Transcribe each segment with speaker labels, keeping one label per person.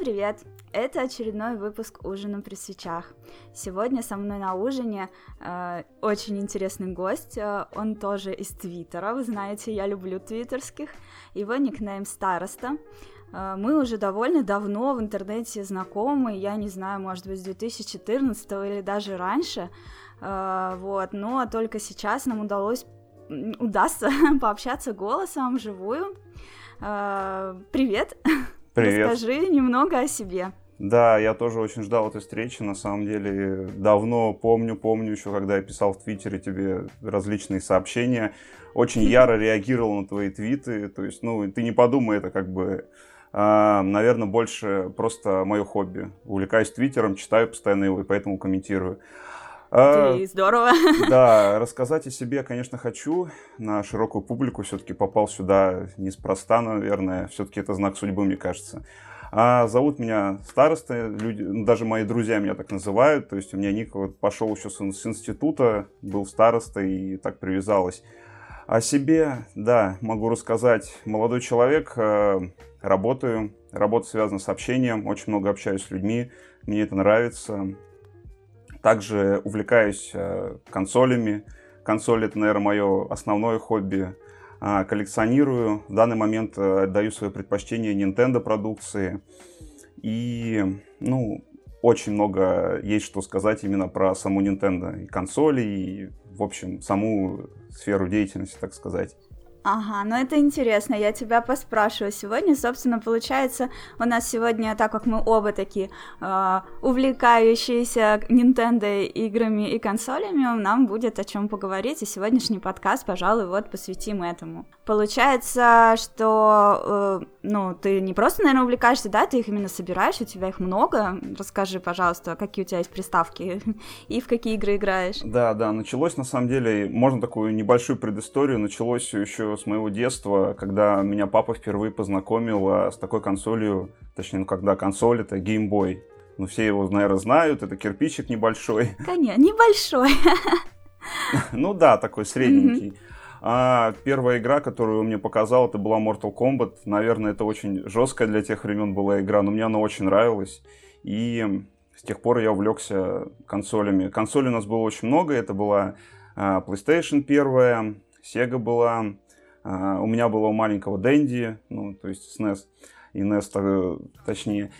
Speaker 1: Привет! Это очередной выпуск «Ужина при свечах». Сегодня со мной на ужине э, очень интересный гость. Э, он тоже из Твиттера. Вы знаете, я люблю твиттерских. Его никнейм Староста. Э, мы уже довольно давно в интернете знакомы. Я не знаю, может быть, с 2014 или даже раньше. Э, вот, но только сейчас нам удалось удастся пообщаться голосом вживую. Э! Привет. Расскажи немного о себе.
Speaker 2: Да, я тоже очень ждал этой встречи. На самом деле, давно помню, помню еще, когда я писал в Твиттере тебе различные сообщения. Очень яро реагировал на твои твиты. То есть, ну, ты не подумай, это как бы, а, наверное, больше просто мое хобби. Увлекаюсь Твиттером, читаю постоянно его и поэтому комментирую.
Speaker 1: А, ты здорово.
Speaker 2: Да, рассказать о себе, конечно, хочу. На широкую публику все-таки попал сюда неспроста, наверное. Все-таки это знак судьбы, мне кажется. А зовут меня староста, люди, ну, даже мои друзья меня так называют. То есть у меня ник вот пошел еще с, с института, был старостой и так привязалось. О себе, да, могу рассказать. Молодой человек, э, работаю, работа связана с общением, очень много общаюсь с людьми, мне это нравится. Также увлекаюсь э, консолями. Консоли это, наверное, мое основное хобби. А, коллекционирую. В данный момент э, даю свое предпочтение Nintendo продукции. И, ну, очень много есть что сказать именно про саму Nintendo. И консоли, и, в общем, саму сферу деятельности, так сказать.
Speaker 1: Ага, ну это интересно, я тебя поспрашиваю сегодня. Собственно, получается, у нас сегодня, так как мы оба такие э, увлекающиеся Nintendo играми и консолями, нам будет о чем поговорить, и сегодняшний подкаст, пожалуй, вот посвятим этому. Получается, что, э, ну, ты не просто, наверное, увлекаешься, да, ты их именно собираешь, у тебя их много. Расскажи, пожалуйста, какие у тебя есть приставки и в какие игры играешь.
Speaker 2: Да, да, началось, на самом деле, можно такую небольшую предысторию, началось еще с моего детства, когда меня папа впервые познакомил а, с такой консолью, точнее, ну, когда консоль это Game Boy. Ну, все его, наверное, знают, это кирпичик небольшой.
Speaker 1: Конечно, небольшой.
Speaker 2: Ну да, такой средненький. А первая игра, которую он мне показал, это была Mortal Kombat. Наверное, это очень жесткая для тех времен была игра, но мне она очень нравилась. И с тех пор я увлекся консолями. Консолей у нас было очень много. Это была а, PlayStation первая, Sega была, а, у меня было у маленького Дэнди, ну, то есть SNES, и NES точнее.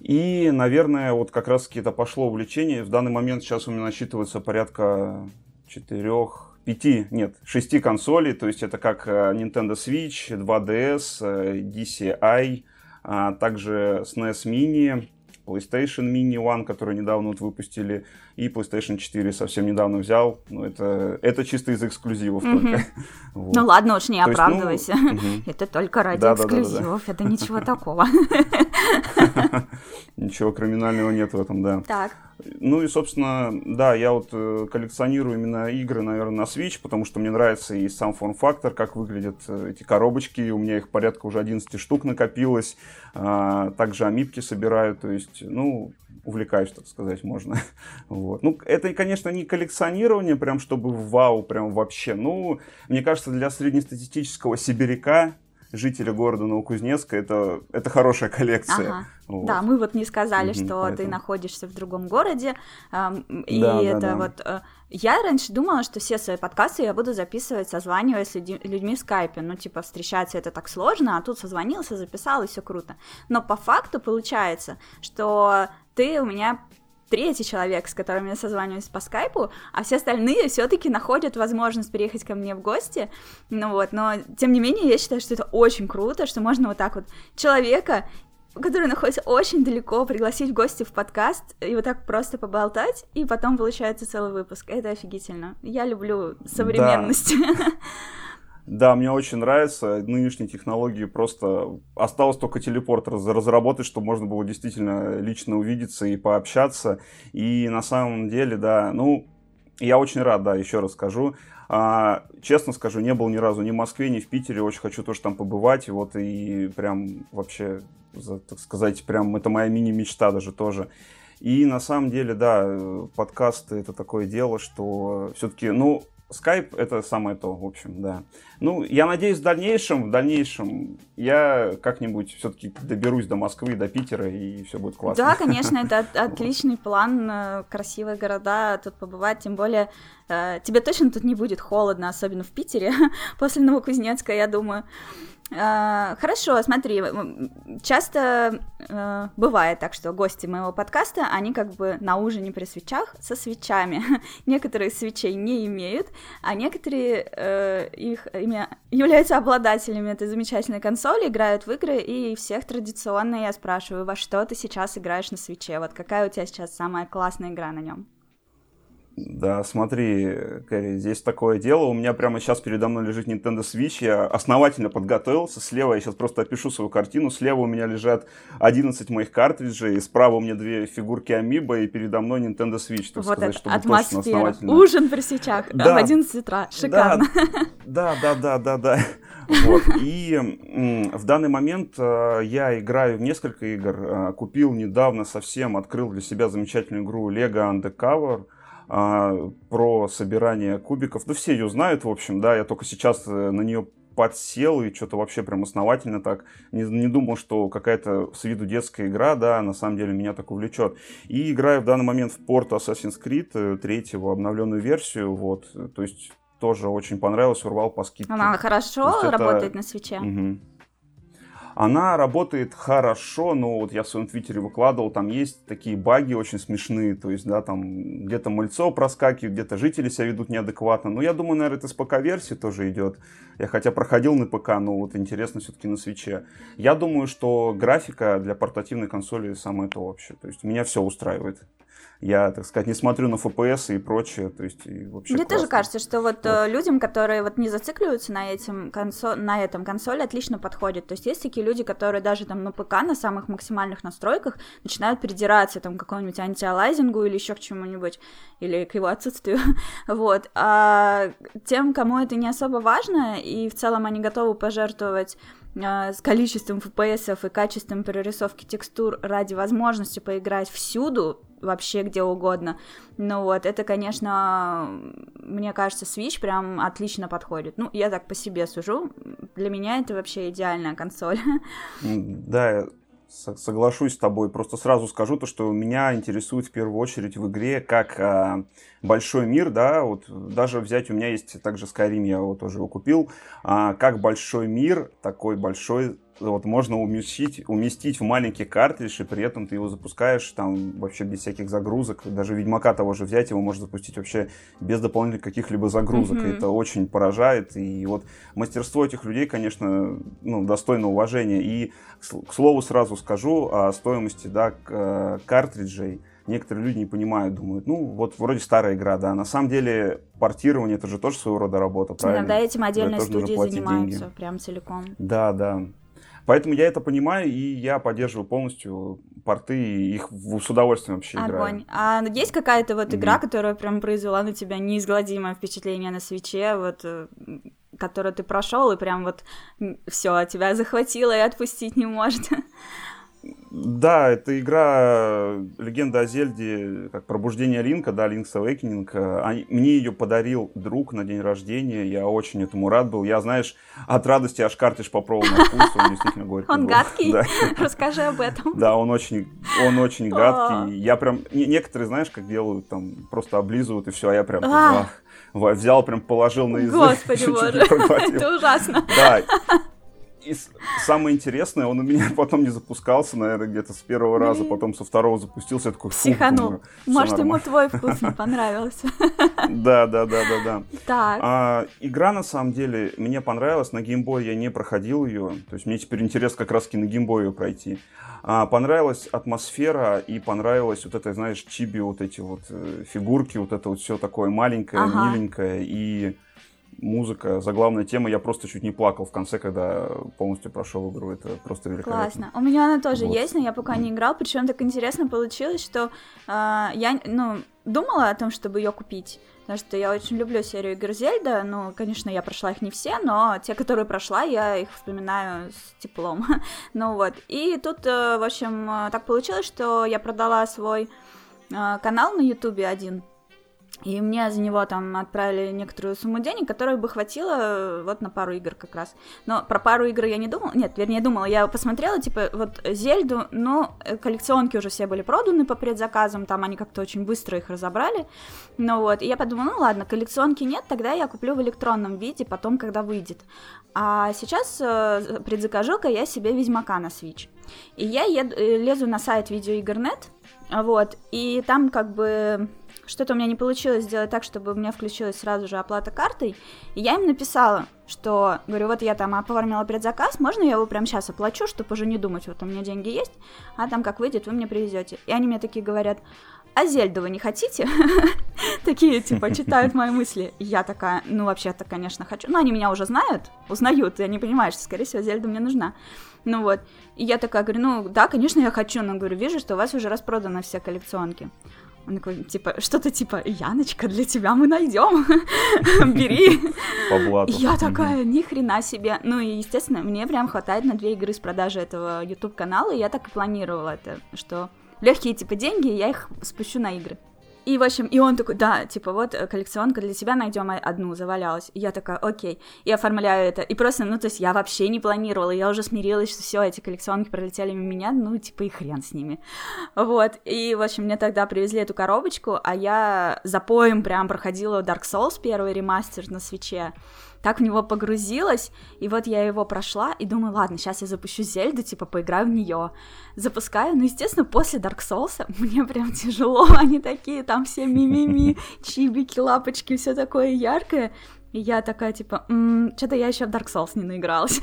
Speaker 2: И, наверное, вот как раз это пошло увлечение. В данный момент сейчас у меня насчитывается порядка четырех, пяти, нет, шести консолей. То есть это как э, Nintendo Switch, 2DS, DCi, а также SNES Mini, PlayStation Mini One, который недавно вот выпустили, и PlayStation 4 совсем недавно взял. Ну, это, это чисто из эксклюзивов mm-hmm. только.
Speaker 1: вот. Ну ладно уж, не То оправдывайся. Есть, ну, mm-hmm. Это только ради да, эксклюзивов, да, да, да. это ничего такого.
Speaker 2: Ничего криминального нет в этом, да.
Speaker 1: Так.
Speaker 2: Ну и, собственно, да, я вот э, коллекционирую именно игры, наверное, на Switch, потому что мне нравится и сам форм-фактор, как выглядят э, эти коробочки. У меня их порядка уже 11 штук накопилось. А, также амипки собираю, то есть, ну, увлекаюсь, так сказать, можно. вот. Ну, это, конечно, не коллекционирование, прям чтобы вау, прям вообще. Ну, мне кажется, для среднестатистического сибиряка жителя города Новокузнецка, это, это хорошая коллекция.
Speaker 1: Ага. Вот. Да, мы вот не сказали, угу, что поэтому... ты находишься в другом городе, и да, это да, вот... Э, я раньше думала, что все свои подкасты я буду записывать, созваниваясь с людьми в скайпе. Ну, типа, встречаться это так сложно, а тут созвонился, записал, и все круто. Но по факту получается, что ты у меня третий человек, с которым я созваниваюсь по скайпу, а все остальные все-таки находят возможность приехать ко мне в гости. Ну вот, но тем не менее, я считаю, что это очень круто, что можно вот так вот человека который находится очень далеко, пригласить в гости в подкаст и вот так просто поболтать, и потом получается целый выпуск. Это офигительно. Я люблю современность. Да.
Speaker 2: Да, мне очень нравится. Нынешние технологии просто... Осталось только телепорт разработать, чтобы можно было действительно лично увидеться и пообщаться. И на самом деле, да, ну, я очень рад, да, еще раз скажу. А, честно скажу, не был ни разу ни в Москве, ни в Питере. Очень хочу тоже там побывать. Вот и прям вообще, так сказать, прям это моя мини-мечта даже тоже. И на самом деле, да, подкасты это такое дело, что все-таки, ну, Skype это самое то, в общем, да. Ну, я надеюсь, в дальнейшем, в дальнейшем я как-нибудь все-таки доберусь до Москвы, до Питера, и все будет классно.
Speaker 1: Да, конечно, это отличный план, э, красивые города тут побывать, тем более э, тебе точно тут не будет холодно, особенно в Питере, после Новокузнецка, я думаю. А, хорошо, смотри, часто э, бывает так, что гости моего подкаста, они как бы на ужине при свечах со свечами. некоторые свечей не имеют, а некоторые э, их ими являются обладателями этой замечательной консоли, играют в игры, и всех традиционно я спрашиваю, во что ты сейчас играешь на свече? Вот какая у тебя сейчас самая классная игра на нем?
Speaker 2: Да, смотри, Кэрри, здесь такое дело. У меня прямо сейчас передо мной лежит Nintendo Switch. Я основательно подготовился. Слева я сейчас просто опишу свою картину. Слева у меня лежат 11 моих картриджей. Справа у меня две фигурки Амиба. И передо мной Nintendo Switch.
Speaker 1: Так вот сказать, чтобы атмосфера. точно основательно. Ужин при свечах да. в 11 утра. Шикарно.
Speaker 2: Да, да, да, да, да. Вот. И в данный момент э, я играю в несколько игр. Э, купил недавно совсем, открыл для себя замечательную игру Lego Undercover а, про собирание кубиков. Ну, все ее знают, в общем, да, я только сейчас э, на нее подсел и что-то вообще прям основательно так. Не, не думал, что какая-то с виду детская игра, да, на самом деле меня так увлечет. И играю в данный момент в порт Assassin's Creed, э, третьего, обновленную версию, вот, то есть тоже очень понравилось, урвал по скидке.
Speaker 1: Она хорошо работает это... на свече?
Speaker 2: Угу. Она работает хорошо, но вот я в своем твиттере выкладывал, там есть такие баги очень смешные, то есть, да, там где-то мыльцо проскакивает, где-то жители себя ведут неадекватно. Но я думаю, наверное, это с ПК-версии тоже идет. Я хотя проходил на ПК, но вот интересно все-таки на свече. Я думаю, что графика для портативной консоли самое то вообще. То есть меня все устраивает я, так сказать, не смотрю на FPS и прочее, то есть и вообще
Speaker 1: Мне классно. тоже кажется, что вот, вот э, людям, которые вот не зацикливаются на, этим консо... на этом консоли, отлично подходит. То есть есть такие люди, которые даже там на ПК на самых максимальных настройках начинают придираться там к какому-нибудь антиалайзингу или еще к чему-нибудь, или к его отсутствию, вот. А тем, кому это не особо важно, и в целом они готовы пожертвовать с количеством FPS и качеством перерисовки текстур ради возможности поиграть всюду, вообще где угодно. Ну вот, это, конечно, мне кажется, Switch прям отлично подходит. Ну, я так по себе сужу. Для меня это вообще идеальная консоль.
Speaker 2: Да, соглашусь с тобой. Просто сразу скажу то, что меня интересует в первую очередь в игре как а, большой мир, да, вот даже взять у меня есть также Skyrim, я его тоже его купил, а, как большой мир, такой большой вот можно уместить, уместить в маленький картридж, и при этом ты его запускаешь там вообще без всяких загрузок. Даже Ведьмака того же взять, его можно запустить вообще без дополнительных каких-либо загрузок. Mm-hmm. Это очень поражает. И вот мастерство этих людей, конечно, ну, достойно уважения. И, к слову, сразу скажу о стоимости да, э, картриджей некоторые люди не понимают, думают, ну, вот вроде старая игра, да. На самом деле, портирование это же тоже своего рода работа, правильно?
Speaker 1: Иногда этим отдельные студии занимаются деньги. прям целиком.
Speaker 2: Да, да. Поэтому я это понимаю, и я поддерживаю полностью порты, и их с удовольствием вообще Огонь. играю.
Speaker 1: А есть какая-то вот игра, mm-hmm. которая прям произвела на тебя неизгладимое впечатление на свече, вот э, которую ты прошел и прям вот все тебя захватило и отпустить не может?
Speaker 2: Да, это игра Легенда о Зельде, как пробуждение Линка, да, Link's Awakening. А, мне ее подарил друг на день рождения, я очень этому рад был. Я, знаешь, от радости аж картридж попробовал на вкус, он действительно горький
Speaker 1: Он
Speaker 2: был.
Speaker 1: гадкий? Да. Расскажи об этом.
Speaker 2: Да, он очень, он очень гадкий. Я прям, некоторые, знаешь, как делают, там, просто облизывают и все, а я прям, а. взял, прям положил на язык.
Speaker 1: Господи боже, это ужасно.
Speaker 2: Да, и самое интересное, он у меня потом не запускался, наверное, где-то с первого раза, потом со второго запустился, я такой,
Speaker 1: фу, Психанул. Может, ему твой вкус не понравился.
Speaker 2: Да, да, да, да, да.
Speaker 1: Так.
Speaker 2: А, игра, на самом деле, мне понравилась, на геймбой я не проходил ее, то есть мне теперь интересно как раз-таки на геймбой ее пройти. А, понравилась атмосфера и понравилось вот это, знаешь, чиби, вот эти вот э, фигурки, вот это вот все такое маленькое, ага. миленькое и музыка, заглавная тема. Я просто чуть не плакал в конце, когда полностью прошел игру. Это просто великолепно.
Speaker 1: Классно. У меня она тоже вот. есть, но я пока не играл. Причем так интересно получилось, что э, я ну, думала о том, чтобы ее купить. Потому что я очень люблю серию игр Зельда. Ну, конечно, я прошла их не все, но те, которые прошла, я их вспоминаю с теплом. ну вот. И тут, э, в общем, так получилось, что я продала свой э, канал на Ютубе один И мне за него там отправили некоторую сумму денег, которой бы хватило э, вот на пару игр как раз. Но про пару игр я не думала, нет, вернее, думала, я посмотрела, типа, вот Зельду, но э, коллекционки уже все были проданы по предзаказам, там они как-то очень быстро их разобрали, ну вот, и я подумала, ну ладно, коллекционки нет, тогда я куплю в электронном виде потом, когда выйдет. А сейчас э, предзакажу-ка я себе Ведьмака на Switch. И я еду, лезу на сайт видеоигр.нет, вот, и там как бы что-то у меня не получилось сделать так, чтобы у меня включилась сразу же оплата картой. И я им написала, что, говорю, вот я там оформила предзаказ, можно я его прямо сейчас оплачу, чтобы уже не думать, вот у меня деньги есть, а там как выйдет, вы мне привезете. И они мне такие говорят, а Зельду вы не хотите? Такие, типа, читают мои мысли. Я такая, ну, вообще-то, конечно, хочу. Ну, они меня уже знают, узнают, и они понимают, что, скорее всего, Зельда мне нужна. Ну вот. И я такая говорю, ну, да, конечно, я хочу, но говорю, вижу, что у вас уже распроданы все коллекционки. Он такой, типа, что-то типа, Яночка, для тебя мы найдем, бери. Я такая, ни хрена себе. Ну и, естественно, мне прям хватает на две игры с продажи этого YouTube канала, и я так и планировала это, что легкие типа деньги, я их спущу на игры. И, в общем, и он такой, да, типа, вот э, коллекционка для тебя найдем одну, завалялась. Я такая, окей, и оформляю это. И просто, ну, то есть я вообще не планировала, я уже смирилась, что все, эти коллекционки пролетели мимо меня, ну, типа, и хрен с ними. Вот, и, в общем, мне тогда привезли эту коробочку, а я за поем прям проходила Dark Souls первый ремастер на свече так в него погрузилась, и вот я его прошла, и думаю, ладно, сейчас я запущу Зельду, типа, поиграю в нее. Запускаю, ну, естественно, после Dark Souls мне прям тяжело, они такие, там все мимими, чибики, лапочки, все такое яркое. И я такая, типа, что-то я еще в Dark Souls не наигралась.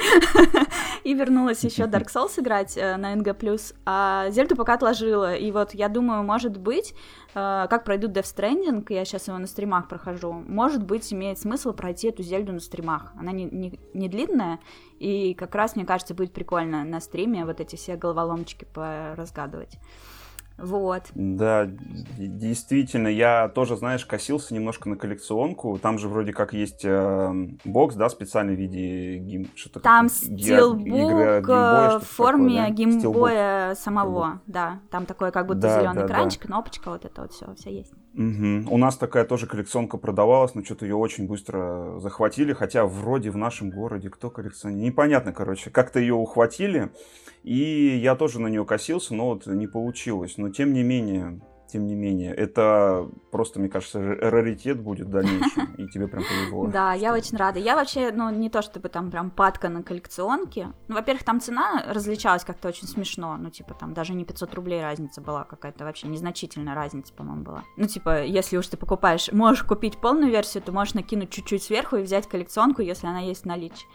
Speaker 1: и вернулась еще Dark Souls играть э, на NG+, а Зельду пока отложила. И вот я думаю, может быть, как пройду Death Stranding, я сейчас его на стримах прохожу, может быть, имеет смысл пройти эту Зельду на стримах. Она не, не, не длинная, и как раз, мне кажется, будет прикольно на стриме вот эти все головоломочки поразгадывать. Вот.
Speaker 2: Да, действительно, я тоже, знаешь, косился немножко на коллекционку. Там же вроде как есть э, бокс, да, специальный в виде гейм...
Speaker 1: Что Там steelbook в форме Game Boy'я самого, Steelbook. да. Там такой как будто да, зеленый да, экранчик, да. кнопочка, вот это вот все, все есть.
Speaker 2: Угу. У нас такая тоже коллекционка продавалась, но что-то ее очень быстро захватили, хотя вроде в нашем городе кто коллекционирует? Непонятно, короче. Как-то ее ухватили, и я тоже на нее косился, но вот не получилось. Но тем не менее, тем не менее, это просто, мне кажется, раритет будет в дальнейшем, и тебе прям повезло.
Speaker 1: Да, я очень рада. Я вообще, ну, не то чтобы там прям падка на коллекционке. Ну, во-первых, там цена различалась как-то очень смешно. Ну, типа, там даже не 500 рублей разница была какая-то вообще, незначительная разница, по-моему, была. Ну, типа, если уж ты покупаешь, можешь купить полную версию, то можешь накинуть чуть-чуть сверху и взять коллекционку, если она есть в наличии.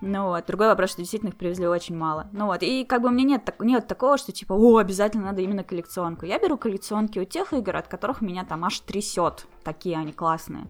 Speaker 1: Ну, вот. Другой вопрос, что действительно их привезли очень мало. Ну, вот. И как бы у меня нет, нет такого, что, типа, о, обязательно надо именно коллекционку. Я беру коллекционки у тех игр, от которых меня там аж трясет. Такие они классные.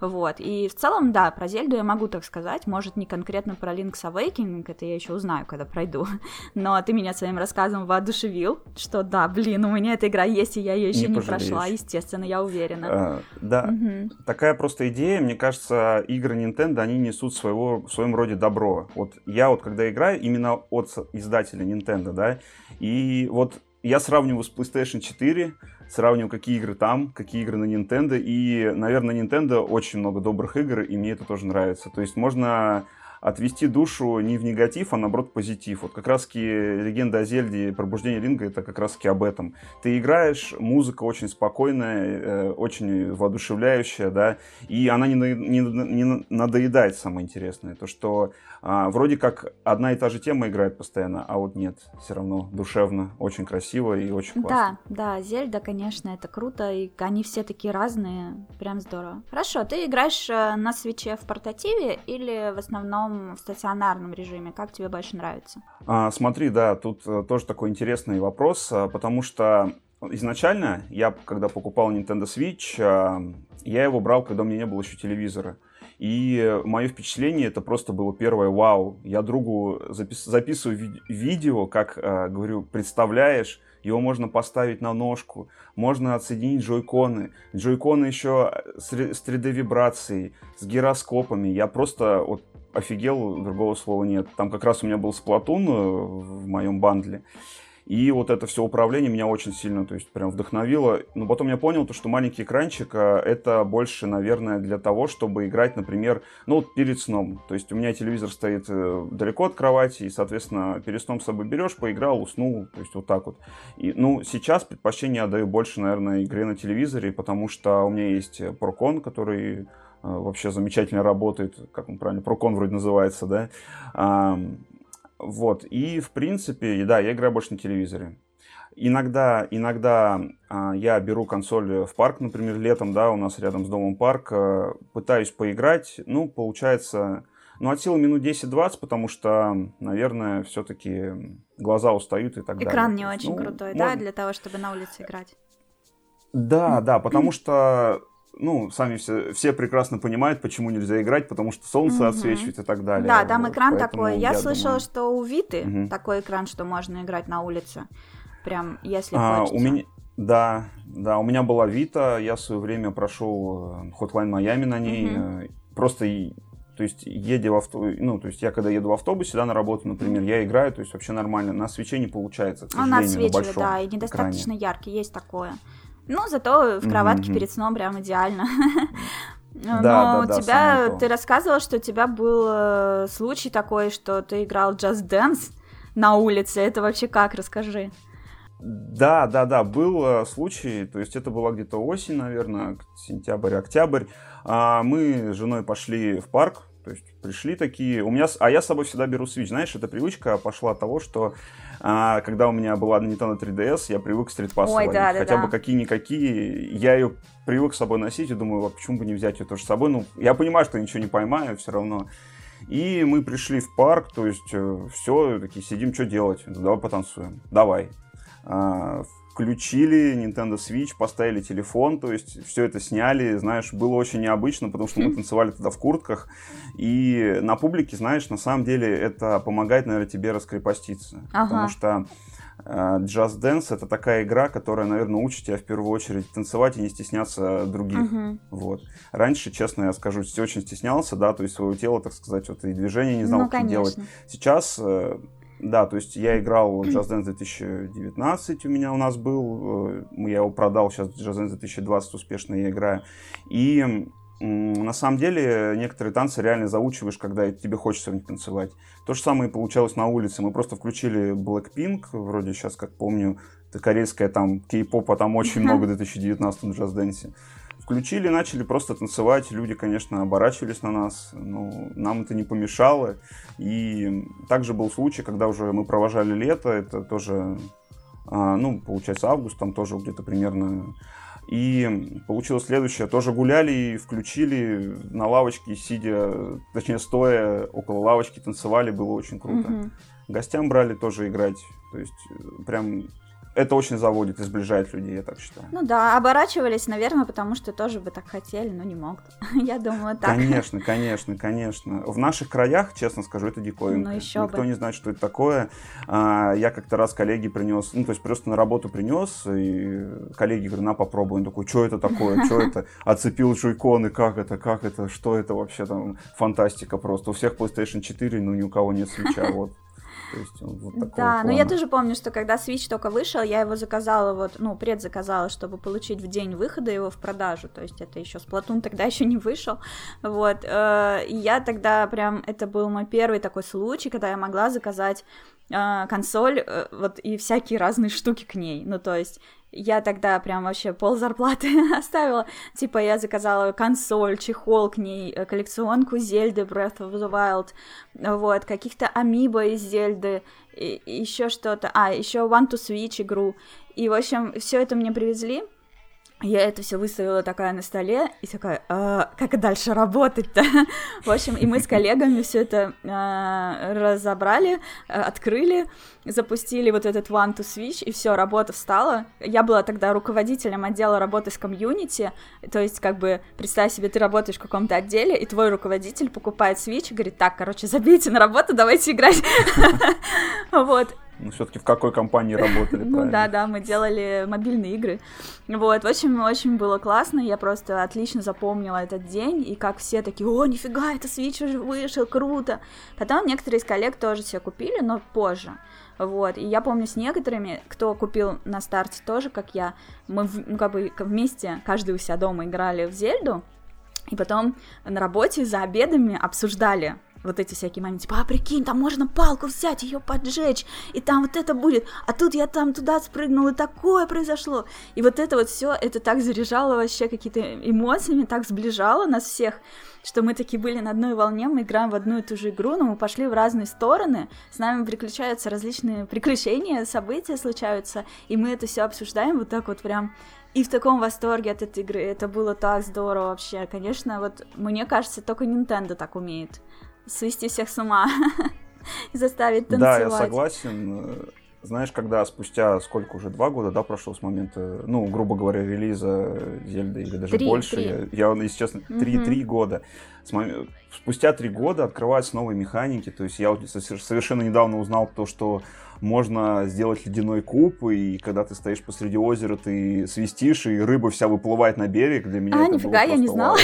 Speaker 1: Вот. И в целом, да, про Зельду я могу так сказать. Может, не конкретно про Link's Awakening, это я еще узнаю, когда пройду. Но ты меня своим рассказом воодушевил, что да, блин, у меня эта игра есть, и я ее еще не, не прошла, естественно, я уверена. А,
Speaker 2: да, угу. такая просто идея, мне кажется, игры Nintendo, они несут своего, в своем роде добро. Вот я вот когда играю именно от издателя Nintendo, да, и вот я сравниваю с PlayStation 4, сравниваю, какие игры там, какие игры на Nintendo, и, наверное, на Nintendo очень много добрых игр, и мне это тоже нравится. То есть можно отвести душу не в негатив, а наоборот позитив. Вот как раз-таки легенда о Зельде «Пробуждение Ринга» — это как раз-таки об этом. Ты играешь, музыка очень спокойная, э, очень воодушевляющая, да, и она не, не, не надоедает, самое интересное. То, что а, вроде как одна и та же тема играет постоянно, а вот нет, все равно душевно, очень красиво и очень классно.
Speaker 1: Да, да, Зельда, конечно, это круто, и они все такие разные, прям здорово. Хорошо, ты играешь э, на свече в портативе или в основном в стационарном режиме? Как тебе больше нравится?
Speaker 2: А, смотри, да, тут э, тоже такой интересный вопрос, э, потому что изначально я, когда покупал Nintendo Switch, я его брал, когда у меня не было еще телевизора. И мое впечатление это просто было первое вау. Я другу запис записываю ви видео, как э, говорю, представляешь, его можно поставить на ножку, можно отсоединить джойконы. Джойконы еще с 3D-вибрацией, с гироскопами. Я просто вот офигел, другого слова нет. Там как раз у меня был сплатун э, в моем бандле. И вот это все управление меня очень сильно, то есть прям вдохновило. Но потом я понял, то, что маленький экранчик а, это больше, наверное, для того, чтобы играть, например, ну вот перед сном. То есть у меня телевизор стоит э, далеко от кровати, и, соответственно, перед сном с собой берешь, поиграл, уснул, то есть вот так вот. И, ну, сейчас предпочтение отдаю больше, наверное, игре на телевизоре, потому что у меня есть Procon, который э, вообще замечательно работает, как он правильно, Procon вроде называется, да, вот, и в принципе, да, я играю больше на телевизоре. Иногда, иногда а, я беру консоль в парк, например, летом, да, у нас рядом с домом парк, а, пытаюсь поиграть, ну, получается, ну, от силы минут 10-20, потому что, наверное, все-таки глаза устают и так
Speaker 1: Экран
Speaker 2: далее.
Speaker 1: Экран не очень ну, крутой, можно... да, для того, чтобы на улице играть?
Speaker 2: Да, да, потому что ну, сами все, все прекрасно понимают, почему нельзя играть, потому что солнце угу. отсвечивает и так далее.
Speaker 1: Да, там вот, экран такой. Я, я слышала, думаю... что у Виты угу. такой экран, что можно играть на улице. Прям, если а, хочется.
Speaker 2: У меня... Да, да, у меня была Вита, я в свое время прошел э, Hotline Miami на ней. Угу. Просто то есть, едя в авто... ну, то есть я когда еду в автобусе, да, на работу, например, я играю, то есть вообще нормально. На свече не получается, к
Speaker 1: сожалению, Он отсвечивает, да, и недостаточно экране. яркий, есть такое. Ну, зато в кроватке mm-hmm. перед сном прям идеально. Но да, да, у тебя, ты рассказывал, что у тебя был э, случай такой, что ты играл Just Dance на улице. Это вообще как? Расскажи.
Speaker 2: Да, да, да, был э, случай, то есть это была где-то осень, наверное, сентябрь, октябрь. А мы с женой пошли в парк, пришли такие, у меня, а я с собой всегда беру Switch, знаешь, эта привычка пошла от того, что а, когда у меня была Nintendo 3DS, я привык стритпасс
Speaker 1: Ой, да,
Speaker 2: хотя
Speaker 1: да.
Speaker 2: бы какие-никакие, я ее привык с собой носить и думаю, а почему бы не взять ее тоже с собой, ну, я понимаю, что ничего не поймаю все равно. И мы пришли в парк, то есть э, все, такие сидим, что делать, давай потанцуем, давай. А, включили Nintendo Switch, поставили телефон, то есть все это сняли, знаешь, было очень необычно, потому что мы танцевали тогда в куртках, и на публике, знаешь, на самом деле это помогает, наверное, тебе раскрепоститься, ага. потому что э, Just Dance это такая игра, которая, наверное, учит тебя в первую очередь танцевать и не стесняться других. Угу. Вот. Раньше, честно, я скажу, очень стеснялся, да, то есть своего тела, так сказать, вот и движения не знал, ну, как конечно. делать. Сейчас э, да, то есть я играл Just Dance 2019, у меня у нас был, э, я его продал, сейчас Just Dance 2020 успешно я играю. И на самом деле некоторые танцы реально заучиваешь, когда тебе хочется в них танцевать. То же самое и получалось на улице. Мы просто включили Blackpink, вроде сейчас, как помню, это корейская там кей-попа, там очень много в 2019 Just Dance включили, начали просто танцевать. Люди, конечно, оборачивались на нас, но нам это не помешало. И также был случай, когда уже мы провожали лето, это тоже, а, ну, получается, август, там тоже где-то примерно. И получилось следующее. Тоже гуляли и включили на лавочке, сидя, точнее, стоя около лавочки, танцевали, было очень круто. Угу. Гостям брали тоже играть. То есть прям это очень заводит и сближает людей, я так считаю.
Speaker 1: Ну да, оборачивались, наверное, потому что тоже бы так хотели, но не могут. я думаю, так.
Speaker 2: Конечно, конечно, конечно. В наших краях, честно скажу, это диковинка. Ну, еще Никто бы. не знает, что это такое. А, я как-то раз коллеги принес, ну, то есть просто на работу принес, и коллеги говорят, на, попробуй. Он такой, что это такое, что это? Оцепил джойконы, как это, как это, что это вообще там? Фантастика просто. У всех PlayStation 4, ну, ни у кого нет свеча, вот.
Speaker 1: То есть он вот такого Да, но я тоже помню, что когда Switch только вышел, я его заказала вот, ну, предзаказала, чтобы получить в день выхода его в продажу, то есть это еще Splatoon тогда еще не вышел, вот, э, и я тогда прям, это был мой первый такой случай, когда я могла заказать э, консоль, э, вот, и всякие разные штуки к ней, ну, то есть я тогда прям вообще пол зарплаты оставила. Типа я заказала консоль, чехол к ней, э, коллекционку Зельды Breath of the Wild, вот, каких-то амибо из Зельды, еще что-то. А, еще One to Switch игру. И, в общем, все это мне привезли я это все выставила такая на столе и такая, а, как дальше работать-то? В общем, и мы с коллегами все это а, разобрали, а, открыли, запустили вот этот one to switch, и все, работа встала. Я была тогда руководителем отдела работы с комьюнити, то есть, как бы, представь себе, ты работаешь в каком-то отделе, и твой руководитель покупает switch и говорит, так, короче, забейте на работу, давайте играть. Вот,
Speaker 2: ну, все-таки в какой компании работали,
Speaker 1: Ну да, да, мы делали мобильные игры. Вот, очень, очень было классно, я просто отлично запомнила этот день, и как все такие, о, нифига, это Switch уже вышел, круто. Потом некоторые из коллег тоже себе купили, но позже. Вот, и я помню с некоторыми, кто купил на старте тоже, как я, мы ну, как бы вместе, каждый у себя дома играли в Зельду, и потом на работе за обедами обсуждали вот эти всякие моменты, типа, а прикинь, там можно палку взять, ее поджечь, и там вот это будет, а тут я там туда спрыгнул, и такое произошло. И вот это вот все, это так заряжало вообще какие-то эмоциями, так сближало нас всех, что мы такие были на одной волне, мы играем в одну и ту же игру, но мы пошли в разные стороны, с нами приключаются различные приключения, события случаются, и мы это все обсуждаем вот так вот прям и в таком восторге от этой игры. Это было так здорово вообще. Конечно, вот мне кажется, только Nintendo так умеет свести всех с ума и заставить танцевать.
Speaker 2: Да, я согласен. Знаешь, когда спустя сколько уже, два года, да, прошло с момента, ну, грубо говоря, релиза Зельды или даже три, больше, три. Я, я, если честно, три, три года. С мом... Спустя три года открываются новые механики, то есть я совершенно недавно узнал то, что можно сделать ледяной куб, и когда ты стоишь посреди озера, ты свистишь, и рыба вся выплывает на берег. Для меня
Speaker 1: а, это нифига, я не знала.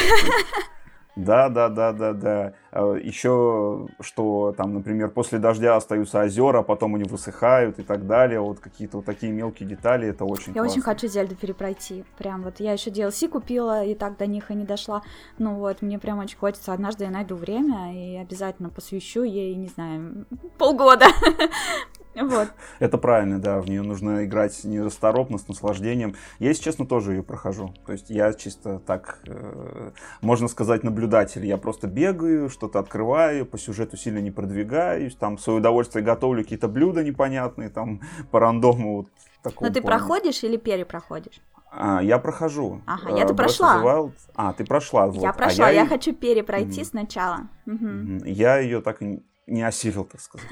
Speaker 2: Да, да, да, да, да. А, Еще, что там, например, после дождя остаются озера, потом они высыхают и так далее. Вот какие-то вот такие мелкие детали, это очень
Speaker 1: Я
Speaker 2: классно.
Speaker 1: очень хочу Зельду перепройти. Прям вот я еще DLC купила, и так до них и не дошла. Ну вот, мне прям очень хочется. Однажды я найду время и обязательно посвящу ей, не знаю, полгода. Вот.
Speaker 2: Это правильно, да, в нее нужно играть нерасторопно, с наслаждением. Я, если честно, тоже ее прохожу. То есть я чисто так, э, можно сказать, наблюдатель. Я просто бегаю, что-то открываю, по сюжету сильно не продвигаюсь, там в свое удовольствие готовлю какие-то блюда непонятные, там по рандому вот
Speaker 1: такого. Но ты проходишь или перепроходишь?
Speaker 2: А, я прохожу.
Speaker 1: Ага, э, прошла.
Speaker 2: Wild... А, ты прошла. Вот.
Speaker 1: Я прошла, а я, я хочу перепройти mm сначала.
Speaker 2: Угу. Я ее так и не осилил, так сказать.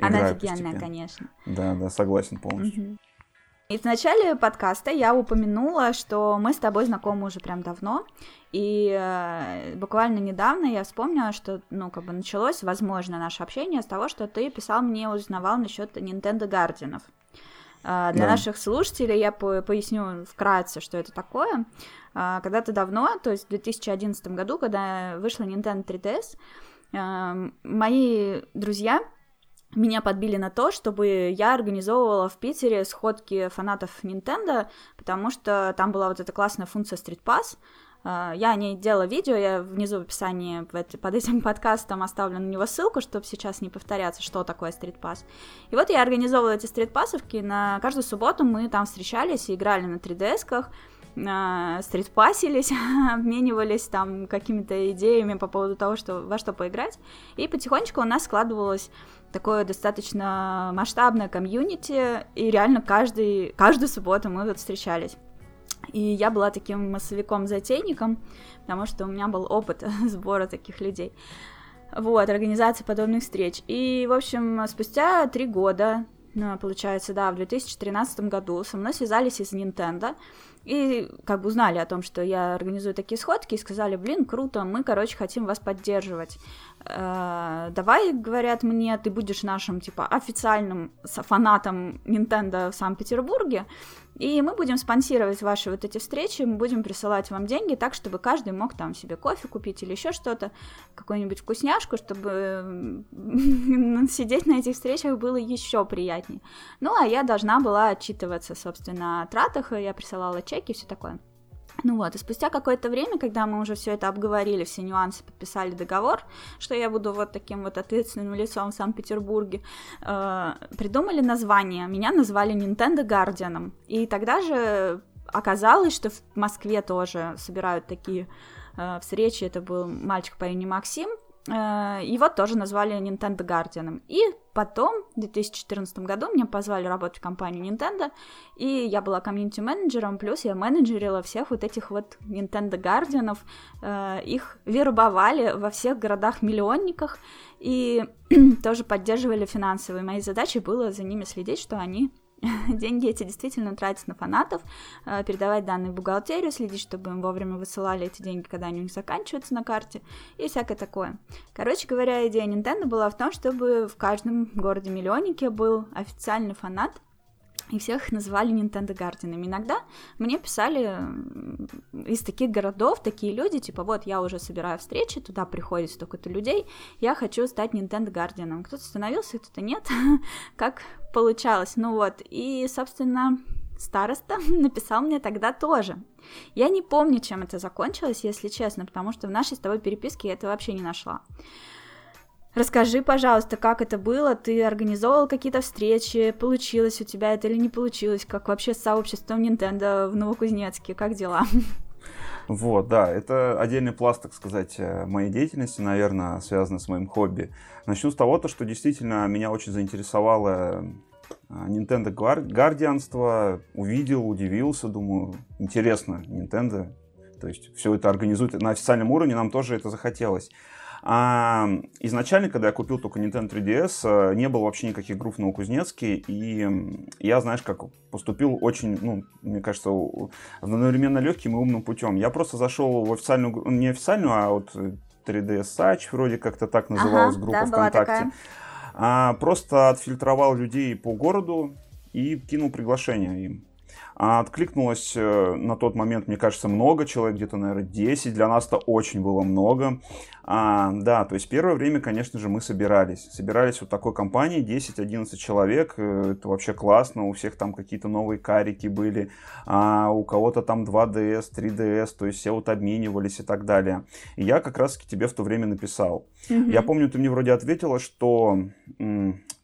Speaker 1: Она офигенная, конечно.
Speaker 2: Да, да, согласен полностью.
Speaker 1: И в начале подкаста я упомянула, что мы с тобой знакомы уже прям давно, и э, буквально недавно я вспомнила, что, ну, как бы началось, возможно, наше общение с того, что ты писал мне, узнавал насчет Nintendo Guardianов. Э, для да. наших слушателей я по поясню вкратце, что это такое. Э, когда-то давно, то есть в 2011 году, когда вышла Nintendo 3DS, мои друзья меня подбили на то, чтобы я организовывала в Питере сходки фанатов Nintendo, потому что там была вот эта классная функция Street Pass. А, я о ней делала видео, я внизу в описании под этим подкастом оставлю на него ссылку, чтобы сейчас не повторяться, что такое Street Pass. И вот я организовывала эти Street Пассовки, на каждую субботу мы там встречались и играли на 3DS-ках, э, стритпасились, обменивались там какими-то идеями по поводу того, что, во что поиграть. И потихонечку у нас складывалось такое достаточно масштабное комьюнити, и реально каждый, каждую субботу мы вот встречались. И я была таким массовиком-затейником, потому что у меня был опыт сбора таких людей. Вот, организации подобных встреч. И, в общем, спустя три года, ну, получается, да, в 2013 году со мной связались из Nintendo, и как бы узнали о том, что я организую такие сходки, и сказали, блин, круто, мы, короче, хотим вас поддерживать. Э, давай, говорят мне, ты будешь нашим, типа, официальным фанатом Nintendo в Санкт-Петербурге, и мы будем спонсировать ваши вот эти встречи, мы будем присылать вам деньги так, чтобы каждый мог там себе кофе купить или еще что-то, какую-нибудь вкусняшку, чтобы сидеть на этих встречах было еще приятнее. Ну, а я должна была отчитываться, собственно, о тратах, я присылала чеки и все такое. Ну вот, и спустя какое-то время, когда мы уже все это обговорили, все нюансы, подписали договор, что я буду вот таким вот ответственным лицом в Санкт-Петербурге, э, придумали название. Меня назвали Nintendo Guardian. И тогда же оказалось, что в Москве тоже собирают такие э, встречи. Это был мальчик по имени Максим, его тоже назвали Nintendo Guardian. И потом, в 2014 году, меня позвали работать в компанию Nintendo, и я была комьюнити-менеджером, плюс я менеджерила всех вот этих вот Nintendo Guardianов, э, их вербовали во всех городах-миллионниках, и тоже поддерживали финансовые. Моей задачей было за ними следить, что они деньги эти действительно тратить на фанатов, э, передавать данные в бухгалтерию, следить, чтобы им вовремя высылали эти деньги, когда они у них заканчиваются на карте и всякое такое. Короче говоря, идея Nintendo была в том, чтобы в каждом городе-миллионнике был официальный фанат, и всех их называли Nintendo Гардинами. Иногда мне писали из таких городов такие люди, типа, вот, я уже собираю встречи, туда приходит столько-то людей, я хочу стать Nintendo Гардианом. Кто-то становился, кто-то нет, как получалось. Ну вот, и, собственно, староста написал мне тогда тоже. Я не помню, чем это закончилось, если честно, потому что в нашей с тобой переписке я это вообще не нашла. Расскажи, пожалуйста, как это было? Ты организовывал какие-то встречи? Получилось у тебя это или не получилось? Как вообще с сообществом Nintendo в Новокузнецке? Как дела?
Speaker 2: Вот, да, это отдельный пласт, так сказать, э, моей деятельности, наверное, связанный с моим хобби. Начну с того, то, что действительно меня очень заинтересовало э, Nintendo гардианство. Увидел, удивился, думаю, интересно, Nintendo. То есть все это организует на официальном уровне, нам тоже это захотелось. А изначально, когда я купил только Nintendo 3DS, э, не было вообще никаких групп в Новокузнецке, и я, знаешь, как поступил очень, ну, мне кажется, одновременно легким и умным путем. Я просто зашел в официальную, не официальную, а вот 3DS Search, вроде как-то так называлась ага, группа да, ВКонтакте. А, просто отфильтровал людей по городу и кинул приглашение им. А откликнулось э, на тот момент, мне кажется, много человек, где-то, наверное, 10. Для нас это очень было много. А, да, то есть первое время, конечно же, мы собирались. Собирались вот такой компанией, 10-11 человек. Э, это вообще классно. У всех там какие-то новые карики были. А, у кого-то там 2DS, 3DS. То есть все вот обменивались и так далее. И я как раз-таки тебе в то время написал. Mm-hmm. Я помню, ты мне вроде ответила, что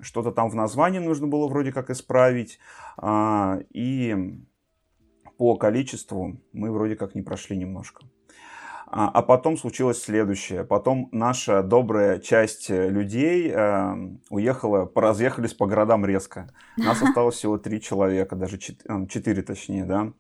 Speaker 2: что-то там в названии нужно было вроде как исправить. А, и по количеству мы вроде как не прошли немножко. А, а потом случилось следующее. Потом наша добрая часть людей э, уехала, поразъехались по городам резко. Нас осталось всего три человека, даже э, четыре точнее, да.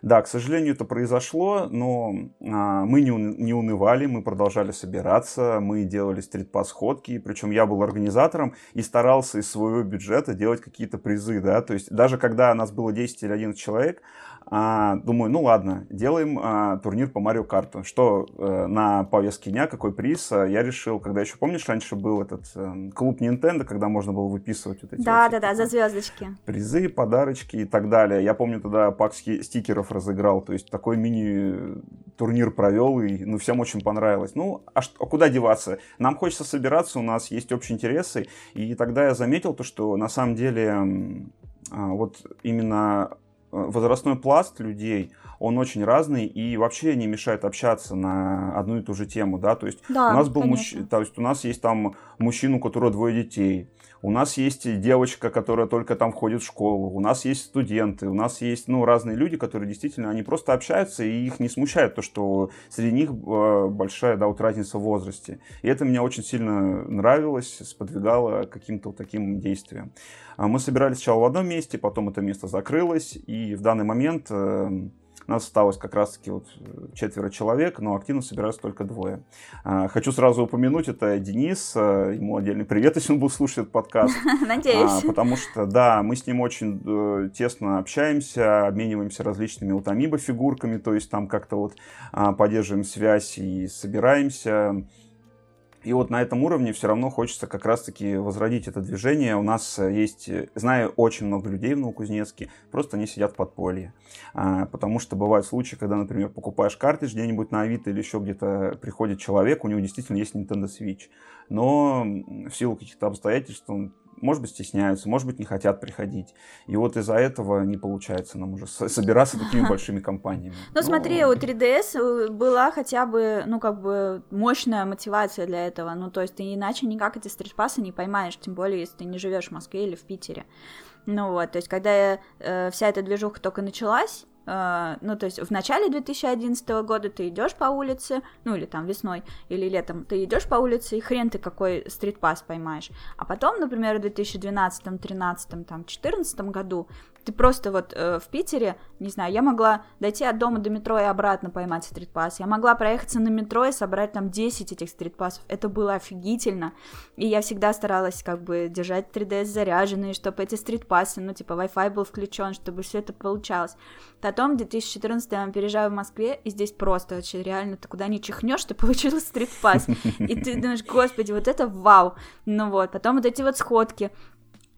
Speaker 2: Да, к сожалению, это произошло, но а, мы не, не унывали, мы продолжали собираться, мы делали стрит-пас-ходки, причем я был организатором и старался из своего бюджета делать какие-то призы, да, то есть даже когда нас было 10 или 11 человек, а, думаю, ну ладно, делаем а, турнир по Марио Карту. Что а, на повестке дня, какой приз? А, я решил, когда еще, помнишь, раньше был этот а, клуб Nintendo, когда можно было выписывать вот эти
Speaker 1: Да, вот, да, да, за звездочки.
Speaker 2: Призы, подарочки и так далее. Я помню, тогда пак стикеров разыграл, то есть такой мини-турнир провел, и ну, всем очень понравилось. Ну, а, что, а куда деваться? Нам хочется собираться, у нас есть общие интересы, и тогда я заметил то, что на самом деле вот именно возрастной пласт людей, он очень разный и вообще не мешает общаться на одну и ту же тему, да, то есть да, у нас был мужч... то есть у нас есть там мужчина, у которого двое детей, у нас есть девочка, которая только там входит в школу, у нас есть студенты, у нас есть, ну, разные люди, которые действительно, они просто общаются, и их не смущает то, что среди них э, большая, да, вот разница в возрасте. И это мне очень сильно нравилось, сподвигало каким-то вот таким действиям. А мы собирались сначала в одном месте, потом это место закрылось, и в данный момент э, нас осталось как раз-таки вот четверо человек, но активно собираются только двое. А, хочу сразу упомянуть, это Денис, э, ему отдельный привет, если он будет слушать этот подкаст.
Speaker 1: Надеюсь.
Speaker 2: А, потому что, да, мы с ним очень э, тесно общаемся, обмениваемся различными вот амибо-фигурками, то есть там как-то вот а, поддерживаем связь и собираемся. И вот на этом уровне все равно хочется как раз-таки возродить это движение. У нас э, есть, э, знаю очень много людей в Новокузнецке, просто они сидят в подполье. А, потому что бывают случаи, когда, например, покупаешь картридж где-нибудь на Авито или еще где-то приходит человек, у него действительно есть Nintendo Switch. Но в силу каких-то обстоятельств он может быть, стесняются, может быть, не хотят приходить. И вот из-за этого не получается нам уже собираться такими большими компаниями.
Speaker 1: Ну, смотри, у 3DS э, была хотя бы, ну, как бы мощная мотивация для этого. Ну, то есть ты иначе никак эти стритпасы не поймаешь, тем более, если ты не живешь в Москве или в Питере. Ну вот, то есть, когда э, вся эта движуха только началась, ну, то есть в начале 2011 года ты идешь по улице, ну, или там весной, или летом, ты идешь по улице, и хрен ты какой стритпас поймаешь. А потом, например, в 2012, 2013, там, 2014 году ты просто вот э, в Питере, не знаю, я могла дойти от дома до метро и обратно поймать стритпас. Я могла проехаться на метро и собрать там 10 этих стритпасов. Это было офигительно. И я всегда старалась как бы держать 3DS заряженные, чтобы эти стритпасы, ну, типа, Wi-Fi был включен, чтобы все это получалось. Потом в 2014 я переезжаю в Москве, и здесь просто вообще реально ты куда ни чихнешь, ты получил стритпас. И ты думаешь, господи, вот это вау. Ну вот, потом вот эти вот сходки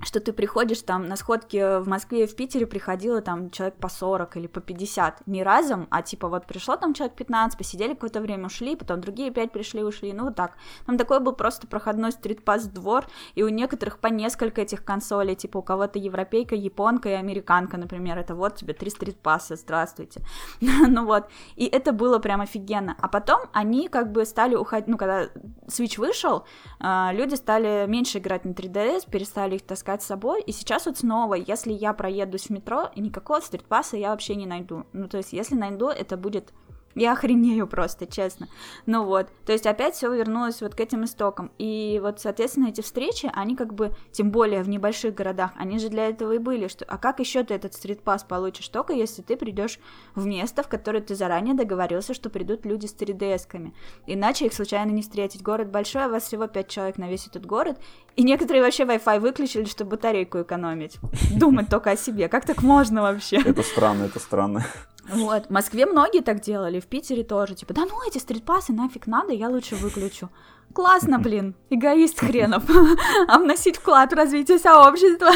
Speaker 1: что ты приходишь там на сходки в Москве и в Питере приходило там человек по 40 или по 50, не разом, а типа вот пришло там человек 15, посидели какое-то время, ушли, потом другие 5 пришли, ушли, ну вот так. Там такой был просто проходной стритпас двор, и у некоторых по несколько этих консолей, типа у кого-то европейка, японка и американка, например, это вот тебе три стритпасса, здравствуйте. ну вот, и это было прям офигенно. А потом они как бы стали уходить, ну когда Switch вышел, а, люди стали меньше играть на 3DS, перестали их таскать с собой. И сейчас вот снова, если я проедусь в метро, никакого стритпасса я вообще не найду. Ну, то есть, если найду, это будет я охренею просто, честно. Ну вот, то есть опять все вернулось вот к этим истокам. И вот, соответственно, эти встречи, они как бы, тем более в небольших городах, они же для этого и были, что, а как еще ты этот стрит-пас получишь? Только если ты придешь в место, в которое ты заранее договорился, что придут люди с 3DS-ками. Иначе их случайно не встретить. Город большой, а вас всего 5 человек на весь этот город, и некоторые вообще Wi-Fi выключили, чтобы батарейку экономить. Думать только о себе. Как так можно вообще?
Speaker 2: Это странно, это странно.
Speaker 1: Вот, в Москве многие так делали, в Питере тоже, типа, да ну эти стритпасы нафиг надо, я лучше выключу. Классно, блин, эгоист хренов. А вносить вклад в развитие сообщества.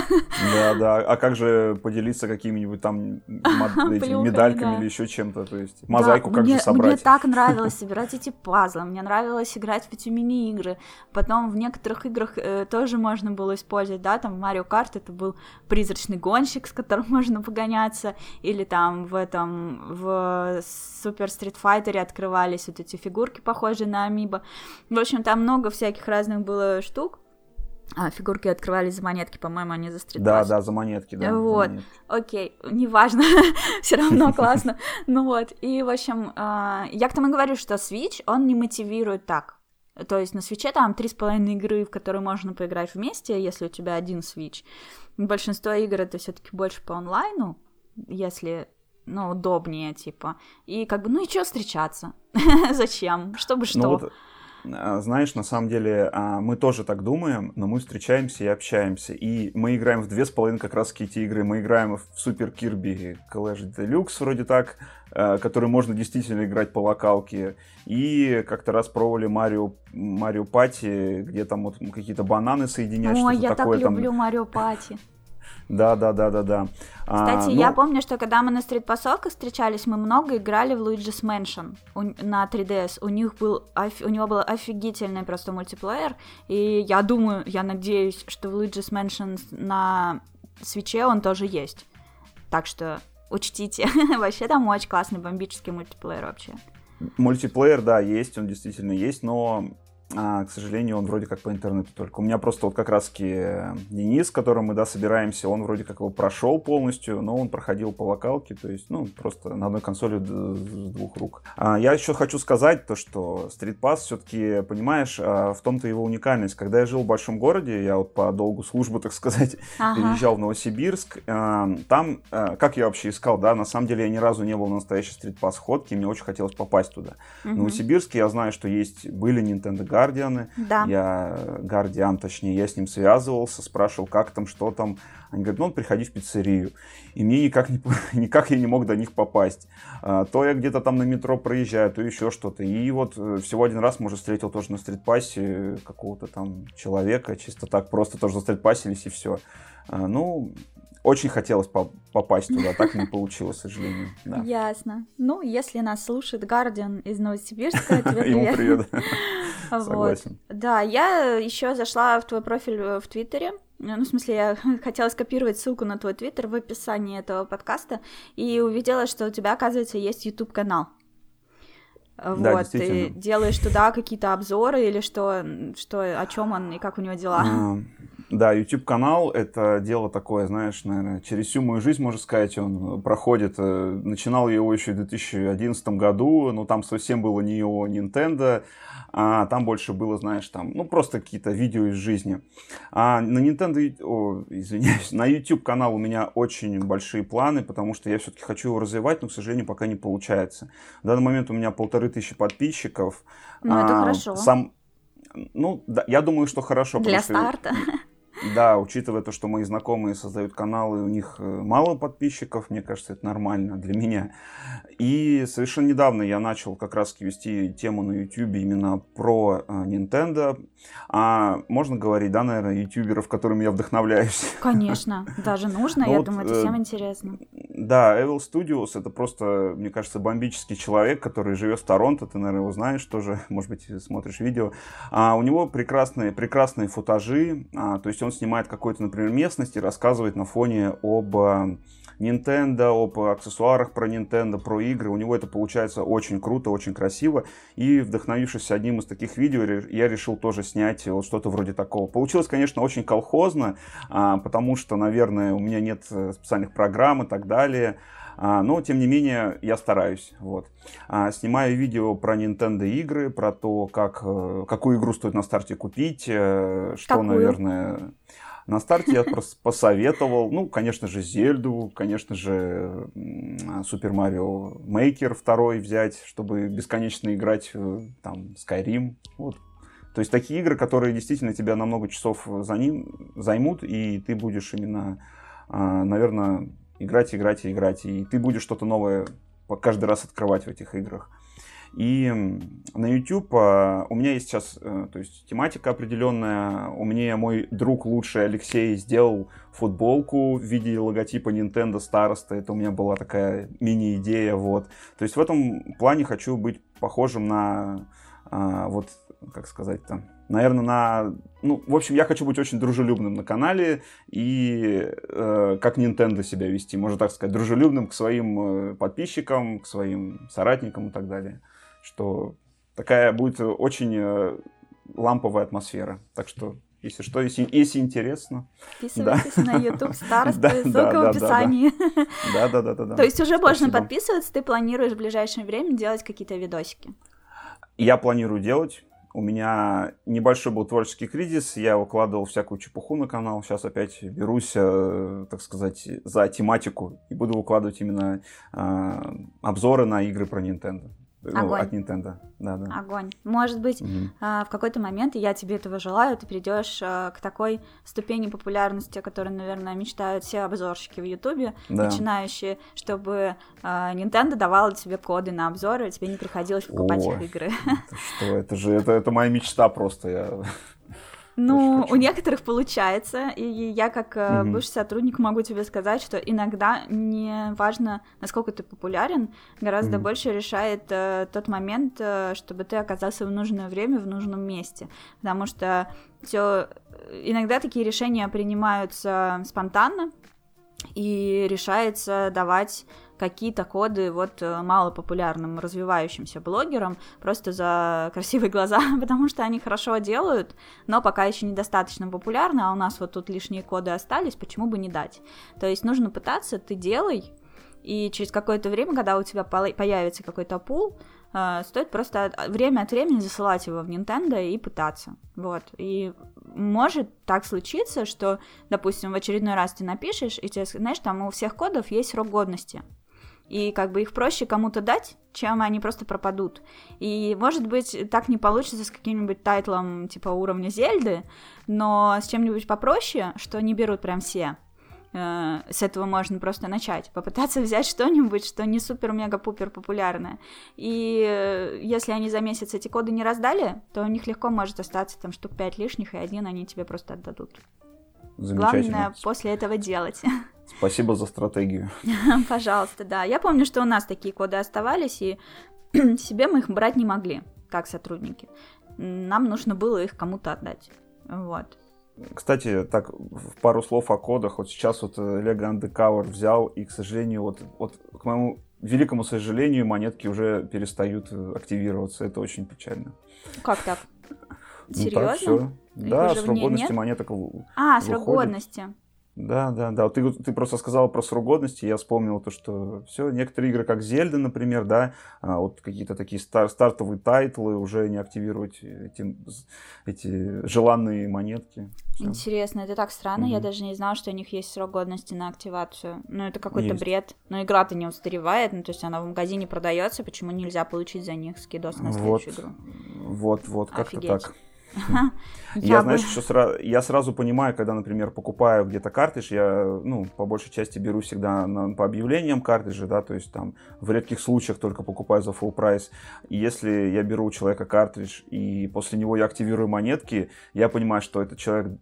Speaker 2: Да, да. А как же поделиться какими-нибудь там медальками или еще чем-то? То есть мозаику как же собрать?
Speaker 1: Мне так нравилось собирать эти пазлы. Мне нравилось играть в эти мини-игры. Потом в некоторых играх э, тоже можно было использовать, да, там в Марио Карт это был призрачный гонщик, с которым можно погоняться. Или там в этом, в Супер Стрит Файтере открывались вот эти фигурки, похожие на Амибо. В общем, там много всяких разных было штук. А, фигурки открывались за монетки, по-моему, они за стрит
Speaker 2: Да, да, за монетки, да.
Speaker 1: Вот,
Speaker 2: монетки.
Speaker 1: окей, неважно, все равно классно. Ну вот, и, в общем, а, я к тому говорю, что Switch, он не мотивирует так. То есть на свече там три с половиной игры, в которые можно поиграть вместе, если у тебя один Switch. Большинство игр это все-таки больше по онлайну, если ну, удобнее, типа. И как бы, ну и что встречаться? Зачем? Чтобы ну что? Ну, вот
Speaker 2: знаешь, на самом деле а, мы тоже так думаем, но мы встречаемся и общаемся. И мы играем в две с половиной как раз эти игры. Мы играем в Супер Кирби Clash Deluxe, вроде так, а, который можно действительно играть по локалке. И как-то раз пробовали Марио, Марио Пати, где там вот какие-то бананы соединять.
Speaker 1: Ой, я такое, так люблю Марио Пати.
Speaker 2: Да, да, да, да, да.
Speaker 1: Кстати, а, ну... я помню, что когда мы на стрит-посылках встречались, мы много играли в Luigi's Mansion на 3DS. У них был, у него был офигительный просто мультиплеер, и я думаю, я надеюсь, что в Luigi's Mansion на свече он тоже есть. Так что учтите. вообще там очень классный бомбический мультиплеер вообще.
Speaker 2: Мультиплеер, да, есть, он действительно есть, но а, к сожалению, он вроде как по интернету только. У меня просто вот как раз-таки э, Денис, с которым мы, да, собираемся, он вроде как его прошел полностью, но он проходил по локалке, то есть, ну, просто на одной консоли с двух рук. А, я еще хочу сказать то, что Street Pass все-таки, понимаешь, а, в том-то его уникальность. Когда я жил в большом городе, я вот по долгу службы, так сказать, ага. переезжал в Новосибирск, а, там, а, как я вообще искал, да, на самом деле я ни разу не был на настоящей Street Pass ходке, мне очень хотелось попасть туда. Угу. В Новосибирске я знаю, что есть, были Nintendo Гардианы.
Speaker 1: Да.
Speaker 2: Я, Гардиан, точнее, я с ним связывался, спрашивал, как там, что там. Они говорят, ну, приходи в пиццерию. И мне никак, не, никак я не мог до них попасть. А, то я где-то там на метро проезжаю, то еще что-то. И вот э, всего один раз, может, встретил тоже на стритпассе какого-то там человека, чисто так, просто тоже на стритпасились и все. А, ну, очень хотелось по попасть туда, так не получилось, к сожалению. Да.
Speaker 1: Ясно. Ну, если нас слушает Гардиан из Новосибирска, тебе привет.
Speaker 2: Ему привет.
Speaker 1: Согласен. Да, я еще зашла в твой профиль в Твиттере, ну, в смысле, я хотела скопировать ссылку на твой твиттер в описании этого подкаста и увидела, что у тебя, оказывается, есть YouTube канал. Да, вот, ты делаешь туда какие-то обзоры или что, что, о чем он и как у него дела? А,
Speaker 2: да, YouTube-канал — это дело такое, знаешь, наверное, через всю мою жизнь, можно сказать, он проходит. Э, начинал я его еще в 2011 году, но там совсем было не о Nintendo, а там больше было, знаешь, там, ну, просто какие-то видео из жизни. А на Nintendo, о, извиняюсь, на YouTube-канал у меня очень большие планы, потому что я все-таки хочу его развивать, но, к сожалению, пока не получается. В данный момент у меня полторы тысячи подписчиков.
Speaker 1: Ну, это а, хорошо.
Speaker 2: Сам, ну, да, я думаю, что хорошо.
Speaker 1: Для старта.
Speaker 2: Да, учитывая то, что мои знакомые создают каналы, у них э, мало подписчиков, мне кажется, это нормально для меня. И совершенно недавно я начал как раз вести тему на YouTube именно про э, Nintendo. А можно говорить, да, наверное, ютуберов, которыми я вдохновляюсь?
Speaker 1: Конечно, даже нужно, ну, я вот, думаю, это всем интересно.
Speaker 2: Да, Evil Studios это просто, мне кажется, бомбический человек, который живет в Торонто, ты, наверное, его знаешь тоже, может быть, смотришь видео. А у него прекрасные, прекрасные футажи, а, то есть он снимает какую-то, например, местность и рассказывает на фоне об а, Nintendo, об аксессуарах про Nintendo, про игры. У него это получается очень круто, очень красиво. И вдохновившись одним из таких видео, я решил тоже снять вот что-то вроде такого. Получилось, конечно, очень колхозно, а, потому что, наверное, у меня нет э, специальных программ и так далее. А, но, тем не менее, я стараюсь. Вот. А, снимаю видео про Nintendo игры, про то, как, э, какую игру стоит на старте купить, э, что, какую? наверное... На старте я просто посоветовал, ну, конечно же, Зельду, конечно же, Супер Марио Мейкер второй взять, чтобы бесконечно играть там Skyrim. Вот. То есть такие игры, которые действительно тебя на много часов за ним займут, и ты будешь именно, а, наверное, играть, играть и играть. И ты будешь что-то новое каждый раз открывать в этих играх. И на YouTube а, у меня есть сейчас э, то есть, тематика определенная. У меня мой друг лучший Алексей сделал футболку в виде логотипа Nintendo староста. Это у меня была такая мини-идея. Вот. То есть в этом плане хочу быть похожим на а, вот, как сказать там, наверное, на... Ну, в общем, я хочу быть очень дружелюбным на канале и э, как Nintendo себя вести, можно так сказать, дружелюбным к своим э, подписчикам, к своим соратникам и так далее. Что такая будет очень э, ламповая атмосфера. Так что если что, если, если интересно.
Speaker 1: Подписывайтесь да. на YouTube старосты, ссылка в описании.
Speaker 2: Да, да, да, да, да.
Speaker 1: То есть уже можно подписываться, ты планируешь в ближайшее время делать какие-то видосики?
Speaker 2: Я планирую делать. У меня небольшой был творческий кризис, я выкладывал всякую чепуху на канал. Сейчас опять берусь, э, так сказать, за тематику и буду выкладывать именно э, обзоры на игры про Nintendo. Ну, от Nintendo. Да, да.
Speaker 1: Огонь. Может быть, угу. в какой-то момент, и я тебе этого желаю, ты придешь а, к такой ступени популярности, о которой, наверное, мечтают все обзорщики в Ютубе, да. начинающие, чтобы а, Nintendo давала тебе коды на обзоры, и тебе не приходилось покупать Ой, их игры.
Speaker 2: Что? Это же это, это моя мечта просто. Я
Speaker 1: ну, у некоторых получается, и я как угу. бывший сотрудник могу тебе сказать, что иногда не важно, насколько ты популярен, гораздо угу. больше решает э, тот момент, э, чтобы ты оказался в нужное время в нужном месте, потому что все иногда такие решения принимаются спонтанно и решается давать какие-то коды вот э, малопопулярным развивающимся блогерам просто за красивые глаза, потому что они хорошо делают, но пока еще недостаточно популярны, а у нас вот тут лишние коды остались, почему бы не дать? То есть нужно пытаться, ты делай, и через какое-то время, когда у тебя появится какой-то пул, э, стоит просто время от времени засылать его в Nintendo и пытаться. Вот. И может так случиться, что, допустим, в очередной раз ты напишешь, и тебе, знаешь, там у всех кодов есть срок годности и как бы их проще кому-то дать, чем они просто пропадут. И, может быть, так не получится с каким-нибудь тайтлом типа уровня Зельды, но с чем-нибудь попроще, что не берут прям все. Э, с этого можно просто начать, попытаться взять что-нибудь, что не супер-мега-пупер популярное. И э, если они за месяц эти коды не раздали, то у них легко может остаться там штук 5 лишних, и один они тебе просто отдадут. Главное после этого делать.
Speaker 2: Спасибо за стратегию.
Speaker 1: Пожалуйста, да. Я помню, что у нас такие коды оставались, и себе мы их брать не могли, как сотрудники. Нам нужно было их кому-то отдать. Вот.
Speaker 2: Кстати, так, в пару слов о кодах. Вот сейчас вот э, Lego Undercover взял, и, к сожалению, вот, вот к моему великому сожалению, монетки уже перестают э, активироваться. Это очень печально.
Speaker 1: Как так? Серьезно? Ну, так, все.
Speaker 2: Да, срок годности монеток
Speaker 1: А, срок годности.
Speaker 2: Да, да, да. Ты, ты просто сказал про срок годности, я вспомнил то, что все, некоторые игры, как Зельда, например, да, а, вот какие-то такие стар, стартовые тайтлы уже не активировать эти, эти желанные монетки.
Speaker 1: Все. Интересно, это так странно, угу. я даже не знала, что у них есть срок годности на активацию. Ну, это какой-то бред. Но игра-то не устаревает, ну, то есть она в магазине продается, почему нельзя получить за них скидос на следующую
Speaker 2: вот,
Speaker 1: игру?
Speaker 2: Вот, вот, как-то так. Я, знаешь, еще сразу, я сразу понимаю, когда, например, покупаю где-то картридж, я, ну, по большей части беру всегда на, по объявлениям картриджи, да, то есть там в редких случаях только покупаю за full прайс. И если я беру у человека картридж и после него я активирую монетки, я понимаю, что этот человек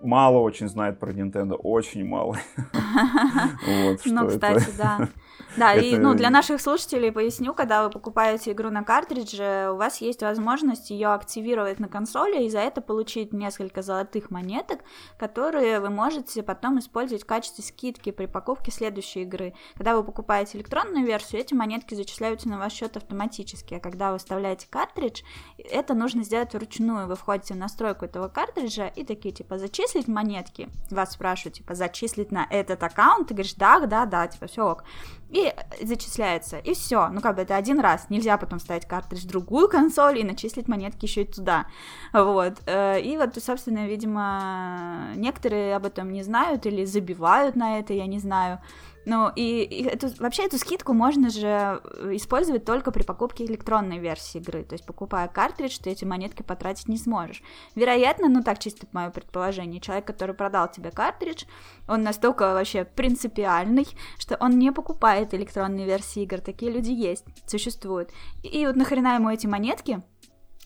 Speaker 2: мало очень знает про Nintendo, очень мало.
Speaker 1: Ну, кстати, да. Да, это... и ну, для наших слушателей поясню, когда вы покупаете игру на картридже, у вас есть возможность ее активировать на консоли и за это получить несколько золотых монеток, которые вы можете потом использовать в качестве скидки при покупке следующей игры. Когда вы покупаете электронную версию, эти монетки зачисляются на ваш счет автоматически, а когда вы вставляете картридж, это нужно сделать вручную. Вы входите в настройку этого картриджа и такие, типа, зачислить монетки. Вас спрашивают, типа, зачислить на этот аккаунт, ты говоришь, да, да, да, типа, все ок и зачисляется, и все. Ну, как бы это один раз. Нельзя потом ставить картридж в другую консоль и начислить монетки еще и туда. Вот. Э, и вот, собственно, видимо, некоторые об этом не знают или забивают на это, я не знаю. Ну, и, и эту, вообще эту скидку можно же э, использовать только при покупке электронной версии игры. То есть, покупая картридж, ты эти монетки потратить не сможешь. Вероятно, ну так чисто мое предположение, человек, который продал тебе картридж, он настолько вообще принципиальный, что он не покупает электронные версии игр. Такие люди есть, существуют. И, и вот нахрена ему эти монетки,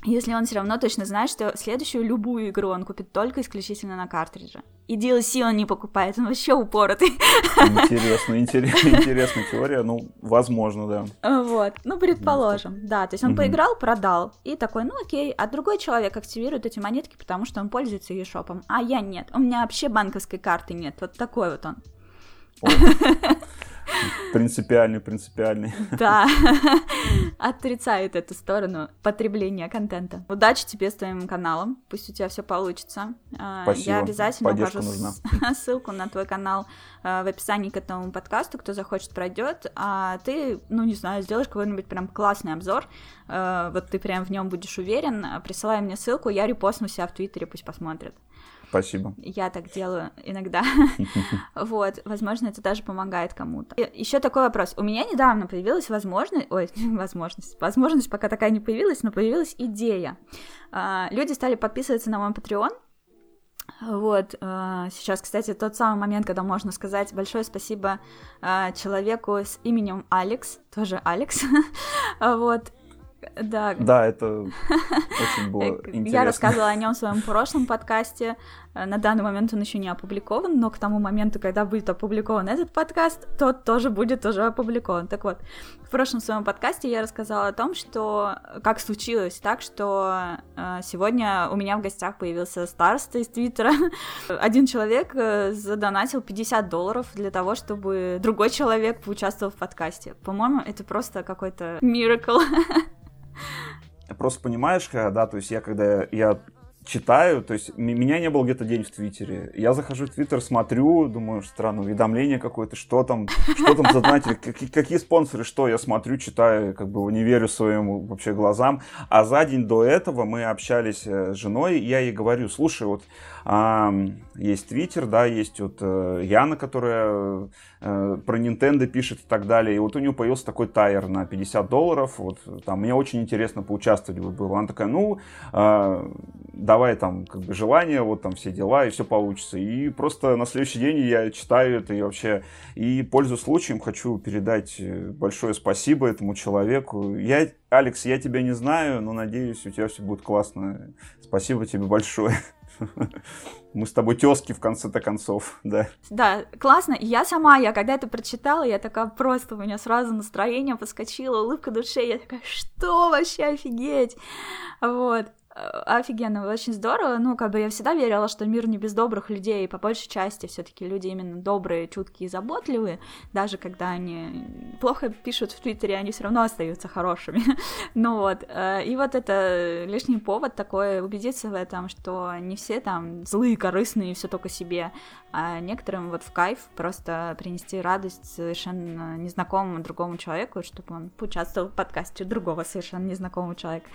Speaker 1: если он все равно точно знает, что следующую любую игру он купит только исключительно на картридже. И DLC он не покупает, он вообще упоротый.
Speaker 2: Интересно, интересная, интересная теория, ну, возможно,
Speaker 1: да. Вот, ну, предположим, да, да то есть он угу. поиграл, продал, и такой, ну, окей, а другой человек активирует эти монетки, потому что он пользуется eShop, а я нет, у меня вообще банковской карты нет, вот такой вот он.
Speaker 2: Принципиальный, принципиальный.
Speaker 1: Да, отрицает эту сторону потребления контента. Удачи тебе с твоим каналом, пусть у тебя все получится.
Speaker 2: А, Спасибо.
Speaker 1: Я обязательно
Speaker 2: Поддержка
Speaker 1: укажу
Speaker 2: нужна.
Speaker 1: ссылку на твой канал а, в описании к этому подкасту, кто захочет, пройдет, а ты, ну не знаю, сделаешь какой-нибудь прям классный обзор, а, вот ты прям в нем будешь уверен, присылай мне ссылку, я репостну себя в Твиттере, пусть посмотрят.
Speaker 2: Спасибо.
Speaker 1: Я так делаю иногда. вот, возможно, это даже помогает кому-то. Еще такой вопрос. У меня недавно появилась возможность, ой, возможность, возможность пока такая не появилась, но появилась идея. А, люди стали подписываться на мой Patreon, вот, а, сейчас, кстати, тот самый момент, когда можно сказать большое спасибо а, человеку с именем Алекс, тоже Алекс, вот, да.
Speaker 2: Да, это очень было интересно.
Speaker 1: Я рассказывала о нем в своем прошлом подкасте. Э, на данный момент он еще не опубликован, но к тому моменту, когда будет опубликован этот подкаст, тот тоже будет уже опубликован. Так вот, в прошлом своем подкасте я рассказала о том, что как случилось так, что э, сегодня у меня в гостях появился староста из Твиттера. Один человек э, задонатил 50 долларов для того, чтобы другой человек поучаствовал в подкасте. По-моему, это просто какой-то miracle.
Speaker 2: Просто понимаешь, да, то есть я когда я читаю, то есть меня не было где-то день в Твиттере. Я захожу в Твиттер, смотрю, думаю, странно, уведомление какое-то, что там, что там задонатили, какие, какие спонсоры, что я смотрю, читаю, как бы не верю своим вообще глазам. А за день до этого мы общались э, с женой, и я ей говорю, слушай, вот а, есть Твиттер, да, есть вот э, Яна, которая э, про Nintendo пишет и так далее. И вот у нее появился такой тайер на 50 долларов. Вот там мне очень интересно поучаствовать было. Она такая, ну, э, давай там как бы желание, вот там все дела, и все получится. И просто на следующий день я читаю это и вообще, и пользуясь случаем, хочу передать большое спасибо этому человеку. Я, Алекс, я тебя не знаю, но надеюсь, у тебя все будет классно. Спасибо тебе большое. Мы с тобой тески в конце-то концов, да.
Speaker 1: Да, классно. Я сама, я когда это прочитала, я такая просто, у меня сразу настроение подскочило, улыбка душе, я такая, что вообще офигеть? Вот. Офигенно, очень здорово. Ну, как бы я всегда верила, что мир не без добрых людей, и по большей части все-таки люди именно добрые, чуткие и заботливые, даже когда они плохо пишут в Твиттере, они все равно остаются хорошими. ну вот, э, и вот это лишний повод такой убедиться в этом, что не все там злые, корыстные, все только себе, а некоторым вот в кайф просто принести радость совершенно незнакомому другому человеку, чтобы он поучаствовал в подкасте другого совершенно незнакомого человека.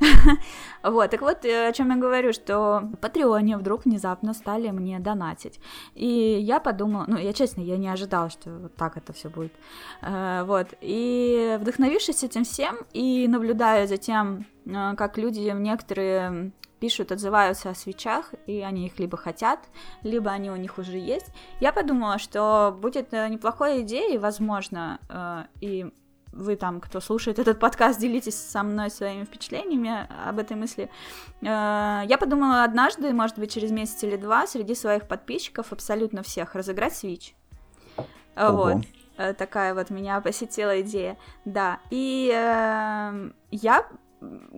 Speaker 1: Вот, так вот, э, о чем я говорю, что Патреоне вдруг внезапно стали мне донатить. И я подумала, ну, я честно, я не ожидала, что вот так это все будет. Э, вот, и вдохновившись этим всем и наблюдая за тем, э, как люди некоторые пишут, отзываются о свечах, и они их либо хотят, либо они у них уже есть. Я подумала, что будет э, неплохой идеей, возможно, э, и вы там, кто слушает этот подкаст, делитесь со мной своими впечатлениями об этой мысли. Э, я подумала однажды, может быть, через месяц или два, среди своих подписчиков, абсолютно всех, разыграть. Ого. Вот. Такая вот меня посетила идея. Да. И э, я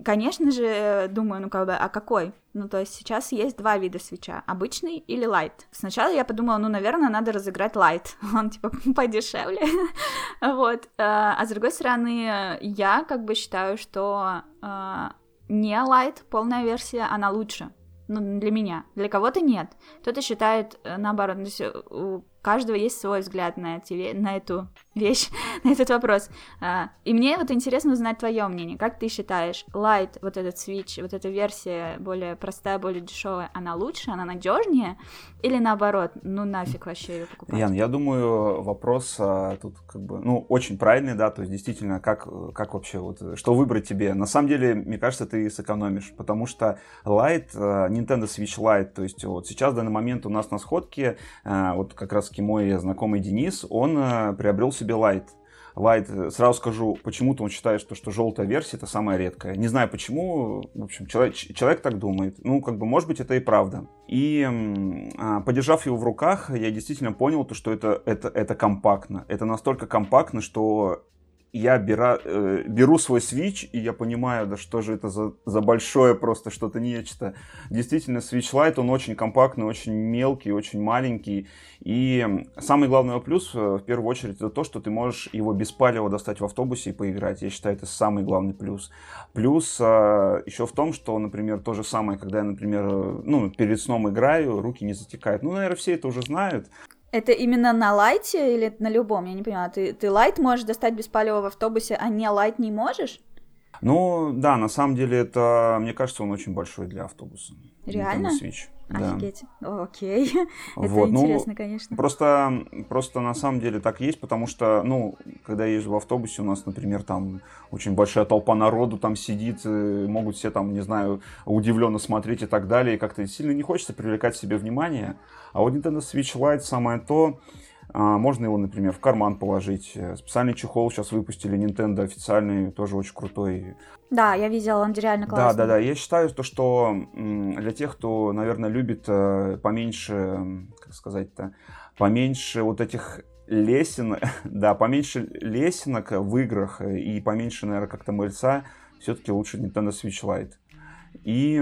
Speaker 1: конечно же, думаю, ну как бы, а какой? Ну, то есть сейчас есть два вида свеча, обычный или лайт. Сначала я подумала, ну, наверное, надо разыграть лайт, он, типа, подешевле, вот. Э, а с другой стороны, я как бы считаю, что э, не лайт, полная версия, она лучше, ну, для меня. Для кого-то нет. Кто-то считает э, наоборот. Каждого есть свой взгляд на, эти, на эту вещь, на этот вопрос. А, и мне вот интересно узнать твое мнение. Как ты считаешь, Light, вот этот Switch, вот эта версия более простая, более дешевая, она лучше, она надежнее? Или наоборот, ну нафиг вообще ее покупать?
Speaker 2: Ян, я думаю, вопрос а, тут как бы, ну, очень правильный, да, то есть действительно, как, как вообще, вот, что выбрать тебе? На самом деле, мне кажется, ты сэкономишь, потому что Light, а, Nintendo Switch Lite, то есть вот сейчас в данный момент у нас на сходке, вот как раз мой знакомый Денис, он а, приобрел себе Light. Light, э, сразу скажу, почему-то он считает, что, что желтая версия это самая редкая. Не знаю почему, в общем, человек, человек так думает. Ну, как бы, может быть, это и правда. И а, подержав его в руках, я действительно понял, то, что это, это, это компактно. Это настолько компактно, что я бера, э, беру свой Switch, и я понимаю, да что же это за, за большое просто что-то нечто. Действительно, Switch Lite, он очень компактный, очень мелкий, очень маленький. И самый главный его плюс, э, в первую очередь, это то, что ты можешь его без палева достать в автобусе и поиграть. Я считаю, это самый главный плюс. Плюс э, еще в том, что, например, то же самое, когда я, например, э, ну, перед сном играю, руки не затекают. Ну, наверное, все это уже знают.
Speaker 1: Это именно на лайте или на любом? Я не понимаю. Ты, ты лайт можешь достать без палева в автобусе, а не лайт не можешь?
Speaker 2: Ну, да, на самом деле это, мне кажется, он очень большой для автобуса.
Speaker 1: Реально?
Speaker 2: Switch.
Speaker 1: Офигеть. Да. Окей. Вот. Это ну, интересно, конечно.
Speaker 2: Просто, просто на самом деле так есть, потому что, ну, когда я езжу в автобусе, у нас, например, там очень большая толпа народу там сидит, могут все там, не знаю, удивленно смотреть и так далее, и как-то сильно не хочется привлекать себе внимание. А вот Nintendo Switch Lite самое то, можно его, например, в карман положить. Специальный чехол сейчас выпустили Nintendo официальный, тоже очень крутой.
Speaker 1: Да, я видела, он реально классный.
Speaker 2: Да, да, да. Я считаю, то, что для тех, кто, наверное, любит э, поменьше, как сказать-то, поменьше вот этих лесен, да, поменьше лесенок в играх и поменьше, наверное, как-то мыльца, все-таки лучше Nintendo Switch Lite. И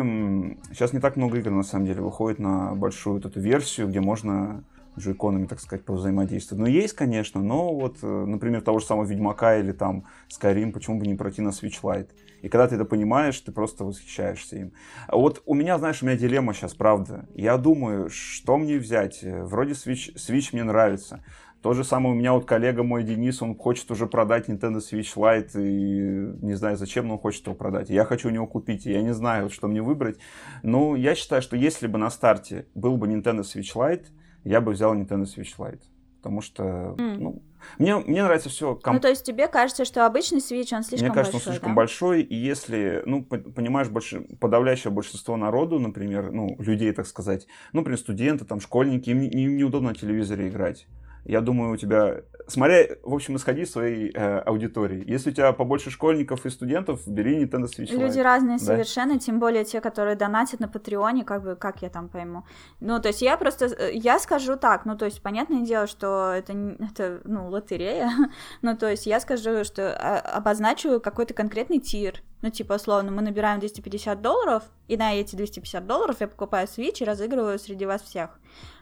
Speaker 2: сейчас не так много игр, на самом деле, выходит на большую вот эту версию, где можно джойконами, так сказать, повзаимодействовать. Ну, есть, конечно, но вот, э, например, того же самого Ведьмака или там Skyrim, почему бы не пройти на Switch Lite? И когда ты это понимаешь, ты просто восхищаешься им. А вот у меня, знаешь, у меня дилемма сейчас, правда. Я думаю, что мне взять? Вроде Switch, Switch мне нравится. То же самое у меня вот коллега мой Денис, он хочет уже продать Nintendo Switch Lite, и не знаю зачем, но он хочет его продать. Я хочу у него купить, и я не знаю, что мне выбрать. Но я считаю, что если бы на старте был бы Nintendo Switch Lite, я бы взял Nintendo Switch Lite. Потому что, mm. ну, мне, мне нравится все.
Speaker 1: Комп... Ну, то есть тебе кажется, что обычный Switch, он слишком
Speaker 2: большой, Мне кажется,
Speaker 1: большой,
Speaker 2: он слишком
Speaker 1: да?
Speaker 2: большой, и если, ну, понимаешь, больше, подавляющее большинство народу, например, ну, людей, так сказать, ну, например, студенты, там, школьники, им, им неудобно на телевизоре играть я думаю, у тебя... Смотря, в общем, исходи из своей э, аудитории. Если у тебя побольше школьников и студентов, бери Nintendo Switch Lite.
Speaker 1: Люди разные да? совершенно, тем более те, которые донатят на Патреоне, как бы, как я там пойму. Ну, то есть я просто... Э, я скажу так, ну, то есть, понятное дело, что это, это ну, лотерея. ну, то есть я скажу, что а, обозначу какой-то конкретный тир. Ну, типа, условно, мы набираем 250 долларов, и на эти 250 долларов я покупаю Switch и разыгрываю среди вас всех.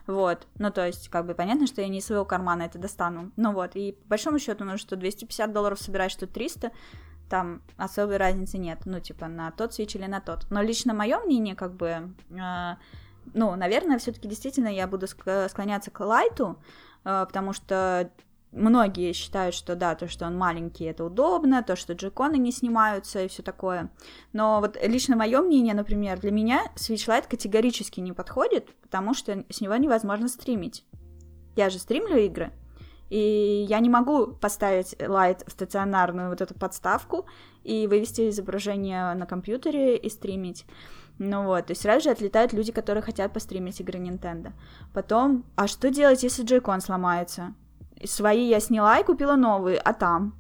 Speaker 1: Вот, ну то есть, как бы понятно, что я не из своего кармана это достану. Ну вот, и по большому счету, ну что 250 долларов собираешь, что 300, там особой разницы нет, ну типа на тот свич или на тот. Но лично мое мнение, как бы, э, ну, наверное, все-таки действительно я буду склоняться к лайту, э, потому что многие считают, что да, то, что он маленький, это удобно, то, что джеконы не снимаются и все такое. Но вот лично мое мнение, например, для меня Switch Lite категорически не подходит, потому что с него невозможно стримить. Я же стримлю игры, и я не могу поставить Light в стационарную вот эту подставку и вывести изображение на компьютере и стримить. Ну вот, то есть сразу же отлетают люди, которые хотят постримить игры Nintendo. Потом, а что делать, если джойкон сломается? Свои я сняла и купила новые, а там?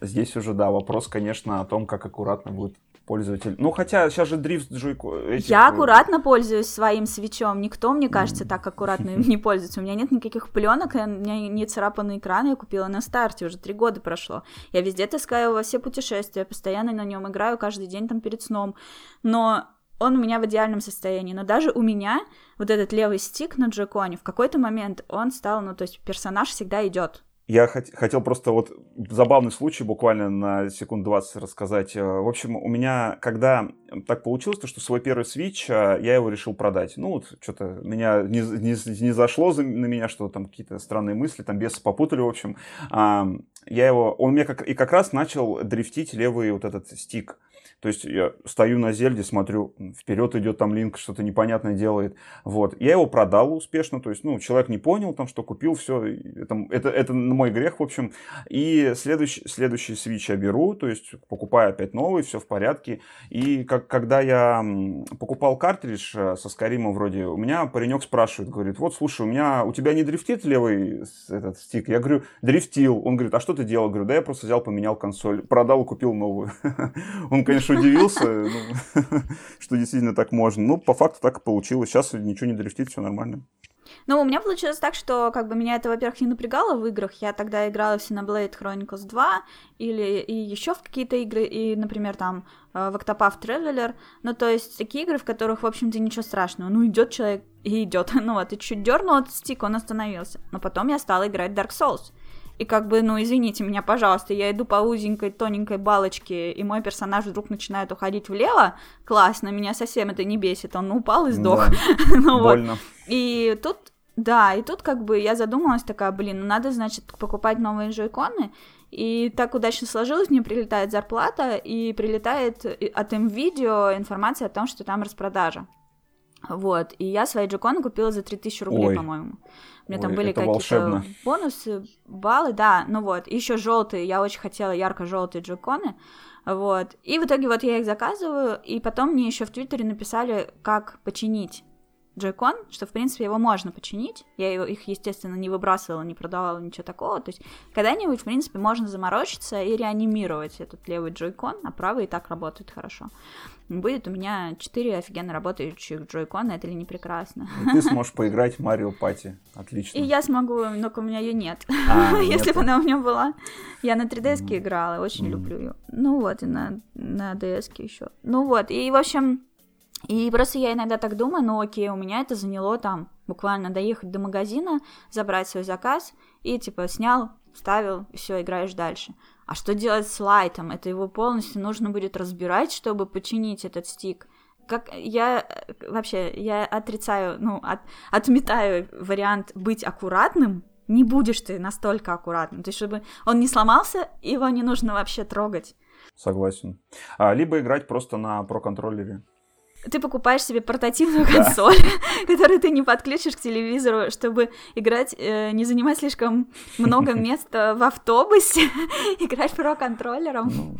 Speaker 2: Здесь уже, да, вопрос, конечно, о том, как аккуратно будет пользователь. Ну, хотя сейчас же дрифт джойко...
Speaker 1: Этих... Я аккуратно пользуюсь своим свечом. Никто, мне кажется, так аккуратно им не пользуется. У меня нет никаких пленок, у меня не царапанный экран, я купила на старте, уже три года прошло. Я везде таскаю во все путешествия, постоянно на нем играю каждый день там перед сном. Но он у меня в идеальном состоянии, но даже у меня вот этот левый стик на джеконе в какой-то момент он стал, ну то есть персонаж всегда идет.
Speaker 2: Я хот- хотел просто вот забавный случай буквально на секунд 20 рассказать. Э, в общем, у меня, когда так получилось, то, что свой первый Switch, э, я его решил продать. Ну, вот что-то меня не, не, не зашло на меня, что там какие-то странные мысли, там бесы попутали, в общем. Я его, он мне как, и как раз начал дрифтить левый вот этот стик. То есть я стою на Зельде, смотрю, вперед идет там Линк, что-то непонятное делает. Вот. Я его продал успешно, то есть, ну, человек не понял там, что купил, все. Это, это, это мой грех, в общем. И следующий, следующий Switch я беру, то есть покупаю опять новый, все в порядке. И как, когда я покупал картридж э, со Скаримом вроде, у меня паренек спрашивает, говорит, вот, слушай, у меня, у тебя не дрифтит левый этот стик? Я говорю, дрифтил. Он говорит, а что ты делал? Я говорю, да я просто взял, поменял консоль, продал купил новую. Он, конечно, удивился, ну, что действительно так можно. Ну, по факту так и получилось. Сейчас ничего не дрифтит, все нормально.
Speaker 1: Ну, у меня получилось так, что как бы меня это, во-первых, не напрягало в играх. Я тогда играла в Xenoblade Chronicles 2 или и еще в какие-то игры, и, например, там э, в Octopath Traveler. Ну, то есть такие игры, в которых, в общем-то, ничего страшного. Ну, идет человек и идет. Ну вот, и чуть дернул от стик, он остановился. Но потом я стала играть Dark Souls. И как бы, ну, извините меня, пожалуйста, я иду по узенькой, тоненькой балочке, и мой персонаж вдруг начинает уходить влево, классно, меня совсем это не бесит, он упал и сдох. Да. ну, Больно. Вот. И тут да, и тут как бы я задумалась такая, блин, ну надо, значит, покупать новые джойконы, и так удачно сложилось, мне прилетает зарплата, и прилетает от МВидео информация о том, что там распродажа. Вот, и я свои джойконы купила за 3000 рублей, по-моему. У меня Ой, там были какие-то бонусы, баллы, да, ну вот, еще желтые, я очень хотела ярко-желтые джойконы, вот, и в итоге вот я их заказываю, и потом мне еще в Твиттере написали, как починить джойкон, что, в принципе, его можно починить. Я его, их, естественно, не выбрасывала, не продавала, ничего такого. То есть, когда-нибудь, в принципе, можно заморочиться и реанимировать этот левый джойкон, а правый и так работает хорошо. Будет у меня 4 офигенно работающих джойкона, это ли не прекрасно?
Speaker 2: И ты сможешь поиграть в Марио Пати, отлично.
Speaker 1: И я смогу, но у меня ее нет. А, Если бы она у меня была. Я на 3DS mm. играла, очень mm. люблю ее. Ну вот, и на, на DS еще. Ну вот, и, в общем, и просто я иногда так думаю, ну окей, у меня это заняло там буквально доехать до магазина, забрать свой заказ и типа снял, вставил, и все, играешь дальше. А что делать с лайтом? Это его полностью нужно будет разбирать, чтобы починить этот стик. Как я вообще, я отрицаю, ну, от, отметаю вариант быть аккуратным, не будешь ты настолько аккуратным. То есть, чтобы он не сломался, его не нужно вообще трогать.
Speaker 2: Согласен. А, либо играть просто на про-контроллере
Speaker 1: ты покупаешь себе портативную консоль, которую ты не подключишь к телевизору, чтобы играть, э, не занимать слишком много места в автобусе, играть про контроллером. Ну.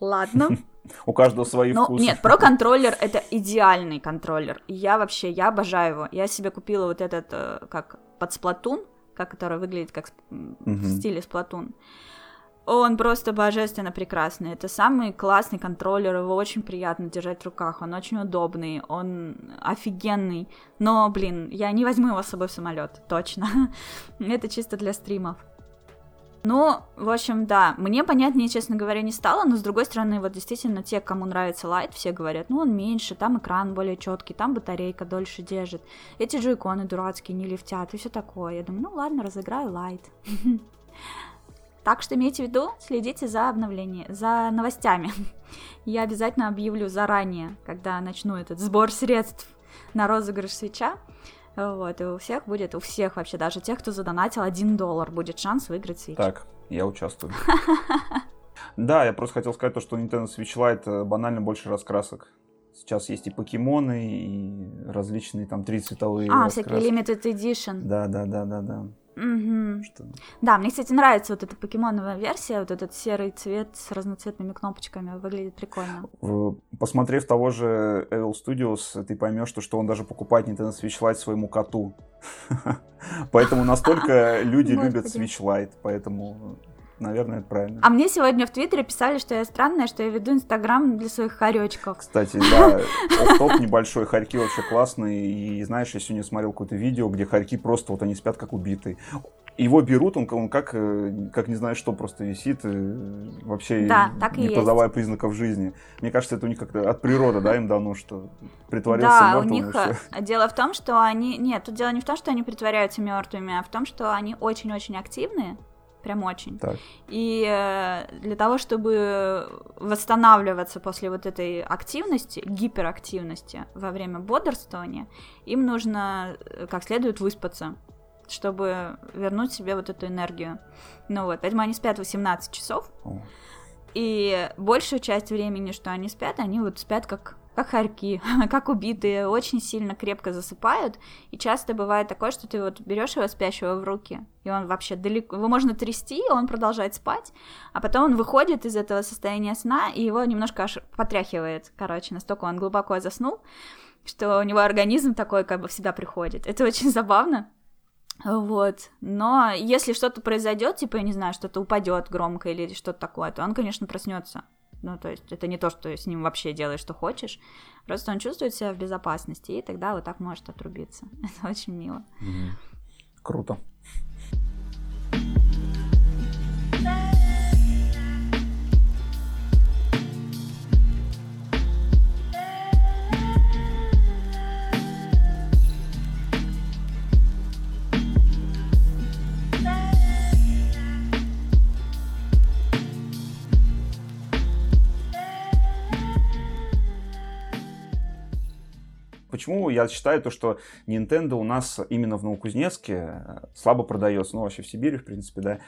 Speaker 1: Ладно.
Speaker 2: У каждого свои ну, вкусы.
Speaker 1: Нет, про контроллер это идеальный контроллер. Я вообще, я обожаю его. Я себе купила вот этот, э, как под сплатун, как который выглядит как в стиле сплатун. Он просто божественно прекрасный. Это самый классный контроллер, его очень приятно держать в руках, он очень удобный, он офигенный. Но, блин, я не возьму его с собой в самолет, точно. Это чисто для стримов. Ну, в общем, да, мне понятнее, честно говоря, не стало, но с другой стороны, вот действительно, те, кому нравится лайт, все говорят, ну, он меньше, там экран более четкий, там батарейка дольше держит, эти джойконы дурацкие не лифтят и все такое. Я думаю, ну ладно, разыграю лайт. Так что имейте в виду, следите за обновлением, за новостями. Я обязательно объявлю заранее, когда начну этот сбор средств на розыгрыш свеча. Вот, и у всех будет, у всех вообще, даже тех, кто задонатил 1 доллар, будет шанс выиграть свечу.
Speaker 2: Так, я участвую. Да, я просто хотел сказать то, что Nintendo Switch Lite э, банально больше раскрасок. Сейчас есть и покемоны, и различные там три цветовые
Speaker 1: А, раскраски. всякие limited edition.
Speaker 2: Да, да, да, да, да.
Speaker 1: Угу. Что... Да, мне, кстати, нравится вот эта покемоновая версия, вот этот серый цвет с разноцветными кнопочками, выглядит прикольно.
Speaker 2: Посмотрев того же Evil Studios, ты поймешь, что, что он даже покупает Nintendo Switch Lite своему коту. Поэтому настолько люди любят Switch Lite, поэтому Наверное, это правильно.
Speaker 1: А мне сегодня в Твиттере писали, что я странная, что я веду Инстаграм для своих хоречков.
Speaker 2: Кстати, да, топ небольшой, хорьки вообще классные. И знаешь, я сегодня смотрел какое-то видео, где хорьки просто вот они спят как убитые. Его берут, он, он как, э, как не знаю что, просто висит, э, вообще
Speaker 1: да, так
Speaker 2: не подавая признаков жизни. Мне кажется, это у них как-то от природы, да, им дано, что притворился
Speaker 1: да,
Speaker 2: мертвым.
Speaker 1: у них э, дело в том, что они... Нет, тут дело не в том, что они притворяются мертвыми, а в том, что они очень-очень активные, прям очень.
Speaker 2: Так.
Speaker 1: И э, для того, чтобы восстанавливаться после вот этой активности, гиперактивности во время бодрствования, им нужно э, как следует выспаться чтобы вернуть себе вот эту энергию. Ну вот, поэтому они спят 18 часов. И большую часть времени, что они спят, они вот спят как как хорьки, как убитые, очень сильно крепко засыпают. И часто бывает такое, что ты вот берешь его спящего в руки, и он вообще далеко, его можно трясти, он продолжает спать, а потом он выходит из этого состояния сна, и его немножко аж потряхивает, короче, настолько он глубоко заснул, что у него организм такой как бы всегда приходит. Это очень забавно. Вот. Но если что-то произойдет, типа, я не знаю, что-то упадет громко или что-то такое, то он, конечно, проснется. Ну, то есть это не то, что с ним вообще делаешь, что хочешь. Просто он чувствует себя в безопасности, и тогда вот так может отрубиться. Это очень мило.
Speaker 2: Круто. Почему я считаю то, что Nintendo у нас именно в Новокузнецке э, слабо продается, ну вообще в Сибири, в принципе, да,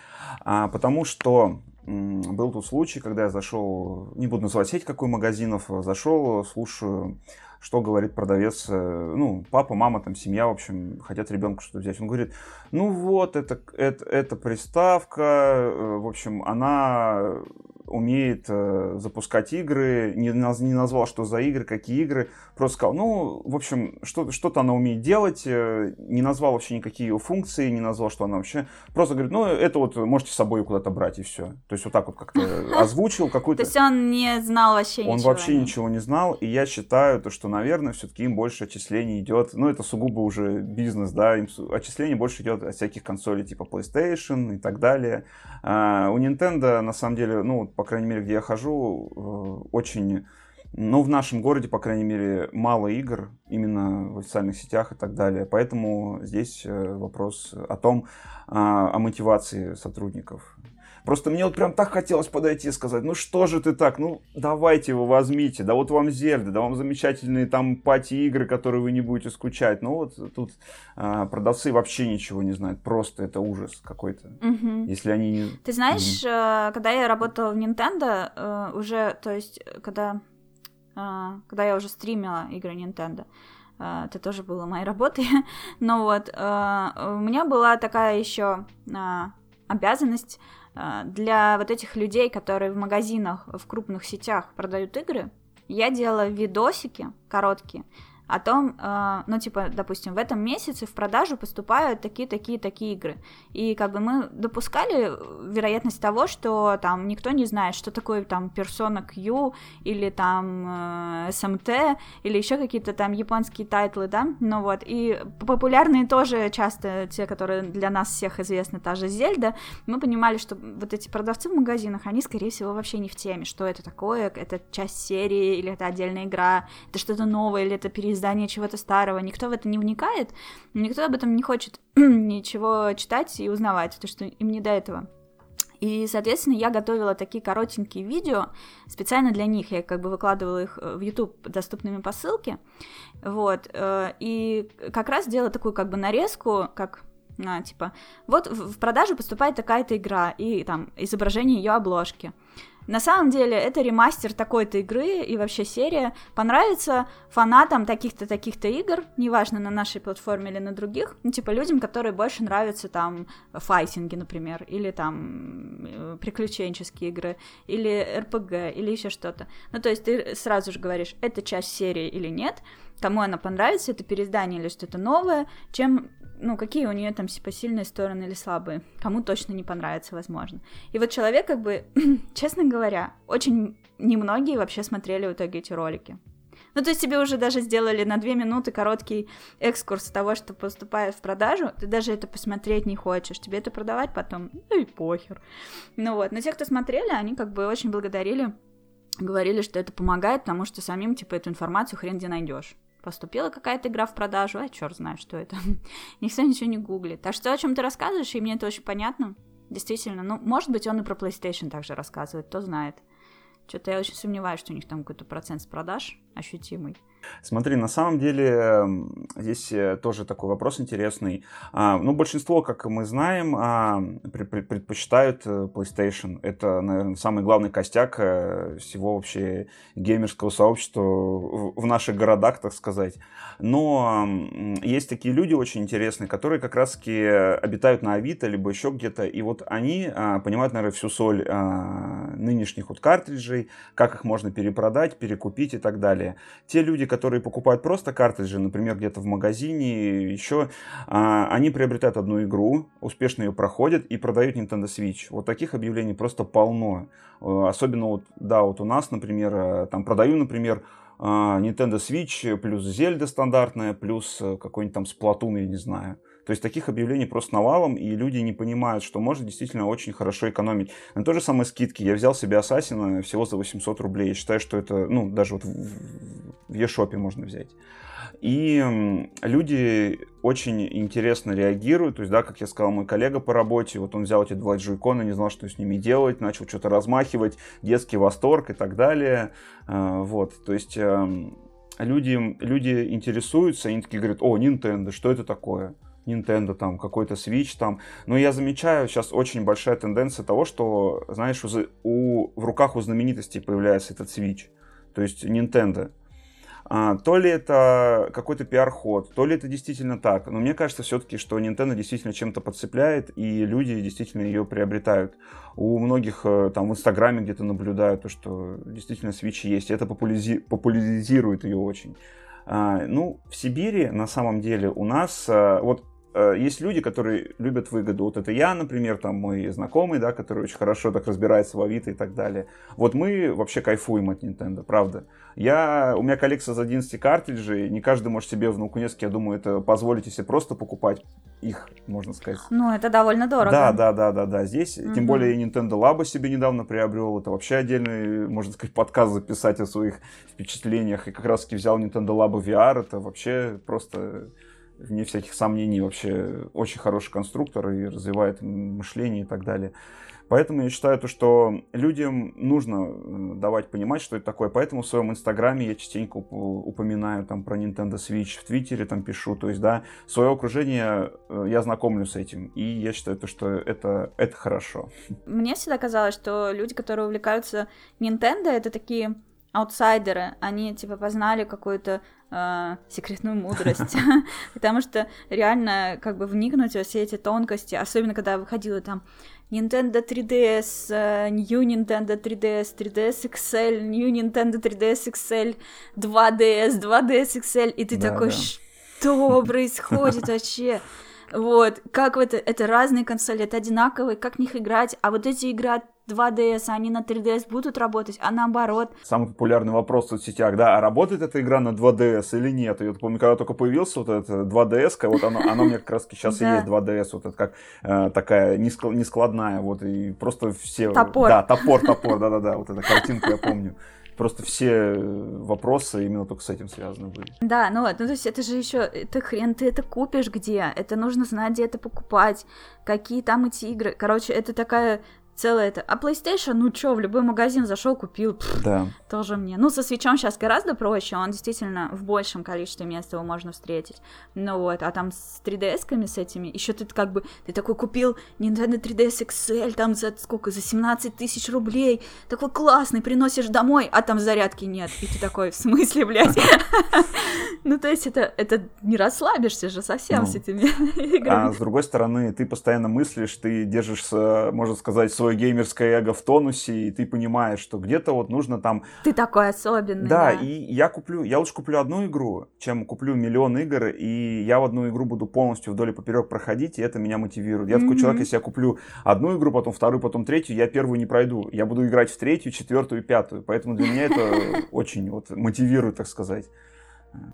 Speaker 2: а, потому что был тут случай, когда я зашел, не буду называть сеть какой магазинов, зашел, слушаю, что говорит продавец, э, ну, папа, мама, там, семья, в общем, хотят ребенку что-то взять. Он говорит, ну вот, это, это, это приставка, э, в общем, она умеет э, запускать игры, не, не назвал, что за игры, какие игры, просто сказал, ну, в общем, что, что-то она умеет делать, э, не назвал вообще никакие ее функции, не назвал, что она вообще, просто говорит, ну, это вот можете с собой куда-то брать и все. То есть вот так вот как-то озвучил какую-то...
Speaker 1: То есть он не знал вообще
Speaker 2: ничего? Он вообще ничего не знал, и я считаю, то, что, наверное, все-таки им больше отчислений идет, ну, это сугубо уже бизнес, да, им отчислений больше идет от всяких консолей типа PlayStation и так далее. А у Nintendo, на самом деле, ну, по крайней мере, где я хожу, э, очень, ну, в нашем городе, по крайней мере, мало игр именно в социальных сетях и так далее. Поэтому здесь э, вопрос о том, а, о мотивации сотрудников. Просто мне вот прям так хотелось подойти и сказать, ну что же ты так, ну давайте его возьмите, да вот вам Зельда, да вам замечательные там пати-игры, которые вы не будете скучать. Ну вот тут а, продавцы вообще ничего не знают, просто это ужас какой-то.
Speaker 1: Угу.
Speaker 2: Если они не...
Speaker 1: Ты знаешь, угу. когда я работала в Nintendo, э, уже, то есть, когда, а, когда я уже стримила игры Nintendo, это тоже было моей работой. Но вот у меня была такая еще обязанность для вот этих людей, которые в магазинах, в крупных сетях продают игры, я делала видосики короткие, о том, э, ну, типа, допустим, в этом месяце в продажу поступают такие-такие-такие игры. И как бы мы допускали вероятность того, что там никто не знает, что такое там Persona Q или там э, SMT или еще какие-то там японские тайтлы, да, ну вот. И популярные тоже часто те, которые для нас всех известны, та же Зельда, мы понимали, что вот эти продавцы в магазинах, они, скорее всего, вообще не в теме, что это такое, это часть серии или это отдельная игра, это что-то новое или это переиздание издание чего-то старого, никто в это не вникает, никто об этом не хочет ничего читать и узнавать, потому что им не до этого. И, соответственно, я готовила такие коротенькие видео специально для них. Я как бы выкладывала их э, в YouTube доступными по ссылке. Вот. Э, и как раз делала такую как бы нарезку, как а, типа, вот в продажу поступает такая-то игра, и там изображение ее обложки. На самом деле это ремастер такой-то игры и вообще серия понравится фанатам таких-то таких-то игр, неважно на нашей платформе или на других, ну типа людям, которые больше нравятся там файтинги, например, или там э, приключенческие игры, или РПГ, или еще что-то. Ну то есть ты сразу же говоришь, это часть серии или нет, кому она понравится, это переиздание или что-то новое, чем ну, какие у нее там типа сильные стороны или слабые. Кому точно не понравится, возможно. И вот человек, как бы, честно говоря, очень немногие вообще смотрели в итоге эти ролики. Ну, то есть тебе уже даже сделали на две минуты короткий экскурс того, что поступает в продажу, ты даже это посмотреть не хочешь, тебе это продавать потом, ну и похер. Ну вот, но те, кто смотрели, они как бы очень благодарили, говорили, что это помогает, потому что самим, типа, эту информацию хрен где найдешь поступила какая-то игра в продажу, а черт знает, что это. Никто ничего не гуглит. А что, о чем ты рассказываешь, и мне это очень понятно. Действительно, ну, может быть, он и про PlayStation также рассказывает, кто знает. Что-то я очень сомневаюсь, что у них там какой-то процент с продаж ощутимый.
Speaker 2: Смотри, на самом деле здесь э, тоже такой вопрос интересный. А, ну, большинство, как мы знаем, а, предпочитают э, PlayStation. Это, наверное, самый главный костяк э, всего вообще геймерского сообщества в наших городах, так сказать. Но есть такие люди очень интересные, которые как раз-таки обитают на Авито, либо еще где-то, и вот они а, понимают, наверное, всю соль нынешних вот картриджей, как их можно перепродать, перекупить и так далее. Те люди, которые покупают просто картриджи, например, где-то в магазине, еще, а, они приобретают одну игру, успешно ее проходят и продают Nintendo Switch. Вот таких объявлений просто полно. Э, особенно вот, да, вот у нас, например, э, там продаю, например, а, Nintendo Switch плюс Зельда стандартная, плюс э, какой-нибудь там Splatoon, я не знаю. То есть таких объявлений просто навалом, и люди не понимают, что можно действительно очень хорошо экономить. На то же самое скидки. Я взял себе Ассасина всего за 800 рублей. Я считаю, что это, ну, даже вот в eShop можно взять. И люди очень интересно реагируют. То есть, да, как я сказал, мой коллега по работе, вот он взял эти два джойкона, не знал, что с ними делать, начал что-то размахивать, детский восторг и так далее. А, вот, то есть эм, люди, люди интересуются, они такие говорят, о, Nintendo, что это такое? Nintendo, там, какой-то Switch там. Но я замечаю сейчас очень большая тенденция того, что, знаешь, у, у, в руках у знаменитостей появляется этот Switch. То есть Nintendo. А, то ли это какой-то пиар-ход, то ли это действительно так. Но мне кажется все-таки, что Nintendo действительно чем-то подцепляет, и люди действительно ее приобретают. У многих э, там в Инстаграме где-то наблюдают то, что действительно Switch есть, это популяризи- популяризирует ее очень. А, ну, в Сибири на самом деле у нас, э, вот есть люди, которые любят выгоду. Вот это я, например, там мой знакомый, да, который очень хорошо так разбирается в Авито и так далее. Вот мы вообще кайфуем от Nintendo, правда. Я, у меня коллекция за 11 картриджей, не каждый может себе в Наукунецке, я думаю, это позволить себе просто покупать их, можно сказать.
Speaker 1: Ну, это довольно дорого.
Speaker 2: Да, да, да, да, да. Здесь, угу. тем более, Nintendo Labo себе недавно приобрел. Это вообще отдельный, можно сказать, подкаст записать о своих впечатлениях. И как раз таки взял Nintendo Labo VR. Это вообще просто вне всяких сомнений, вообще очень хороший конструктор и развивает мышление и так далее. Поэтому я считаю, то, что людям нужно э, давать понимать, что это такое. Поэтому в своем инстаграме я частенько упоминаю там про Nintendo Switch, в Твиттере там пишу. То есть, да, свое окружение э, я знакомлю с этим. И я считаю, то, что это, это хорошо.
Speaker 1: Мне всегда казалось, что люди, которые увлекаются Nintendo, это такие аутсайдеры, они типа познали какую-то э, секретную мудрость, потому что реально как бы вникнуть во все эти тонкости, особенно когда выходила там Nintendo 3DS, uh, New Nintendo 3DS, 3DS XL, New Nintendo 3DS XL, 2DS, 2DS XL, и ты да, такой, да. что происходит вообще? Вот, как это, это разные консоли, это одинаковые, как в них играть, а вот эти игры 2DS, они на 3DS будут работать, а наоборот.
Speaker 2: Самый популярный вопрос в соцсетях, да, а работает эта игра на 2DS или нет? Я помню, когда только появился вот это 2DS, вот оно, оно мне как раз сейчас и есть 2DS, вот это как э, такая нескладная, вот, и просто все...
Speaker 1: Топор.
Speaker 2: Да, топор, топор, да-да-да, вот эта картинка я помню просто все вопросы именно только с этим связаны были.
Speaker 1: Да, ну вот, ну то есть это же еще, это хрен ты это купишь где, это нужно знать, где это покупать, какие там эти игры. Короче, это такая целое это. А PlayStation, ну чё, в любой магазин зашел, купил, пфф,
Speaker 2: Да.
Speaker 1: тоже мне. Ну, со свечом сейчас гораздо проще, он действительно в большем количестве мест его можно встретить. Ну вот, а там с 3DS-ками с этими, еще ты как бы, ты такой купил Nintendo 3DS XL, там за сколько, за 17 тысяч рублей, такой классный, приносишь домой, а там зарядки нет. И ты такой, в смысле, блядь? Ну, то есть это, это не расслабишься же совсем
Speaker 2: Ну.
Speaker 1: с этими играми.
Speaker 2: А с другой стороны, ты постоянно мыслишь, ты держишь, можно сказать, свое геймерское эго в тонусе, и ты понимаешь, что где-то вот нужно там...
Speaker 1: Ты такой особенный,
Speaker 2: Да,
Speaker 1: да.
Speaker 2: и я куплю, я лучше куплю одну игру, чем куплю миллион игр, и я в одну игру буду полностью вдоль и поперек проходить, и это меня мотивирует. Я такой
Speaker 1: Мгм.
Speaker 2: человек, если я куплю одну игру, потом вторую, потом третью, я первую не пройду. Я буду играть в третью, четвертую, пятую. Поэтому для меня это очень вот мотивирует, так сказать.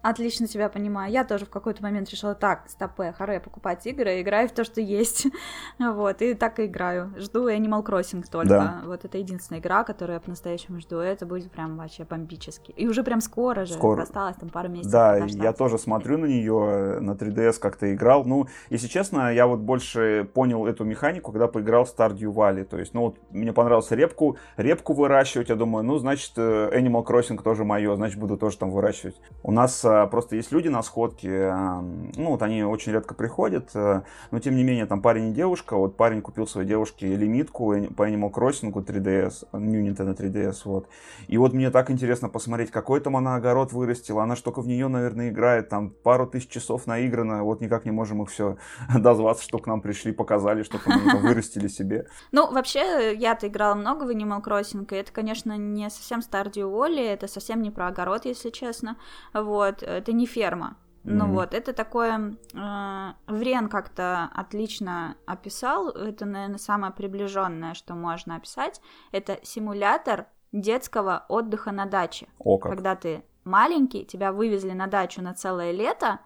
Speaker 1: Отлично тебя понимаю. Я тоже в какой-то момент решила, так, стопе, харе покупать игры, играю в то, что есть. вот, и так и играю. Жду Animal Crossing только.
Speaker 2: Да.
Speaker 1: Вот это единственная игра, которую я по-настоящему жду. Это будет прям вообще бомбически. И уже прям скоро же.
Speaker 2: Скоро.
Speaker 1: Осталось там пару месяцев.
Speaker 2: Да, я тоже смотрю на нее, на 3DS как-то играл. Ну, если честно, я вот больше понял эту механику, когда поиграл в Stardew Valley. То есть, ну, вот мне понравилось репку, репку выращивать. Я думаю, ну, значит, э, Animal Crossing тоже мое, значит, буду тоже там выращивать. У нас а, просто есть люди на сходке, а, ну, вот они очень редко приходят, э, но, тем не менее, там парень и девушка. Вот парень купил своей девушке лимитку э, по Animal Crossing 3DS, New Nintendo 3DS, вот. И вот мне так интересно посмотреть, какой там она огород вырастила. Она ж только в нее, наверное, играет. Там пару тысяч часов наиграно. Вот никак не можем их все дозваться, что к нам пришли, показали, что там вырастили себе.
Speaker 1: Ну, вообще, я-то играла много в Animal Crossing, и это, конечно, не совсем Stardew Valley, это совсем не про огород, если честно. Вот, это не ферма. Ну
Speaker 2: Мгм.
Speaker 1: вот, это такое... э, Врен как-то отлично описал. Это, наверное, самое приближенное, что можно описать. Это симулятор детского отдыха на даче.
Speaker 2: О, как.
Speaker 1: Когда ты маленький, тебя вывезли на дачу на целое лето,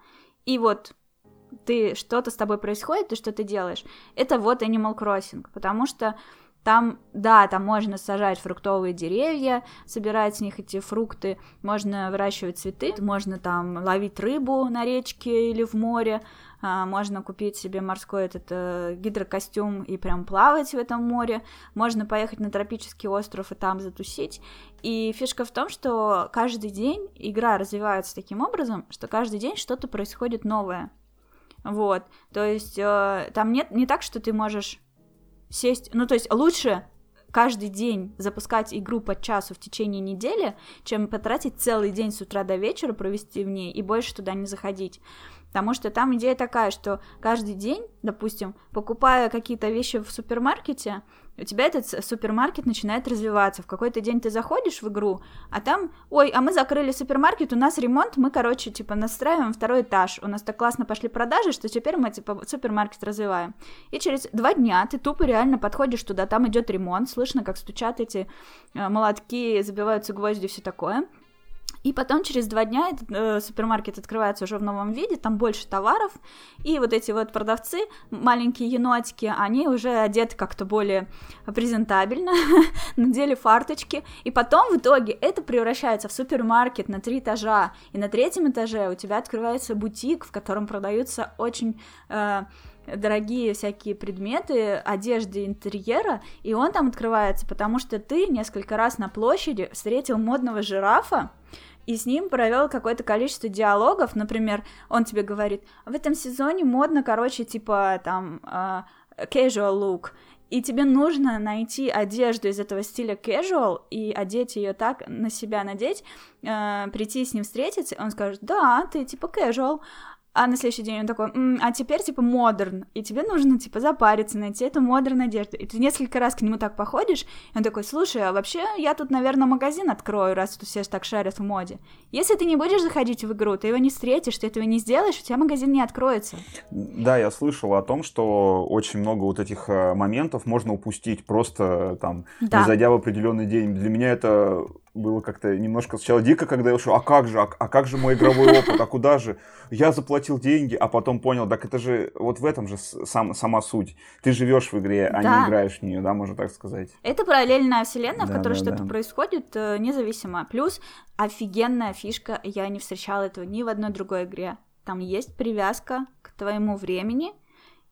Speaker 1: и вот ты что-то с тобой происходит, ты что-то делаешь. Это вот Animal Crossing, потому что там, да, там можно сажать фруктовые деревья, собирать с них эти фрукты, можно выращивать цветы, можно там ловить рыбу на речке или в море, а, можно купить себе морской этот э, гидрокостюм и прям плавать в этом море, можно поехать на тропический остров и там затусить. И фишка в том, что каждый день игра развивается таким образом, что каждый день что-то происходит новое. Вот, то есть э, там нет не так, что ты можешь сесть, ну то есть лучше каждый день запускать игру по часу в течение недели, чем потратить целый день с утра до вечера провести в ней и больше туда не заходить. Потому что там идея такая, что каждый день, допустим, покупая какие-то вещи в супермаркете, у тебя этот супермаркет начинает развиваться. В какой-то день ты заходишь в игру, а там, ой, а мы закрыли супермаркет, у нас ремонт, мы, короче, типа, настраиваем второй этаж. У нас так классно пошли продажи, что теперь мы, типа, супермаркет развиваем. И через два дня ты тупо реально подходишь туда, там идет ремонт, слышно, как стучат эти э, молотки, забиваются гвозди, все такое. И потом через два дня этот э, супермаркет открывается уже в новом виде, там больше товаров, и вот эти вот продавцы, маленькие енотики, они уже одеты как-то более презентабельно, надели фарточки, и потом в итоге это превращается в супермаркет на три этажа, и на третьем этаже у тебя открывается бутик, в котором продаются очень... э, дорогие всякие предметы, одежды, интерьера, и он там открывается, потому что ты несколько раз на площади встретил модного жирафа, и с ним провел какое-то количество диалогов, например, он тебе говорит, в этом сезоне модно, короче, типа там э, casual look, и тебе нужно найти одежду из этого стиля casual и одеть ее так, на себя надеть, э, прийти с ним встретиться, он скажет, да, ты типа casual, а на следующий день он такой, «М, а теперь типа модерн, и тебе нужно типа запариться, найти эту модерн одежду. И ты несколько раз к нему так походишь, и он такой, слушай, а вообще я тут, наверное, магазин открою, раз тут все так шарят в моде. Если ты не будешь заходить в игру, ты его не встретишь, ты этого не сделаешь, у тебя магазин не откроется.
Speaker 2: Да, я слышал о том, что очень много вот этих э, моментов можно упустить просто э, там,
Speaker 1: Да.
Speaker 2: не зайдя в определенный день. Для меня это было как-то немножко сначала дико, когда я ушел, а как же, а, а как же мой игровой опыт, а куда же? Я заплатил деньги, а потом понял, так это же вот в этом же сам, сама суть. Ты живешь в игре, а
Speaker 1: Да.
Speaker 2: не играешь в нее, да, можно так сказать.
Speaker 1: Это параллельная вселенная, в
Speaker 2: Да,
Speaker 1: которой
Speaker 2: да,
Speaker 1: что-то
Speaker 2: да.
Speaker 1: происходит э, независимо. Плюс офигенная фишка, я не встречала этого ни в одной другой игре. Там есть привязка к твоему времени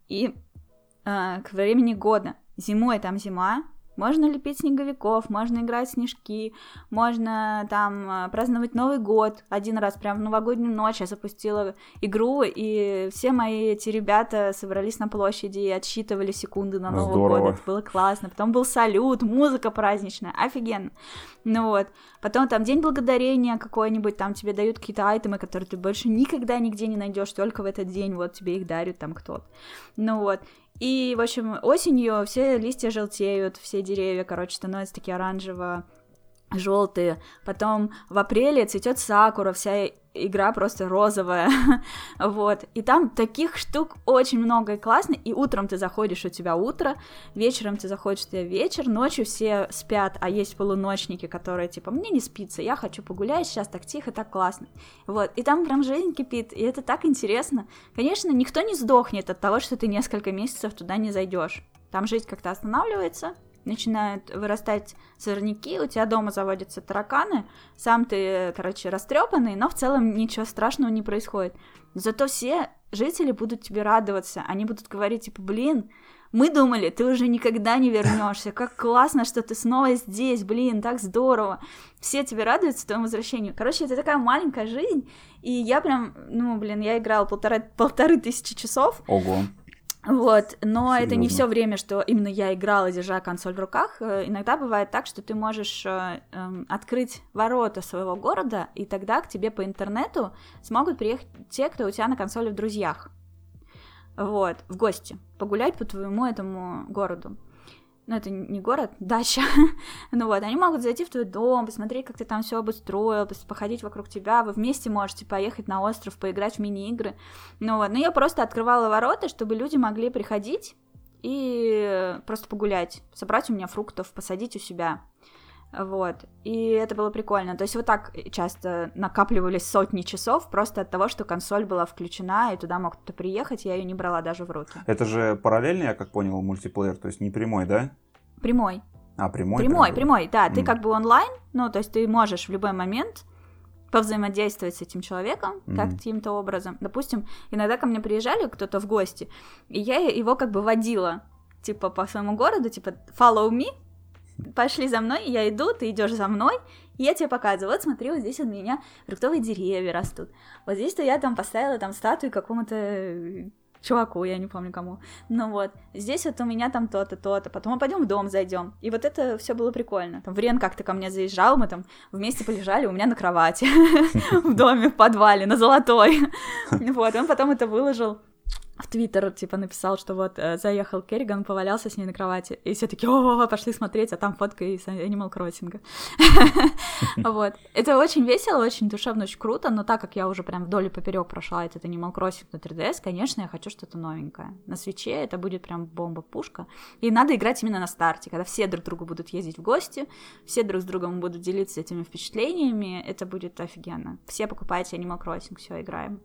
Speaker 1: и э, к времени года. Зимой там зима, Можно лепить снеговиков, можно играть в снежки, можно там э, праздновать Новый год. Один раз прям в новогоднюю ночь я запустила игру, и все мои эти ребята собрались на площади и отсчитывали секунды на Новый Здорово. год. Это было классно. Потом был салют, музыка праздничная, офигенно. Ну вот. Потом там День Благодарения какой-нибудь, там тебе дают какие-то айтемы, которые ты больше никогда нигде не найдешь, только в этот день, вот тебе их дарят там кто-то. Ну вот. И, в общем, осенью все листья желтеют, все деревья, короче, становятся такие оранжево желтые. Потом в апреле цветет сакура, вся игра просто розовая, вот, и там таких штук очень много и классно, и утром ты заходишь, у тебя утро, вечером ты заходишь, у тебя вечер, ночью все спят, а есть полуночники, которые, типа, мне не спится, я хочу погулять, сейчас так тихо, так классно, вот, и там прям жизнь кипит, и это так интересно, конечно, никто не сдохнет от того, что ты несколько месяцев туда не зайдешь, там жизнь как-то останавливается, начинают вырастать сорняки, у тебя дома заводятся тараканы, сам ты, короче, растрепанный, но в целом ничего страшного не происходит. Зато все жители будут тебе радоваться, они будут говорить, типа, блин, мы думали, ты уже никогда не вернешься. Как классно, что ты снова здесь, блин, так здорово. Все тебе радуются твоему возвращению. Короче, это такая маленькая жизнь. И я прям, ну, блин, я играла полтора, полторы тысячи часов.
Speaker 2: Ого.
Speaker 1: Вот, но Серьезно? это не все время, что именно я играла, держа консоль в руках. Э, иногда бывает так, что ты можешь э, э, открыть ворота своего города, и тогда к тебе по интернету смогут приехать те, кто у тебя на консоли в друзьях. Вот, в гости, погулять по твоему этому городу ну это не город, дача, ну вот, они могут зайти в твой дом, посмотреть, как ты там все обустроил, походить вокруг тебя, вы вместе можете поехать на остров, поиграть в мини-игры, ну вот, но я просто открывала ворота, чтобы люди могли приходить и просто погулять, собрать у меня фруктов, посадить у себя, вот. И это было прикольно. То есть вот так часто накапливались сотни часов просто от того, что консоль была включена, и туда мог кто-то приехать, я ее не брала даже в руки.
Speaker 2: Это же параллельный, я как понял, мультиплеер, то есть не прямой, да?
Speaker 1: Прямой.
Speaker 2: А, прямой?
Speaker 1: Прямой, прямой, прямой да. Mm. Ты как бы онлайн, ну, то есть ты можешь в любой момент повзаимодействовать с этим человеком mm-hmm. каким-то образом. Допустим, иногда ко мне приезжали кто-то в гости, и я его как бы водила, типа, по своему городу, типа, follow me, пошли за мной, я иду, ты идешь за мной, и я тебе показываю, вот смотри, вот здесь у меня фруктовые деревья растут, вот здесь-то я там поставила там статую какому-то э, чуваку, я не помню кому. Ну вот, здесь вот у меня там то-то, то-то, потом мы пойдем в дом зайдем. И вот это все было прикольно. Там Врен как-то ко мне заезжал, мы там вместе полежали у меня на кровати в доме, в подвале, на золотой. Вот, он потом это выложил в Твиттер, типа, написал, что вот э, заехал Керриган, повалялся с ней на кровати, и все таки о, пошли смотреть, а там фотка из Animal Crossing. Вот. Это очень весело, очень душевно, очень круто, но так как я уже прям вдоль и поперек прошла этот Animal Crossing на 3DS, конечно, я хочу что-то новенькое. На свече это будет прям бомба-пушка. И надо играть именно на старте, когда все друг другу будут ездить в гости, все друг с другом будут делиться этими впечатлениями, это будет офигенно. Все покупайте Animal Crossing, все, играем.